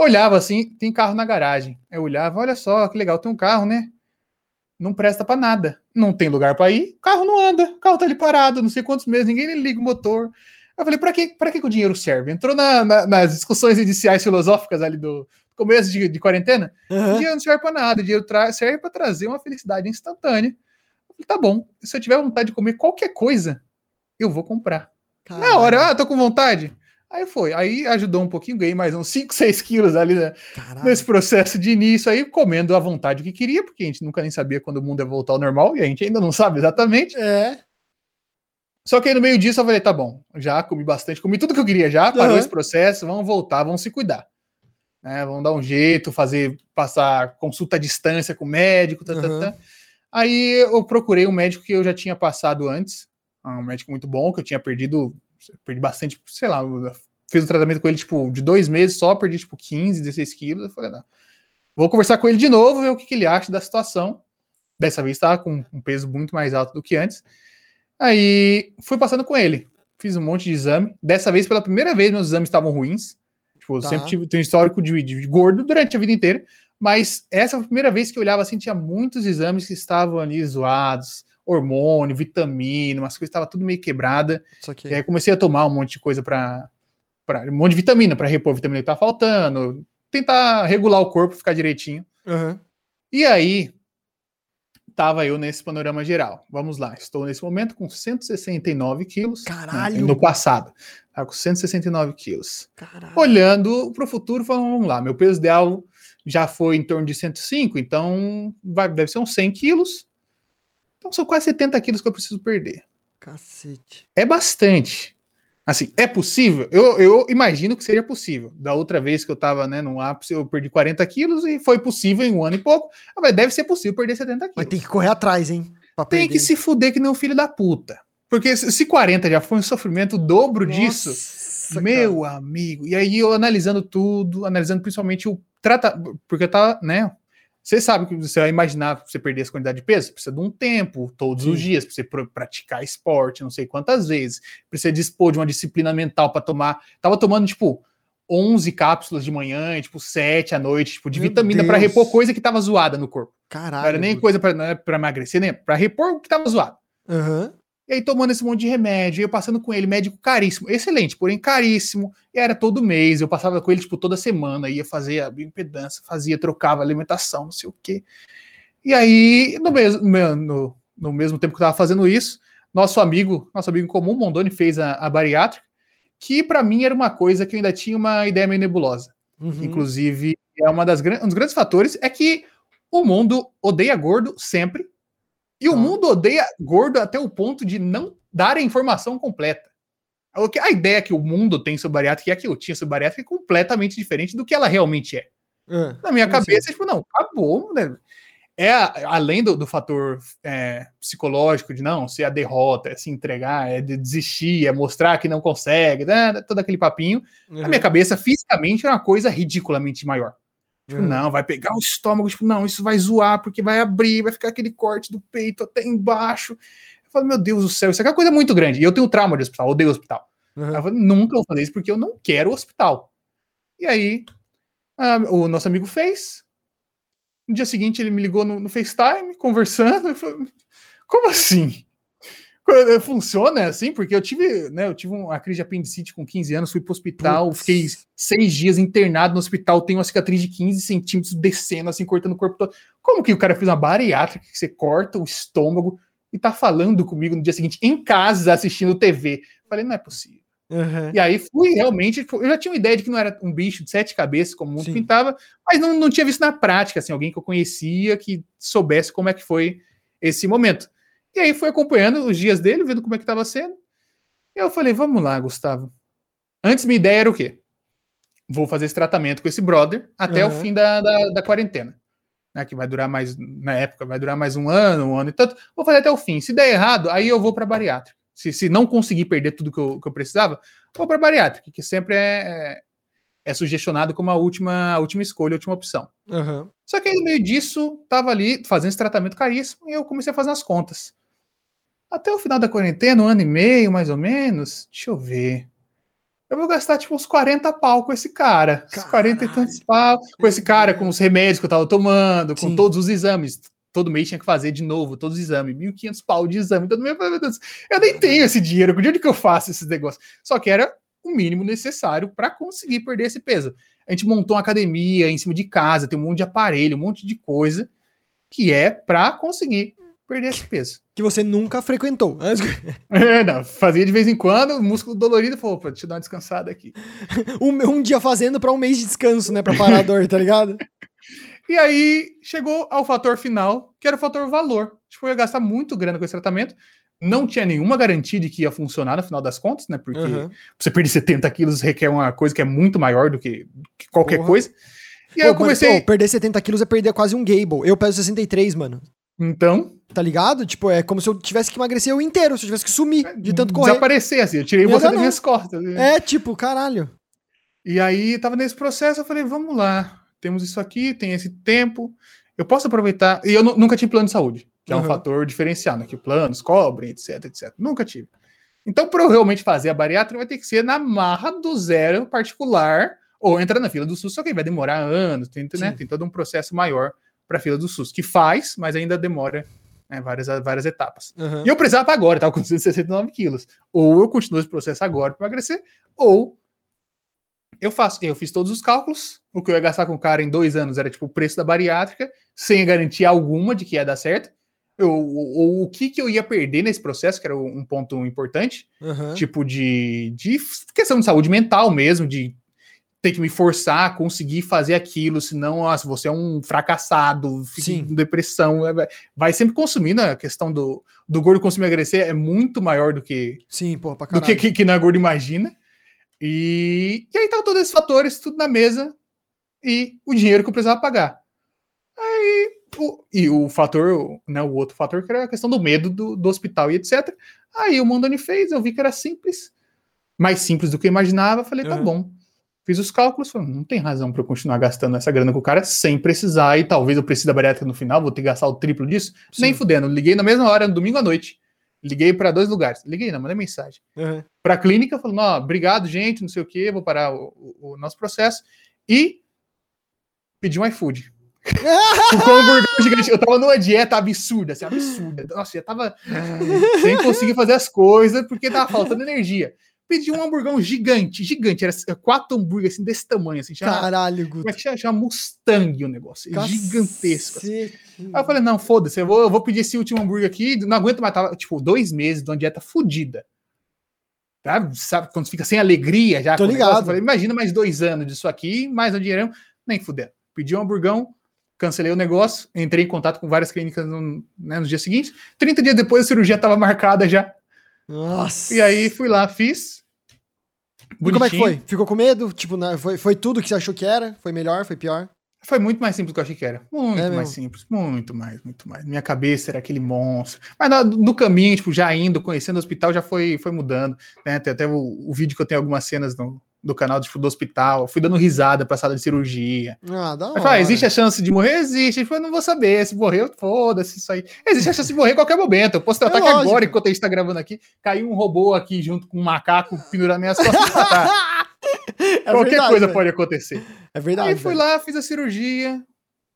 Olhava assim, tem carro na garagem. Eu olhava, olha só, que legal, tem um carro, né? Não presta para nada. Não tem lugar para ir, o carro não anda, o carro tá ali parado, não sei quantos meses, ninguém liga o motor. Eu falei, para que, pra que, que o dinheiro serve? Entrou na- na- nas discussões iniciais filosóficas ali do começo de, de quarentena. Aham. Dinheiro não serve para nada, dinheiro tra- serve para trazer uma felicidade instantânea. Eu falei, tá bom, se eu tiver vontade de comer qualquer coisa, eu vou comprar. Na hora, ah, tô com vontade. Aí foi, aí ajudou um pouquinho, ganhei mais uns 5, 6 [LAUGHS] quilos ali né, nesse processo de início aí, comendo à vontade o que queria, porque a gente nunca nem sabia quando o mundo ia voltar ao normal, e a gente ainda não sabe exatamente. É. Só que aí no meio disso eu falei, tá bom, já comi bastante, comi tudo que eu queria já, parou esse processo, vamos voltar, vamos se cuidar. Né, vamos dar um jeito, fazer, passar consulta à distância com o médico, tá, tá, Aham. tá. Aí eu procurei um médico que eu já tinha passado antes, um médico muito bom, que eu tinha perdido, perdi bastante, sei lá, fiz um tratamento com ele, tipo, de dois meses só, perdi, tipo, 15, 16 quilos, eu falei, não, vou conversar com ele de novo, ver o que, que ele acha da situação, dessa vez estava com um peso muito mais alto do que antes, aí fui passando com ele, fiz um monte de exame. Dessa vez, pela primeira vez, meus exames estavam ruins. Tipo, eu Tá. sempre tive tenho histórico de, de gordo durante a vida inteira. Mas essa foi a primeira vez que eu olhava assim, tinha muitos exames que estavam ali zoados, hormônio, vitamina, umas coisas, estava tudo meio quebrada. E aí comecei a tomar um monte de coisa para um monte de vitamina para repor a vitamina que tá faltando, tentar regular o corpo, ficar direitinho. Aham. E aí tava eu nesse panorama geral. Vamos lá, estou nesse momento com 169 quilos. Caralho! No passado, tava com 169 quilos. Caralho. Olhando para o futuro, falando, vamos lá, meu peso ideal já foi em torno de 105, então vai, deve ser uns 100 quilos. Então são quase 70 quilos que eu preciso perder. Cacete. É bastante. Assim, é possível? Eu, eu imagino que seja possível. Da outra vez que eu tava né, no ápice, eu perdi 40 quilos e foi possível em um ano e pouco. Ah, Mas deve ser possível perder 70 quilos. Mas tem que correr atrás, hein? Tem perder. que se fuder que nem um filho da puta. Porque se se 40 já foi um sofrimento, o dobro disso. Nossa, Meu amigo. E aí eu analisando tudo, analisando principalmente o trata, porque eu tava, né? Você sabe que você vai imaginar pra você perder essa quantidade de peso, precisa de um tempo, todos os Sim. dias, pra você pr- praticar esporte, não sei quantas vezes, precisa dispor de uma disciplina mental pra tomar. Tava tomando tipo 11 cápsulas de manhã, e, tipo 7 à noite, tipo de Meu vitamina Deus. repor coisa que tava zoada no corpo. Caralho. não era nem coisa era pra emagrecer, nem pra repor o que tava zoado. Aham. E aí tomando esse monte de remédio, eu passando com ele, médico caríssimo, excelente, porém caríssimo, e era todo mês, eu passava com ele, tipo, toda semana, ia fazer a bioimpedância, fazia, trocava alimentação, não sei o quê. E aí, no mesmo, no, no mesmo tempo que eu tava fazendo isso, nosso amigo, nosso amigo em comum, Mondoni, fez a, a bariátrica, que para mim era uma coisa que eu ainda tinha uma ideia meio nebulosa. Uhum. Inclusive, é uma das, um dos grandes fatores é que o mundo odeia gordo sempre, e o mundo odeia gordo até o ponto de não dar a informação completa. A ideia que o mundo tem sobre bariátrica e a que eu tinha sobre bariátrica é completamente diferente do que ela realmente é. Ah, Na minha cabeça, tipo, não, acabou, né? É além do, do fator é, psicológico de não ser a derrota, é se entregar, é de desistir, é mostrar que não consegue, né? todo aquele papinho. Na Uhum. minha cabeça, fisicamente, é uma coisa ridiculamente maior. Tipo, não, vai pegar o estômago, tipo, não, isso vai zoar, porque vai abrir, vai ficar aquele corte do peito até embaixo. Eu falo, meu Deus do céu, isso aqui é uma coisa muito grande. E eu tenho trauma de hospital, odeio hospital. Uhum. Eu falei, nunca vou fazer isso porque eu não quero hospital. E aí, ah, o nosso amigo fez. No dia seguinte, ele me ligou no, no FaceTime, conversando. Eu falei, como assim? Co- Funciona assim? Porque eu tive, né, eu tive uma crise de apendicite com 15 anos, fui pro hospital, Putz. fiquei seis dias internado no hospital, tenho uma cicatriz de 15 centímetros descendo, assim, cortando o corpo todo. Como que o cara fez uma bariátrica que você corta o estômago e tá falando comigo no dia seguinte, em casa, assistindo TV? Falei, não é possível. Uhum. E aí fui realmente, eu já tinha uma ideia de que não era um bicho de sete cabeças, como o mundo Sim. pintava, mas não, não tinha visto na prática, assim, alguém que eu conhecia que soubesse como é que foi esse momento. E aí fui acompanhando os dias dele, vendo como é que estava sendo. E eu falei, vamos lá, Gustavo. Antes minha ideia era o quê? Vou fazer esse tratamento com esse brother até o Uhum. fim da, da, da quarentena. Né, que vai durar mais, na época, vai durar mais um ano, um ano e tanto. Vou fazer até o fim. Se der errado, aí eu vou para bariátrica. Se, se não conseguir perder tudo que eu, que eu precisava, vou para bariátrica, que sempre é, é sugestionado como a última, a última escolha, a última opção. Uhum. Só que aí, no meio disso, tava ali fazendo esse tratamento caríssimo e eu comecei a fazer as contas. Até o final da quarentena, um ano e meio, mais ou menos, deixa eu ver. Eu vou gastar tipo uns 40 pau com esse cara. Uns 40 e tantos pau. Com esse cara, com os remédios que eu tava tomando, com Sim. todos os exames. Todo mês tinha que fazer de novo todos os exames. 1.500 pau de exame. Todo mês, meu Deus, eu nem tenho esse dinheiro. De onde que eu faço esses negócios? Só que era o mínimo necessário para conseguir perder esse peso. A gente montou uma academia em cima de casa, tem um monte de aparelho, um monte de coisa que é para conseguir perder esse peso. Que você nunca frequentou. [LAUGHS] É, não, fazia de vez em quando, músculo dolorido, falou, opa, deixa eu dar uma descansada aqui. [LAUGHS] Um, um dia fazendo pra um mês de descanso, né? Pra parar a dor, tá ligado? [LAUGHS] E aí chegou ao fator final, que era o fator valor. Tipo, eu ia gastar muito grana com esse tratamento. Não tinha nenhuma garantia de que ia funcionar no final das contas, né? Porque Uhum. você perder 70 quilos requer uma coisa que é muito maior do que, que qualquer Porra. coisa. E aí eu Pô, mano, comecei. pô, perder 70 quilos é perder quase um Gable. Eu peso 63, mano. Então, Tá ligado? Tipo, é como se eu tivesse que emagrecer eu inteiro, se eu tivesse que sumir de tanto correr. desaparecer, assim. Eu tirei você das não. minhas costas. É, tipo, caralho. E aí tava nesse processo, eu falei, vamos lá, temos isso aqui, tem esse tempo, eu posso aproveitar. E eu nu- nunca tive plano de saúde, que é um Uhum. fator diferencial, né? Que planos cobrem, etc, etc. Nunca tive. Então, para eu realmente fazer a bariátrica, vai ter que ser na marra do zero particular ou entrar na fila do SUS, só que vai demorar anos, tem, né, tem todo um processo maior para a fila do SUS, que faz, mas ainda demora né, várias, várias etapas. Uhum. E eu precisava agora, estava com 269 quilos. Ou eu continuo esse processo agora para emagrecer, ou eu faço. Eu fiz todos os cálculos. O que eu ia gastar com o cara em dois anos era tipo o preço da bariátrica, sem garantia alguma de que ia dar certo. Eu, ou, o que, que eu ia perder nesse processo, que era um ponto importante, Uhum. tipo de, de questão de saúde mental mesmo, de ter que me forçar a conseguir fazer aquilo, senão nossa, você é um fracassado, fica Sim. com depressão, vai- sempre consumindo a questão do, do gordo consumir e emagrecer é muito maior do que, Sim, pô, do que, que, que é gordo imagina. E, e aí tá todos esses fatores, tudo na mesa, e o dinheiro que eu precisava pagar. Aí, o, e o fator, né, o outro fator que era a questão do medo do, do hospital e etc. Aí o Mondoni fez, eu vi que era simples, mais simples do que eu imaginava, falei, tá Uhum. bom. Fiz os cálculos, falei, não tem razão para eu continuar gastando essa grana com o cara sem precisar, e talvez eu precise da bariátrica no final, vou ter que gastar o triplo disso. Nem Sim. fudendo, liguei na mesma hora, no domingo à noite. Liguei para dois lugares. Liguei, não, mandei mensagem Uhum. para a clínica, falando: ó, obrigado, gente, não sei o que, vou parar o, o- o nosso processo. E pedi um iFood. [LAUGHS] Um gigante. Eu tava numa dieta absurda, assim, absurda. Nossa, eu tava sem conseguir fazer as coisas porque tava faltando energia. Pedi um hamburgão gigante, gigante. Era quatro hambúrguer assim, desse tamanho, assim. Chama, Caralho, como é Guto. que chama? Chama Mustang o negócio. Gigantesco. assim. Cacete. Aí eu falei, não, foda-se, eu vou, eu vou pedir esse último hambúrguer aqui, não aguento mais, tava, tipo, dois meses de uma dieta fodida. Sabe? Sabe quando fica sem alegria já? Tô negócio? ligado. Eu falei, imagina mais dois anos disso aqui, mais um dinheirão, nem fudendo. Pedi um hamburgão, cancelei o negócio, entrei em contato com várias clínicas no, né, nos dias seguintes. 30 dias depois a cirurgia estava marcada já. Nossa. E aí fui lá, fiz. E como é que Bonitinho. foi? Ficou com medo? Tipo, foi, foi tudo que você achou que era? Foi melhor? Foi pior? Foi muito mais simples do que eu achei que era. Muito É mais simples. Muito mais, muito mais. Minha cabeça era aquele monstro. Mas na- no caminho, tipo, já indo, conhecendo o hospital, já foi, foi mudando. Né? Tem até o, o vídeo que eu tenho algumas cenas no, do canal tipo, do hospital. Eu fui dando risada pra sala de cirurgia. Ah, da Aí hora. fala, existe a chance de morrer? Existe. Eu não vou saber. Se morrer, foda-se isso aí. Existe a chance de morrer a qualquer momento. Eu posso tratar É que agora, enquanto a gente tá gravando aqui, caiu um robô aqui junto com um macaco pendurado nas minhas costas. [LAUGHS] É Qualquer verdade, coisa pode acontecer. É verdade. Aí fui lá, fiz a cirurgia.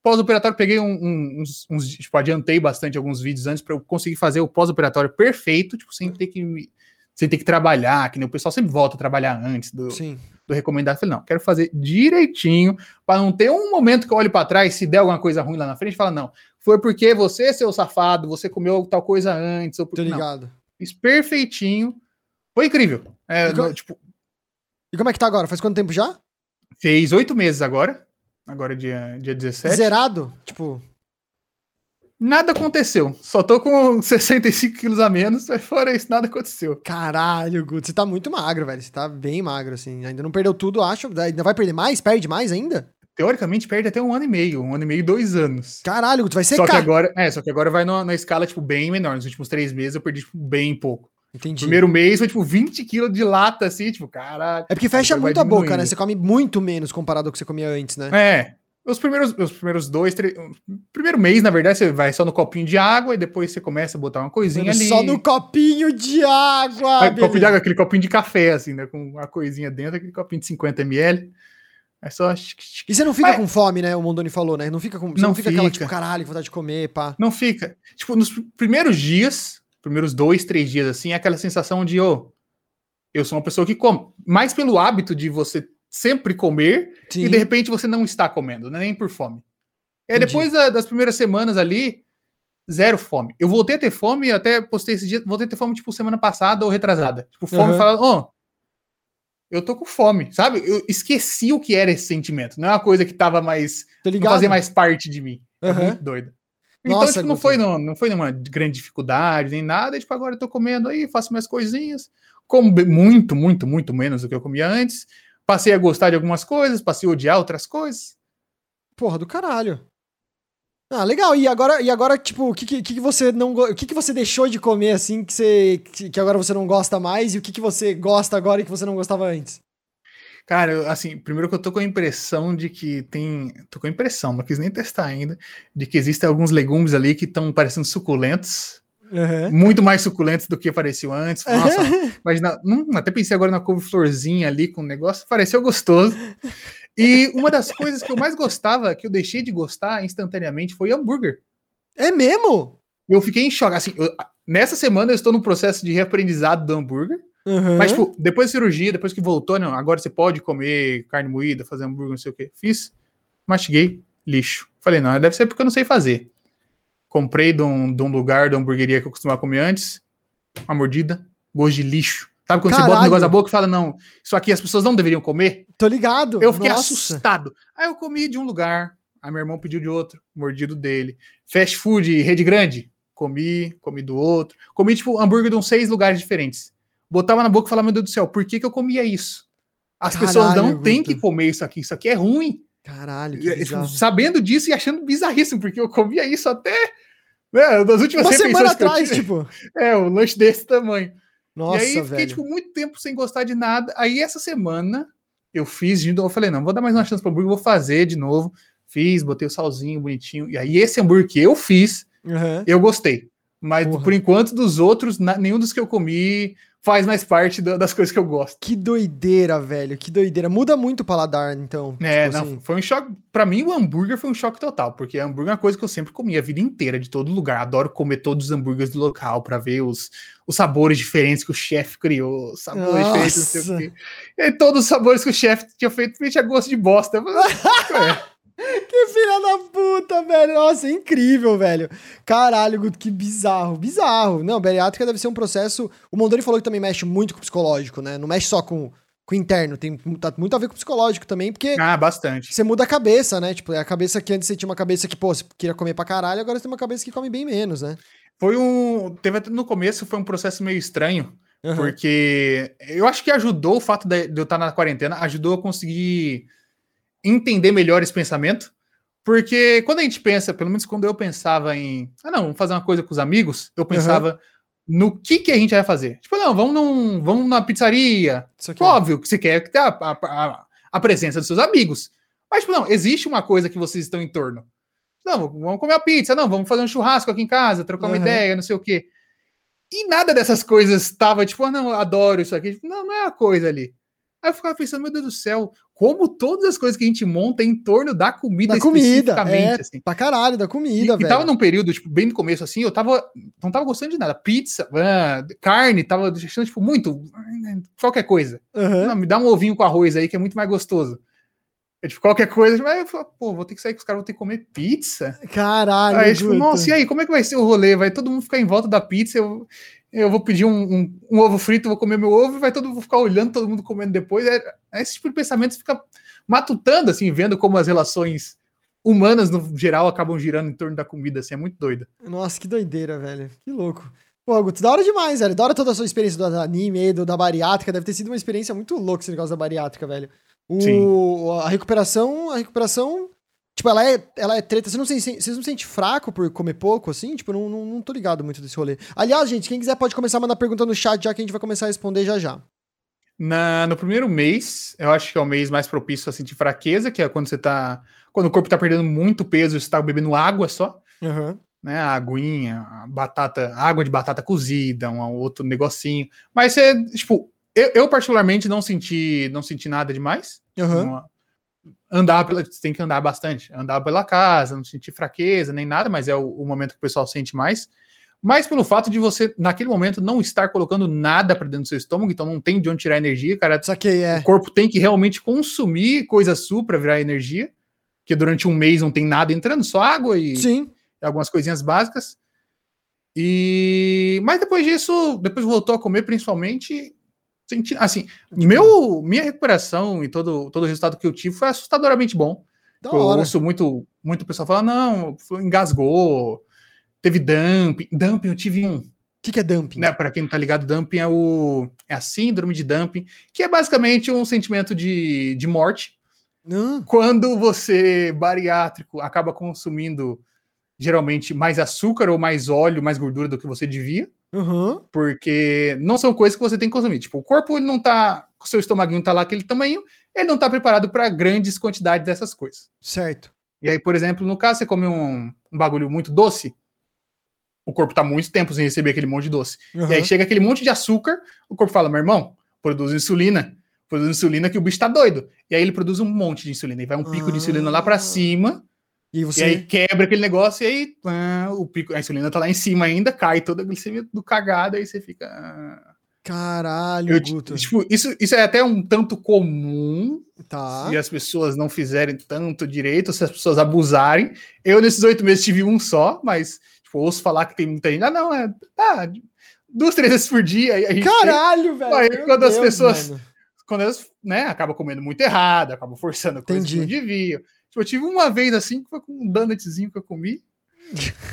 Pós-operatório, peguei um- um- uns, uns- Tipo, adiantei bastante alguns vídeos antes para eu conseguir fazer o pós-operatório perfeito, tipo, sem ter que. me- Sem ter que trabalhar, que nem o pessoal sempre volta a trabalhar antes do, Sim. do recomendado. Eu falei, não, quero fazer direitinho, para não ter um momento que eu olhe para trás, se der alguma coisa ruim lá na frente, fala, não, foi porque você, seu safado, você comeu tal coisa antes, ou Tô porque. Não, ligado. fiz perfeitinho. Foi incrível. É, E co- no- tipo, E como é que tá agora? Faz quanto tempo já? fez oito meses agora. Agora, dia, dia 17. Zerado? Tipo, Nada aconteceu. Só tô com [LAUGHS] 65 quilos a menos, mas fora isso, nada aconteceu. caralho, Guto. Você tá muito magro, velho. Você tá bem magro, assim. Ainda não perdeu tudo, acho. Ainda vai perder mais? Perde mais ainda? Teoricamente, perde até um ano e meio, um ano e meio, dois anos. Caralho, Guto, vai Só secar. que agora, é, só que agora vai numa, numa escala, tipo, bem menor. Nos últimos três meses eu perdi, tipo, bem pouco. Entendi. Primeiro mês foi, tipo, 20 quilos de lata, assim, tipo, caralho. É porque fecha muito a boca, né? Você come muito menos comparado ao que você comia antes, né? É. Os primeiros, os primeiros dois, três. Primeiro mês, na verdade, você vai só no copinho de água e depois você começa a botar uma coisinha ali. Só no copinho de água. Ah, copo de água, aquele copinho de café, assim, né? Com uma coisinha dentro, aquele copinho de 50ml. É só. E você não fica Mas- com fome, né? O Mondoni falou, né? Não fica com. Você não, Não fica, aquela, fica. tipo, caralho, vontade de comer, pá. Não fica. Tipo, nos pr- primeiros dias, primeiros dois, três dias, assim, é aquela sensação de, ô, eu sou uma pessoa que come. Mais pelo hábito de você sempre comer Sim. e de repente você não está comendo, né? nem por fome. É depois da- das primeiras semanas ali, zero fome. Eu voltei a ter fome, até postei esse dia, voltei a ter fome, tipo, semana passada ou retrasada. Tipo, fome, Aham. falando, ó, eu tô com fome, sabe? Eu esqueci o que era esse sentimento. Não é uma coisa que tava mais não fazia mais parte de mim. É Aham. muito doido. Então, Nossa, tipo, não, Guto. foi no, não foi numa grande dificuldade, nem nada. E, tipo, agora eu tô comendo aí, faço minhas coisinhas. Como muito, muito, muito menos do que eu comia antes. Passei a gostar de algumas coisas, passei a odiar outras coisas. Porra do caralho. Ah, legal. E agora, e agora tipo, o que, que, que você não o que, que você deixou de comer assim que você que, que agora você não gosta mais e o que, que você gosta agora e que você não gostava antes? Cara, eu, assim, primeiro que eu tô com a impressão de que tem. Tô com a impressão, não quis nem testar ainda, de que existem alguns legumes ali que estão parecendo suculentos. Uhum. Muito mais suculentos do que pareciam antes. Nossa, imagina, hum, até pensei agora na couve-florzinha ali com o negócio, pareceu gostoso. E uma das coisas que eu mais gostava, que eu deixei de gostar instantaneamente, foi hambúrguer. É mesmo? Eu fiquei em choque. Assim, eu, nessa semana eu estou no processo de reaprendizado do hambúrguer. Uhum. Mas, tipo, depois da cirurgia, depois que voltou, não, agora você pode comer carne moída, fazer hambúrguer, não sei o que. Fiz, mastiguei, lixo. Falei, não, deve ser porque eu não sei fazer. Comprei de um, de um lugar da hamburgueria que eu costumava comer antes, uma mordida, gosto de lixo. Sabe quando Caralho. você bota um negócio na boca e fala, não, isso aqui as pessoas não deveriam comer? Tô ligado. Eu fiquei Nossa. assustado. Aí eu comi de um lugar, aí meu irmão pediu de outro, mordido dele. Fast food, rede grande, comi, comi do outro. Comi, tipo, hambúrguer de uns seis lugares diferentes. Botava na boca e falava, meu Deus do céu, por que, que eu comia isso? As Caralho, pessoas não têm que comer isso aqui, isso aqui é ruim. Caralho, que é, Sabendo disso e achando bizarríssimo, porque eu comia isso até né, das últimas Uma semana atrás, tipo. [LAUGHS] É, um lanche desse tamanho. Nossa, e aí fiquei, velho. tipo, muito tempo sem gostar de nada. Aí essa semana eu fiz de novo. Eu falei, não, vou dar mais uma chance pro hambúrguer, vou fazer de novo. Fiz, botei o salzinho bonitinho. E aí esse hambúrguer que eu fiz, uhum. eu gostei. Mas Porra. por enquanto, dos outros, nenhum dos que eu comi faz mais parte das coisas que eu gosto. Que doideira, velho. Que doideira. Muda muito o paladar, então. É, tipo não, assim. foi um choque. Pra mim, o hambúrguer foi um choque total, porque hambúrguer é uma coisa que eu sempre comi a vida inteira, de todo lugar. Adoro comer todos os hambúrgueres do local para ver os, os sabores diferentes que o chefe criou, sabores Nossa. diferentes, não sei o quê. E todos os sabores que o chefe tinha feito, tinha gosto de bosta. Que filha da puta, velho. Nossa, é incrível, velho. Caralho, Guto, que bizarro. Bizarro. Não, bariátrica deve ser um processo. O Mondoni falou que também mexe muito com o psicológico, né? Não mexe só com, com o interno. Tem tá muito a ver com o psicológico também, porque. Ah, bastante. Você muda a cabeça, né? Tipo, é a cabeça que antes você tinha uma cabeça que, pô, você queria comer pra caralho, agora você tem uma cabeça que come bem menos, né? Foi um. Teve no começo, foi um processo meio estranho. Uhum. Porque eu acho que ajudou o fato de eu estar na quarentena, ajudou a conseguir entender melhor esse pensamento. Porque quando a gente pensa, pelo menos quando eu pensava em, ah, não, vamos fazer uma coisa com os amigos, eu pensava uhum. no que, que a gente vai fazer. Tipo, não, vamos, num, vamos numa pizzaria. Óbvio que você quer que a, a, a, presença dos seus amigos. Mas, tipo, não, existe uma coisa que vocês estão em torno. Não, vamos comer a pizza, não, vamos fazer um churrasco aqui em casa, trocar uma ideia, não sei o quê. E nada dessas coisas estava, tipo, ah, não, adoro isso aqui. Não, não é a coisa ali. Aí eu ficava pensando, meu Deus do céu, como todas as coisas que a gente monta é em torno da comida da comida, é, assim. Pra caralho, da comida, e, velho. E tava num período, tipo, bem no começo, assim, eu tava, não tava gostando de nada. Pizza, ah, carne, tava deixando, tipo, muito, qualquer coisa. Uhum. Não, me dá um ovinho com arroz aí, que é muito mais gostoso. É, tipo, qualquer coisa, mas eu falo, pô, vou ter que sair com os caras, vou ter que comer pizza. Caralho. Aí, tipo, nossa, e aí, como é que vai ser o rolê? Vai todo mundo ficar em volta da pizza, eu eu vou pedir um, um, um, ovo frito, vou comer meu ovo, e vai todo mundo ficar olhando, todo mundo comendo depois. É, é esse tipo de pensamento fica matutando, assim, vendo como as relações humanas, no geral, acabam girando em torno da comida, assim, é muito doida. Nossa, que doideira, velho. Que louco. Pô, Guto, da hora demais, velho. Da hora toda a sua experiência do anime, do, da bariátrica. Deve ter sido uma experiência muito louca esse negócio da bariátrica, velho. O, Sim. A recuperação, a recuperação Tipo, ela é, ela é treta. Você não, se, você não sente fraco por comer pouco, assim? Tipo, não, não, não tô ligado muito desse rolê. Aliás, gente, quem quiser pode começar a mandar pergunta no chat já que a gente vai começar a responder já já. Na, no primeiro mês, eu acho que é o mês mais propício a sentir fraqueza, que é quando você tá. Quando o corpo tá perdendo muito peso, você tá bebendo água só. Uhum. Né, a aguinha, a batata, água de batata cozida, um outro negocinho. Mas você, tipo, eu, eu particularmente não senti, não senti nada demais. Uhum andar pela, você tem que andar bastante, andar pela casa, não sentir fraqueza nem nada, mas é o, o, momento que o pessoal sente mais. Mas pelo fato de você, naquele momento, não estar colocando nada para dentro do seu estômago, então não tem de onde tirar energia, cara. Saquei, é. O corpo tem que realmente consumir coisa sua para virar energia, que durante um mês não tem nada entrando, só água e, Sim. e algumas coisinhas básicas. E mas depois disso, depois voltou a comer principalmente senti, assim, meu, minha recuperação e todo, todo o resultado que eu tive foi assustadoramente bom. Da eu hora. ouço muito, muito pessoal falar, não, engasgou, teve dumping. Dumping, eu tive um. O que, que, é dumping? Né, para quem não tá ligado, dumping é, o, é a síndrome de dumping, que é basicamente um sentimento de, de morte. Não. Quando você, bariátrico, acaba consumindo geralmente mais açúcar ou mais óleo, mais gordura do que você devia. Uhum. Porque não são coisas que você tem que consumir. Tipo, o corpo ele não tá. O seu estomaguinho tá lá aquele tamanho, ele não tá preparado para grandes quantidades dessas coisas. Certo. E aí, por exemplo, no caso, você come um, um bagulho muito doce, o corpo tá muito tempo sem receber aquele monte de doce. Uhum. E aí chega aquele monte de açúcar, o corpo fala, meu irmão, produz insulina. Produz insulina que o bicho tá doido. E aí ele produz um monte de insulina. E vai um pico de insulina lá para Ah. cima. E você. E aí quebra aquele negócio e aí o pico, a insulina tá lá em cima ainda, cai toda a glicemia do cagado, aí você fica. ah. Caralho, Eu, tipo, isso, isso é até um tanto comum Tá. se as pessoas não fizerem tanto direito, se as pessoas abusarem. Eu, nesses oito meses, tive um só, mas tipo, ouço falar que tem muita gente. Ah, não, é. Ah, duas, três vezes por dia. aí Caralho, velho. Aí, quando as Deus, pessoas- mano. quando elas, né, acabam comendo muito errado, acabam forçando coisas que não Entendi. deviam. Tipo, eu tive uma vez assim, que foi com um donutzinho que eu comi.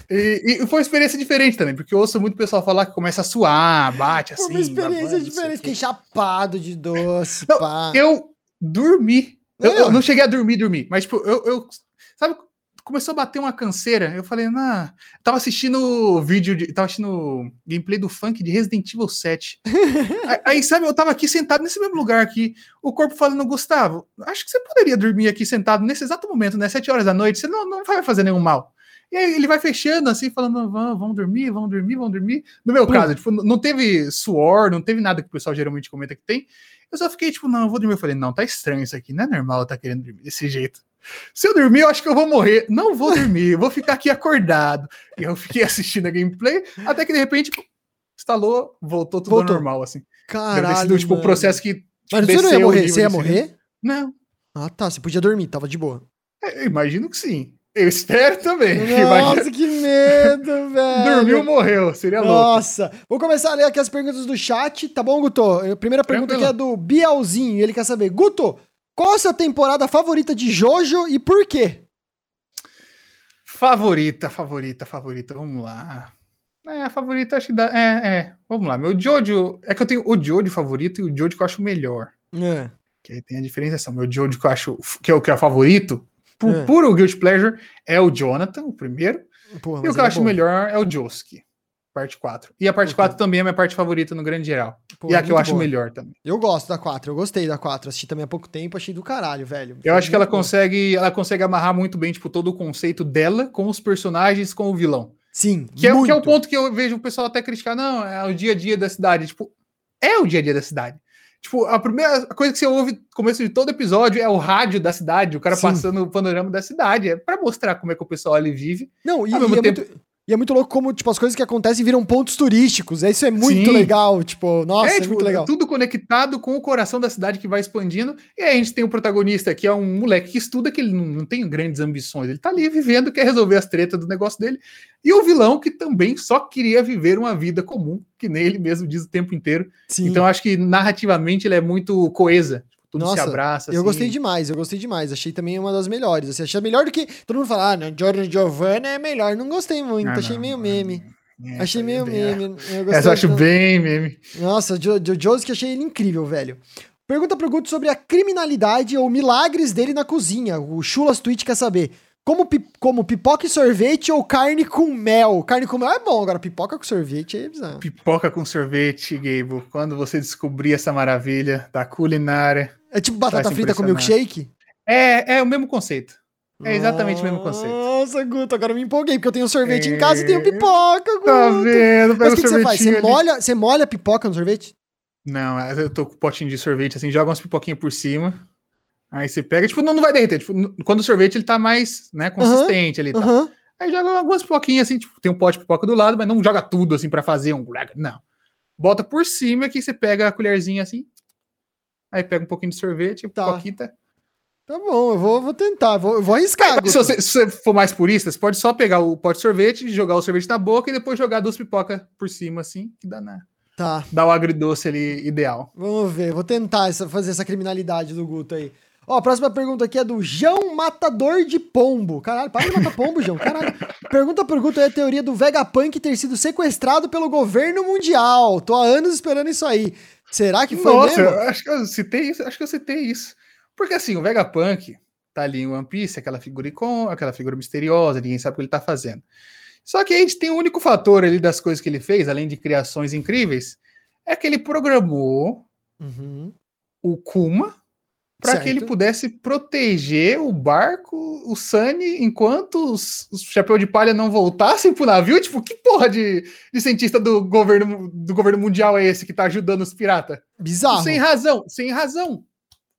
E, e foi uma experiência diferente também, porque eu ouço muito pessoal falar que começa a suar, bate assim. Foi uma experiência babando, diferente. Fiquei chapado de doce, Não. Eu dormi. Eu, eu não cheguei a dormir, dormir, mas tipo, eu, eu- sabe, começou a bater uma canseira. Eu falei, nah, eu tava assistindo vídeo, de, tava assistindo gameplay do funk de Resident Evil 7. [LAUGHS] aí, sabe, eu tava aqui sentado nesse mesmo lugar aqui, o corpo falando, Gustavo, acho que você poderia dormir aqui sentado nesse exato momento, né? 7 horas da noite, você não, não vai fazer nenhum mal. E aí ele vai fechando assim, falando, vamos, vamos dormir, vamos dormir, vamos dormir. No meu caso, tipo, não teve suor, não teve nada que o pessoal geralmente comenta que tem. Eu só fiquei tipo, não, eu vou dormir. Eu falei, não, tá estranho isso aqui, não é normal eu tá querendo dormir desse jeito. Se eu dormir, eu acho que eu vou morrer. Não vou dormir, vou ficar aqui acordado. E eu fiquei [LAUGHS] assistindo a gameplay, até que de repente tipo, instalou, voltou tudo ao Voltou. normal, assim. Caralho. sido tipo o processo que. Mas você não ia morrer? Você ia insulina. morrer? Não, Ah, tá. Você podia dormir, tava de boa. é, eu imagino que sim. Eu espero também. [LAUGHS] Nossa, que medo, [LAUGHS] velho. Dormiu, morreu. Seria louco. Nossa. Vou começar a ler aqui as perguntas do chat, tá bom, Guto? A primeira pergunta aqui é do Bielzinho. Ele quer saber, Guto, qual a sua temporada favorita de Jojo e por quê? Favorita, favorita, favorita. Vamos lá. É, a favorita acho que dá. É, é. Vamos lá. Meu Jojo. É que eu tenho o Jojo favorito e o Jojo que eu acho melhor. É. Que aí tem a diferenciação. Meu Jojo que eu acho que é o que é favorito, por É. puro Guilty Pleasure, é o Jonathan, o primeiro. Porra, e o que eu é acho bom. melhor é o Josuke, parte 4. E a parte Puta. 4 também é a minha parte favorita no grande geral. Pô, e a é que eu muito acho boa. melhor também. Eu gosto da 4, eu gostei da 4. Assisti também há pouco tempo, achei do caralho, velho. Eu acho que ela Muito consegue, ela consegue amarrar muito bem, tipo, todo o conceito dela com os personagens, com o vilão. Sim, Que é, que é o muito. ponto que eu vejo o pessoal até criticar. Não, é o dia a dia da cidade. Tipo, é o dia a dia da cidade. Tipo, a primeira coisa que você ouve no começo de todo episódio é o rádio da cidade, o cara Sim. passando o panorama da cidade. É pra mostrar como é que o pessoal ali vive. Não, e, Ao e mesmo é tempo- muito, e é muito louco como, tipo, as coisas que acontecem viram pontos turísticos. Isso é muito Sim. legal, tipo, nossa, é, é, tipo, muito legal. tudo conectado com o coração da cidade que vai expandindo. E aí a gente tem o protagonista, que é um moleque que estuda, que ele não, tem grandes ambições. Ele tá ali vivendo, quer resolver as tretas do negócio dele. E o vilão, que também só queria viver uma vida comum, que nem ele mesmo diz o tempo inteiro. Sim. Então acho que narrativamente ele é muito coesa. Tudo se Nossa, abraça. Eu assim. gostei demais, eu gostei demais. Achei também uma das melhores. Assim, achei melhor do que. Todo mundo fala, ah, não, Giorgio Giovanna é melhor. Não gostei muito, Ah, achei não, meio meme. É, achei meio é, meme. Eu gostei Essa eu acho tanto. bem meme. Nossa, o Jo- o Jones que achei ele incrível, velho. Pergunta pro Guto sobre a criminalidade ou milagres dele na cozinha. O Chulas Twitch quer saber. Como, pi- como pipoca e sorvete ou carne com mel? Carne com mel é bom, agora pipoca com sorvete é bizarro. Pipoca com sorvete, Gable. Quando você descobrir essa maravilha da culinária. É tipo batata frita com milkshake? É, é o mesmo conceito. É exatamente o mesmo conceito. Nossa, Guto, agora eu me empolguei, porque eu tenho sorvete em casa e tenho pipoca, Guto. Tá vendo? Mas o que, que você faz? Você ali. molha, você molha a pipoca no sorvete? Não, eu tô com um potinho de sorvete, assim, joga umas pipoquinhas por cima. Aí você pega, tipo, não, não vai derreter. Tipo, quando o sorvete ele tá mais, né, consistente ali. e tal. Aham. Aí joga algumas pipoquinhas, assim, tipo, tem um pote de pipoca do lado, mas não joga tudo, assim, pra fazer um... Não. Bota por cima que você pega a colherzinha, assim. Aí pega um pouquinho de sorvete, Tá. pipoquinha. tá. Bom, eu vou, vou tentar, vou, eu vou arriscar, Se você, se você for mais purista, você pode só pegar o pote de sorvete, jogar o sorvete na boca e depois jogar duas pipocas por cima, assim, que dá, na, Tá, dá o agridoce ali ideal. vamos ver, vou tentar essa- fazer essa criminalidade do Guto aí. Ó, a próxima pergunta aqui é do João Matador de Pombo. Caralho, para de matar pombo, João. Caralho. Pergunta pro Guto aí a teoria do Vegapunk ter sido sequestrado pelo governo mundial. Tô há anos esperando isso aí. Será que foi Nossa, mesmo? acho que eu citei isso, acho que eu citei isso. Porque assim, o Vegapunk tá ali em One Piece, aquela figura icônica, aquela figura misteriosa, ninguém sabe o que ele tá fazendo. Só que a gente tem um único fator ali das coisas que ele fez, além de criações incríveis, é que ele programou Uhum. o Kuma para que ele pudesse proteger o barco, o Sunny, enquanto os, os chapéu de palha não voltassem pro navio. Tipo, que porra de, de cientista do governo, do governo mundial é esse que tá ajudando os piratas? Bizarro. Sem razão, sem razão.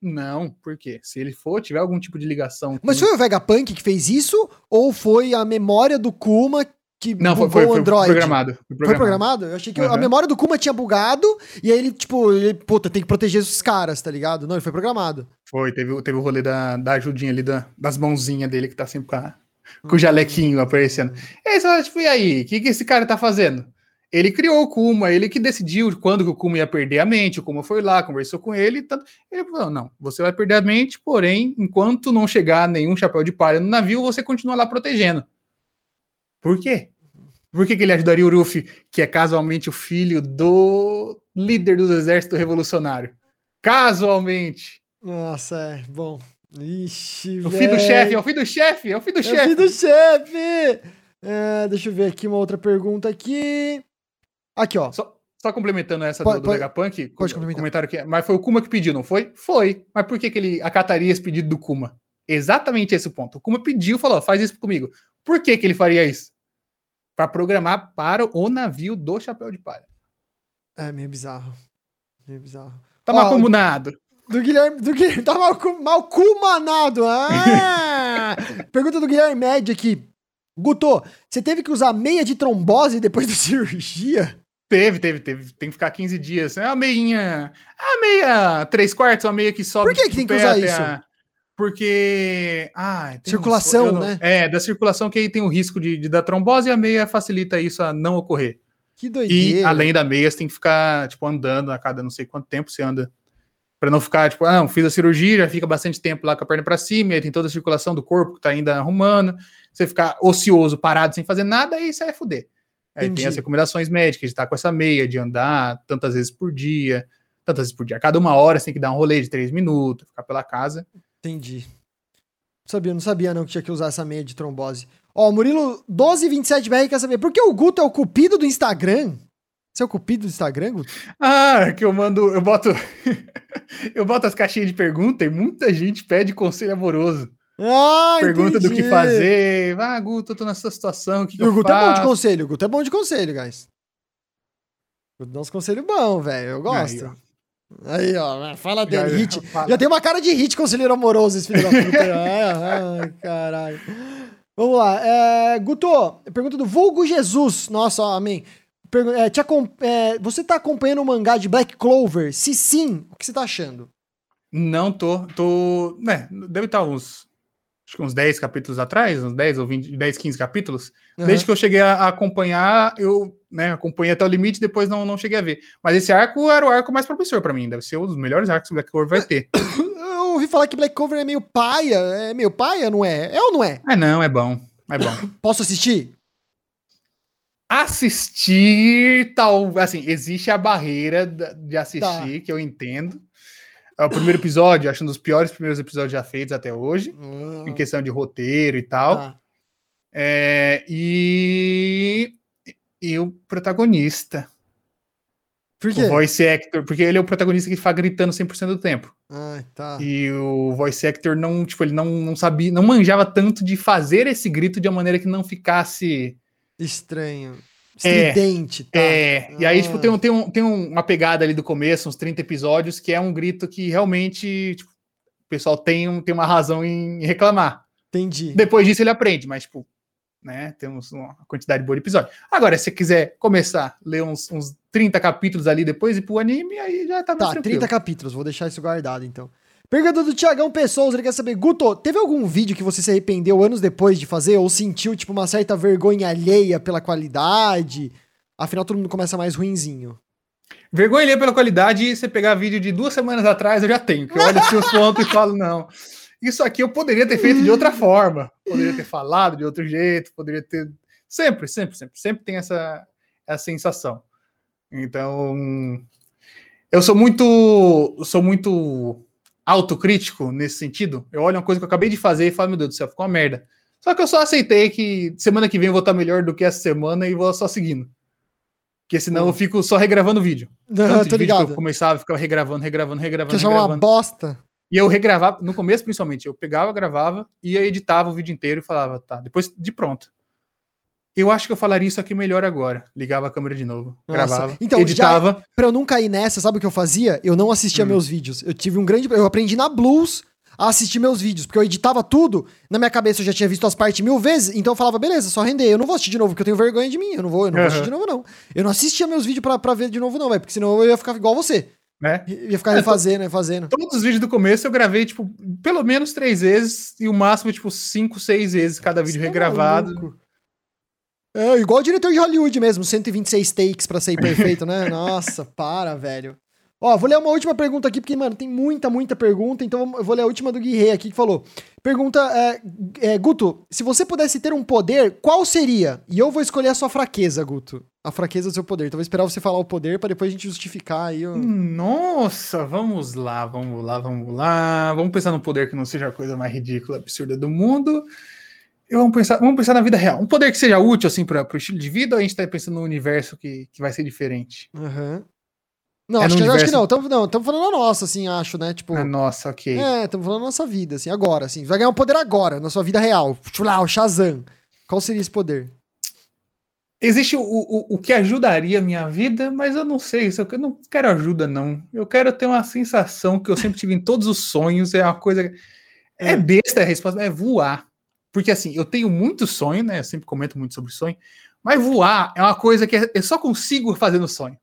Não, por quê? Se ele for, tiver algum tipo de ligação. Com... Mas foi o Vegapunk que fez isso? Ou foi a memória do Kuma que não, foi, foi, o Android. Foi programado, foi programado. Foi programado? Eu achei que uhum. a memória do Kuma tinha bugado e aí ele, tipo, ele, puta, tem que proteger os caras, tá ligado? Não, ele foi programado. Foi, teve, teve o rolê da, da ajudinha ali, da, das mãozinhas dele que tá sempre com, a, com o jalequinho aparecendo. E aí, tipo, e aí, o que, que esse cara tá fazendo? Ele criou o Kuma, ele que decidiu quando que o Kuma ia perder a mente, o Kuma foi lá, conversou com ele, tanto, ele falou, não, você vai perder a mente, porém, enquanto não chegar nenhum chapéu de palha no navio, você continua lá protegendo. Por quê? Por que, que ele ajudaria o Ruffy, que é casualmente o filho do líder do exército revolucionário? Casualmente. Nossa, é bom. Ixi, o filho do chefe, é o filho do chefe, é o filho do chefe. É o filho do chefe. É, deixa eu ver aqui uma outra pergunta aqui. Aqui, ó. Só, só complementando essa pode, do, do Vegapunk, pode complementar. comentário aqui. Mas foi o Kuma que pediu, não foi? Foi. Mas por que, que ele acataria esse pedido do Kuma? Exatamente esse ponto. O Kuma pediu, falou, faz isso comigo. Por que, que ele faria isso? Para programar para o navio do Chapéu de Palha. É meio bizarro. Meio bizarro. Tá mal comunado. Do Guilherme, do Guilherme, [LAUGHS] tá mal, mal cumanado. Ah! [LAUGHS] Pergunta do Guilherme Médio aqui. Guto, você teve que usar meia de trombose depois da [LAUGHS] cirurgia? Teve, teve, teve. Tem que ficar 15 dias. É a meinha. A meia 3 quartos, a meia que sobe. Por que, que tem que usar isso? A... Porque. Ah, circulação, né? É, da circulação que aí tem o risco de, de dar trombose e a meia facilita isso a não ocorrer. Que doideira. E além da meia, você tem que ficar, tipo, andando a cada não sei quanto tempo você anda. Pra não ficar, tipo, ah, não, fiz a cirurgia, já fica bastante tempo lá com a perna para cima, aí tem toda a circulação do corpo que tá ainda arrumando. Você ficar ocioso, parado, sem fazer nada, aí isso é fuder. Aí Entendi. tem as recomendações médicas de estar com essa meia, de andar tantas vezes por dia, tantas vezes por dia. A cada uma hora você tem que dar um rolê de três minutos, ficar pela casa. Entendi. Sabia, não sabia não que tinha que usar essa meia de trombose. Ó, Murilo 1227BR quer saber, por que o Guto é o cupido do Instagram? Você é o cupido do Instagram, Guto? Ah, que eu mando, eu boto [LAUGHS] eu boto as caixinhas de pergunta e muita gente pede conselho amoroso. Ah, Pergunta entendi. do que fazer. Ah, Guto, eu tô nessa situação. Que que o Guto faço? é bom de conselho. O Guto é bom de conselho, guys. O Guto dá uns conselhos bons, velho. Eu gosto. Aí. Aí, ó fala dele. Já, hit. Fala. Já tem uma cara de hit conselheiro amoroso, esse filho da puta. [LAUGHS] Ai, caralho. Vamos lá. É, Guto, pergunta do Vulgo Jesus. Nossa, ó, amém. É, é, você tá acompanhando o mangá de Black Clover? Se sim, o que você tá achando? Não tô. Tô. Né, deve estar uns acho que uns 10 capítulos atrás, uns 10 ou 20, 10, 15 capítulos. Uhum. Desde que eu cheguei a, acompanhar, eu né, acompanhei até o limite, depois não, não cheguei a ver. Mas esse arco era o arco mais promissor para mim, deve ser um dos melhores arcos que Black Clover vai ter. [COUGHS] Eu ouvi falar que Black Clover é meio paia, é meio paia, não é? É ou não é? É não, é bom, é bom. [COUGHS] Posso assistir? Assistir, tal, assim, existe a barreira de assistir, tá. que eu entendo. É o primeiro episódio, acho um dos piores primeiros episódios já feitos até hoje, uhum. em questão de roteiro e tal. Ah. É, e, e o protagonista. Por quê? O voice actor, porque ele é o protagonista que fica gritando 100% do tempo. Ah, tá. E o voice actor não, tipo, ele não, não sabia, não manjava tanto de fazer esse grito de uma maneira que não ficasse estranho. Estridente, é, tá? É, e aí, tipo, tem, um, tem, um, tem uma pegada ali do começo, uns 30 episódios, que é um grito que realmente tipo, o pessoal tem, um, tem uma razão em reclamar. Entendi. Depois disso ele aprende, mas, tipo, né, temos uma quantidade boa de episódios. Agora, se você quiser começar a ler uns, uns 30 capítulos ali depois e pro anime, aí já tá mais Tá, tranquilo. 30 capítulos, vou deixar isso guardado, então. Pergunta do Tiagão Pessoas, ele quer saber, Guto, teve algum vídeo que você se arrependeu anos depois de fazer ou sentiu, tipo, uma certa vergonha alheia pela qualidade? Afinal, todo mundo começa mais ruinzinho. Vergonha alheia pela qualidade, você pegar vídeo de duas semanas atrás, eu já tenho, que eu olho assim os [LAUGHS] pontos e falo, não, isso aqui eu poderia ter feito de outra forma, poderia ter falado de outro jeito, poderia ter... Sempre, sempre, sempre, sempre tem essa, essa sensação. Então, eu sou muito, sou muito autocrítico nesse sentido. Eu olho uma coisa que eu acabei de fazer e falo, meu Deus do céu, ficou uma merda. Só que eu só aceitei que semana que vem eu vou estar melhor do que essa semana e vou só seguindo. Porque senão eu fico só regravando o vídeo. Não, [LAUGHS] tô ligado. eu começava a ficar regravando, regravando, regravando. Que é uma bosta. E eu regravava, no começo principalmente, eu pegava, gravava, ia editava o vídeo inteiro e falava, tá, depois de pronto. Eu acho que eu falaria isso aqui melhor agora. Ligava a câmera de novo, Nossa. gravava, Então, editava. Pra eu não cair nessa, sabe o que eu fazia? Eu não assistia Hum. meus vídeos. Eu tive um grande. Eu aprendi na Blues a assistir meus vídeos, porque eu editava tudo. Na minha cabeça eu já tinha visto as partes mil vezes, então eu falava, beleza, só render. Eu não vou assistir de novo, porque eu tenho vergonha de mim. Eu não vou, eu não vou Aham. assistir de novo, não. Eu não assistia meus vídeos pra, pra ver de novo, não, velho, porque senão eu ia ficar igual você. né? Ia ficar É, refazendo, refazendo. Todos os vídeos do começo eu gravei, tipo, pelo menos três vezes, e o máximo, tipo, cinco, seis vezes cada vídeo tá regravado. maluco. É, igual o diretor de Hollywood mesmo, 126 takes pra ser perfeito, né? [LAUGHS] Nossa, para, velho. Ó, vou ler uma última pergunta aqui, porque, mano, tem muita, muita pergunta, então eu vou ler a última do Guirre aqui, que falou. Pergunta, é, é, Guto, se você pudesse ter um poder, qual seria? E eu vou escolher a sua fraqueza, Guto. A fraqueza do seu poder. Então eu vou esperar você falar o poder pra depois a gente justificar aí. ó. Nossa, vamos lá, vamos lá, vamos lá. Vamos pensar num poder que não seja a coisa mais ridícula, absurda do mundo. Vamos pensar, vamos pensar na vida real. Um poder que seja útil, assim, para o estilo de vida, ou a gente tá pensando num universo que, que vai ser diferente? Aham. Não, É acho, no que, acho que universo- não. Tamo, não, estamos falando a nossa, assim, acho, né? Tipo. Ah, nossa, ok. É, estamos falando da nossa vida, assim, agora, assim. Vai ganhar um poder agora, na sua vida real. Tipo lá, o Shazam. Qual seria esse poder? Existe o, o, o que ajudaria a minha vida, mas eu não sei, isso eu não quero ajuda, não. Eu quero ter uma sensação que eu sempre tive em todos os sonhos, é uma coisa. É É. besta a resposta, é voar. Porque assim, eu tenho muito sonho, né? Eu sempre comento muito sobre sonho, mas voar é uma coisa que eu só consigo fazer no sonho.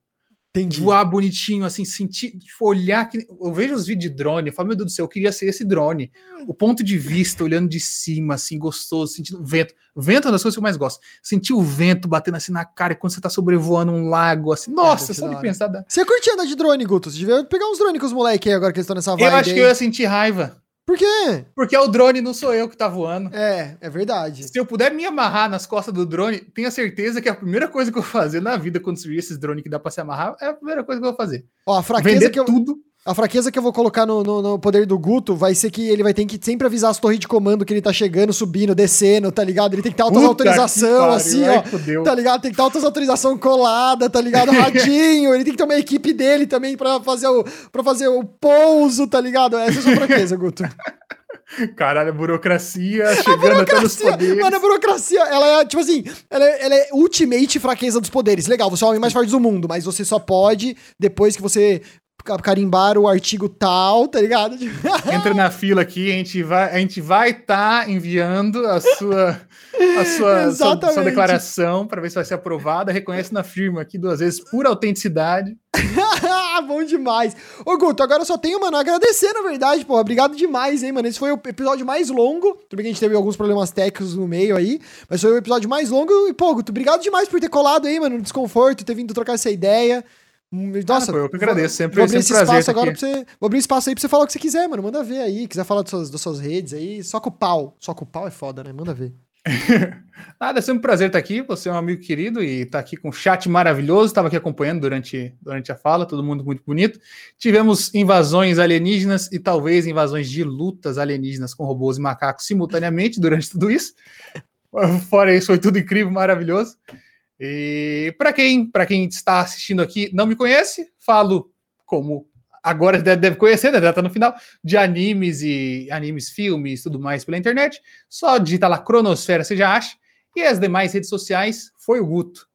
Entendi. Voar bonitinho, assim, sentir, tipo, olhar. Que... Eu vejo os vídeos de drone, eu falo, meu Deus do céu, eu queria ser esse drone. O ponto de vista, olhando de cima, assim, gostoso, sentindo vento. Vento é uma das coisas que eu mais gosto. Sentir o vento batendo assim na cara quando você tá sobrevoando um lago, assim. Nossa, deve ser só de pensar. Você curte andar de drone, Guto? Você devia pegar uns drones com os moleques aí agora que eles estão nessa vibe Eu acho que aí. eu ia sentir raiva. Por quê? Porque é o drone, não sou eu que tá voando. É, é verdade. Se eu puder me amarrar nas costas do drone, tenha certeza que a primeira coisa que eu vou fazer na vida quando surgir esses drones que dá pra se amarrar, é a primeira coisa que eu vou fazer. Ó, a fraqueza Vender que eu, tudo. A fraqueza que eu vou colocar no, no, no poder do Guto vai ser que ele vai ter que sempre avisar as torres de comando que ele tá chegando, subindo, descendo, tá ligado? Ele tem que ter altas autorização, assim, ai, ó. fudeu. Tá ligado? Tem que ter altas autorização colada, tá ligado? [LAUGHS] Radinho. ele tem que ter uma equipe dele também pra fazer o, pra fazer o pouso, tá ligado? Essa é a sua fraqueza, Guto. [LAUGHS] Caralho, a burocracia chegando até nos poderes. Mano, a burocracia, ela é, tipo assim, ela é, ela é ultimate fraqueza dos poderes. Legal, você é o homem mais forte do mundo, mas você só pode depois que você carimbar o artigo tal, tá ligado? [LAUGHS] Entra na fila aqui, a gente vai a gente vai estar enviando a sua a sua, sua, sua declaração para ver se vai ser aprovada. Reconhece na firma aqui duas vezes por autenticidade. [LAUGHS] Bom demais. Ô, Guto, agora eu só tenho, mano, a agradecer, na verdade, pô. Obrigado demais, hein, mano. Esse foi o episódio mais longo. Tudo bem que a gente teve alguns problemas técnicos no meio aí, mas foi o episódio mais longo. E, pô, Guto, obrigado demais por ter colado aí, mano, no desconforto, ter vindo trocar essa ideia. Nossa, Ah, pô, eu que agradeço, sempre- vou abrir sempre esse espaço agora aqui. pra você. Vou abrir espaço aí pra você falar o que você quiser, mano. Manda ver aí. Quiser falar das suas, das suas redes aí, só com o pau. Só com o pau é foda, né? Manda ver. [LAUGHS] Nada, é sempre um prazer estar aqui. Você é um amigo querido e está aqui com um chat maravilhoso. Estava aqui acompanhando durante, durante a fala, todo mundo muito bonito. Tivemos invasões alienígenas e talvez invasões de lutas alienígenas com robôs e macacos simultaneamente durante tudo isso. [LAUGHS] Fora isso, foi tudo incrível, maravilhoso. E para quem, para quem está assistindo aqui não me conhece, falo como agora deve, conhecer, né? Tá no final, de animes e animes, filmes, tudo mais pela internet. Só digitar lá Cronosfera, você já acha. E as demais redes sociais foi o Guto,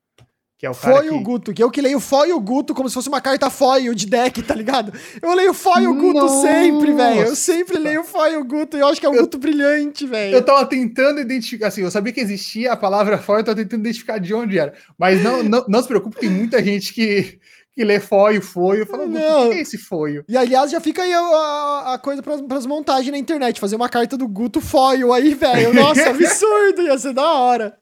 que é o cara Foi que... o Guto, que eu que leio foil Guto como se fosse uma carta foil de deck, tá ligado? Eu leio foil Guto Nossa. sempre, velho. Eu sempre leio foil Guto e eu acho que é um Guto brilhante, velho. Eu tava tentando identificar, assim, eu sabia que existia a palavra foil, eu tava tentando identificar de onde era. Mas não, não, não se preocupe, tem muita gente que, que lê foil, foil. Eu falo, Guto, Não. o que é esse foil? E aliás, já fica aí a, a- a coisa pras, pras montagens na internet. Fazer uma carta do Guto foil aí, velho. Nossa, [LAUGHS] absurdo. Ia ser da hora.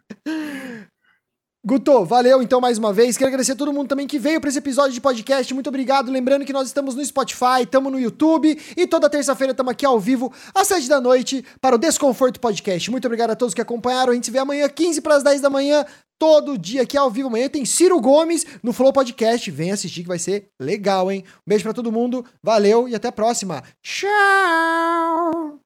Guto, valeu então mais uma vez. Quero agradecer a todo mundo também que veio para esse episódio de podcast. Muito obrigado. Lembrando que nós estamos no Spotify, estamos no YouTube e toda terça-feira estamos aqui ao vivo às 7 da noite para o Desconforto Podcast. Muito obrigado a todos que acompanharam. A gente se vê amanhã, 15 para as 10 da manhã, todo dia aqui ao vivo. Amanhã tem Ciro Gomes no Flow Podcast. Vem assistir que vai ser legal, hein? Um beijo para todo mundo. Valeu e até a próxima. Tchau!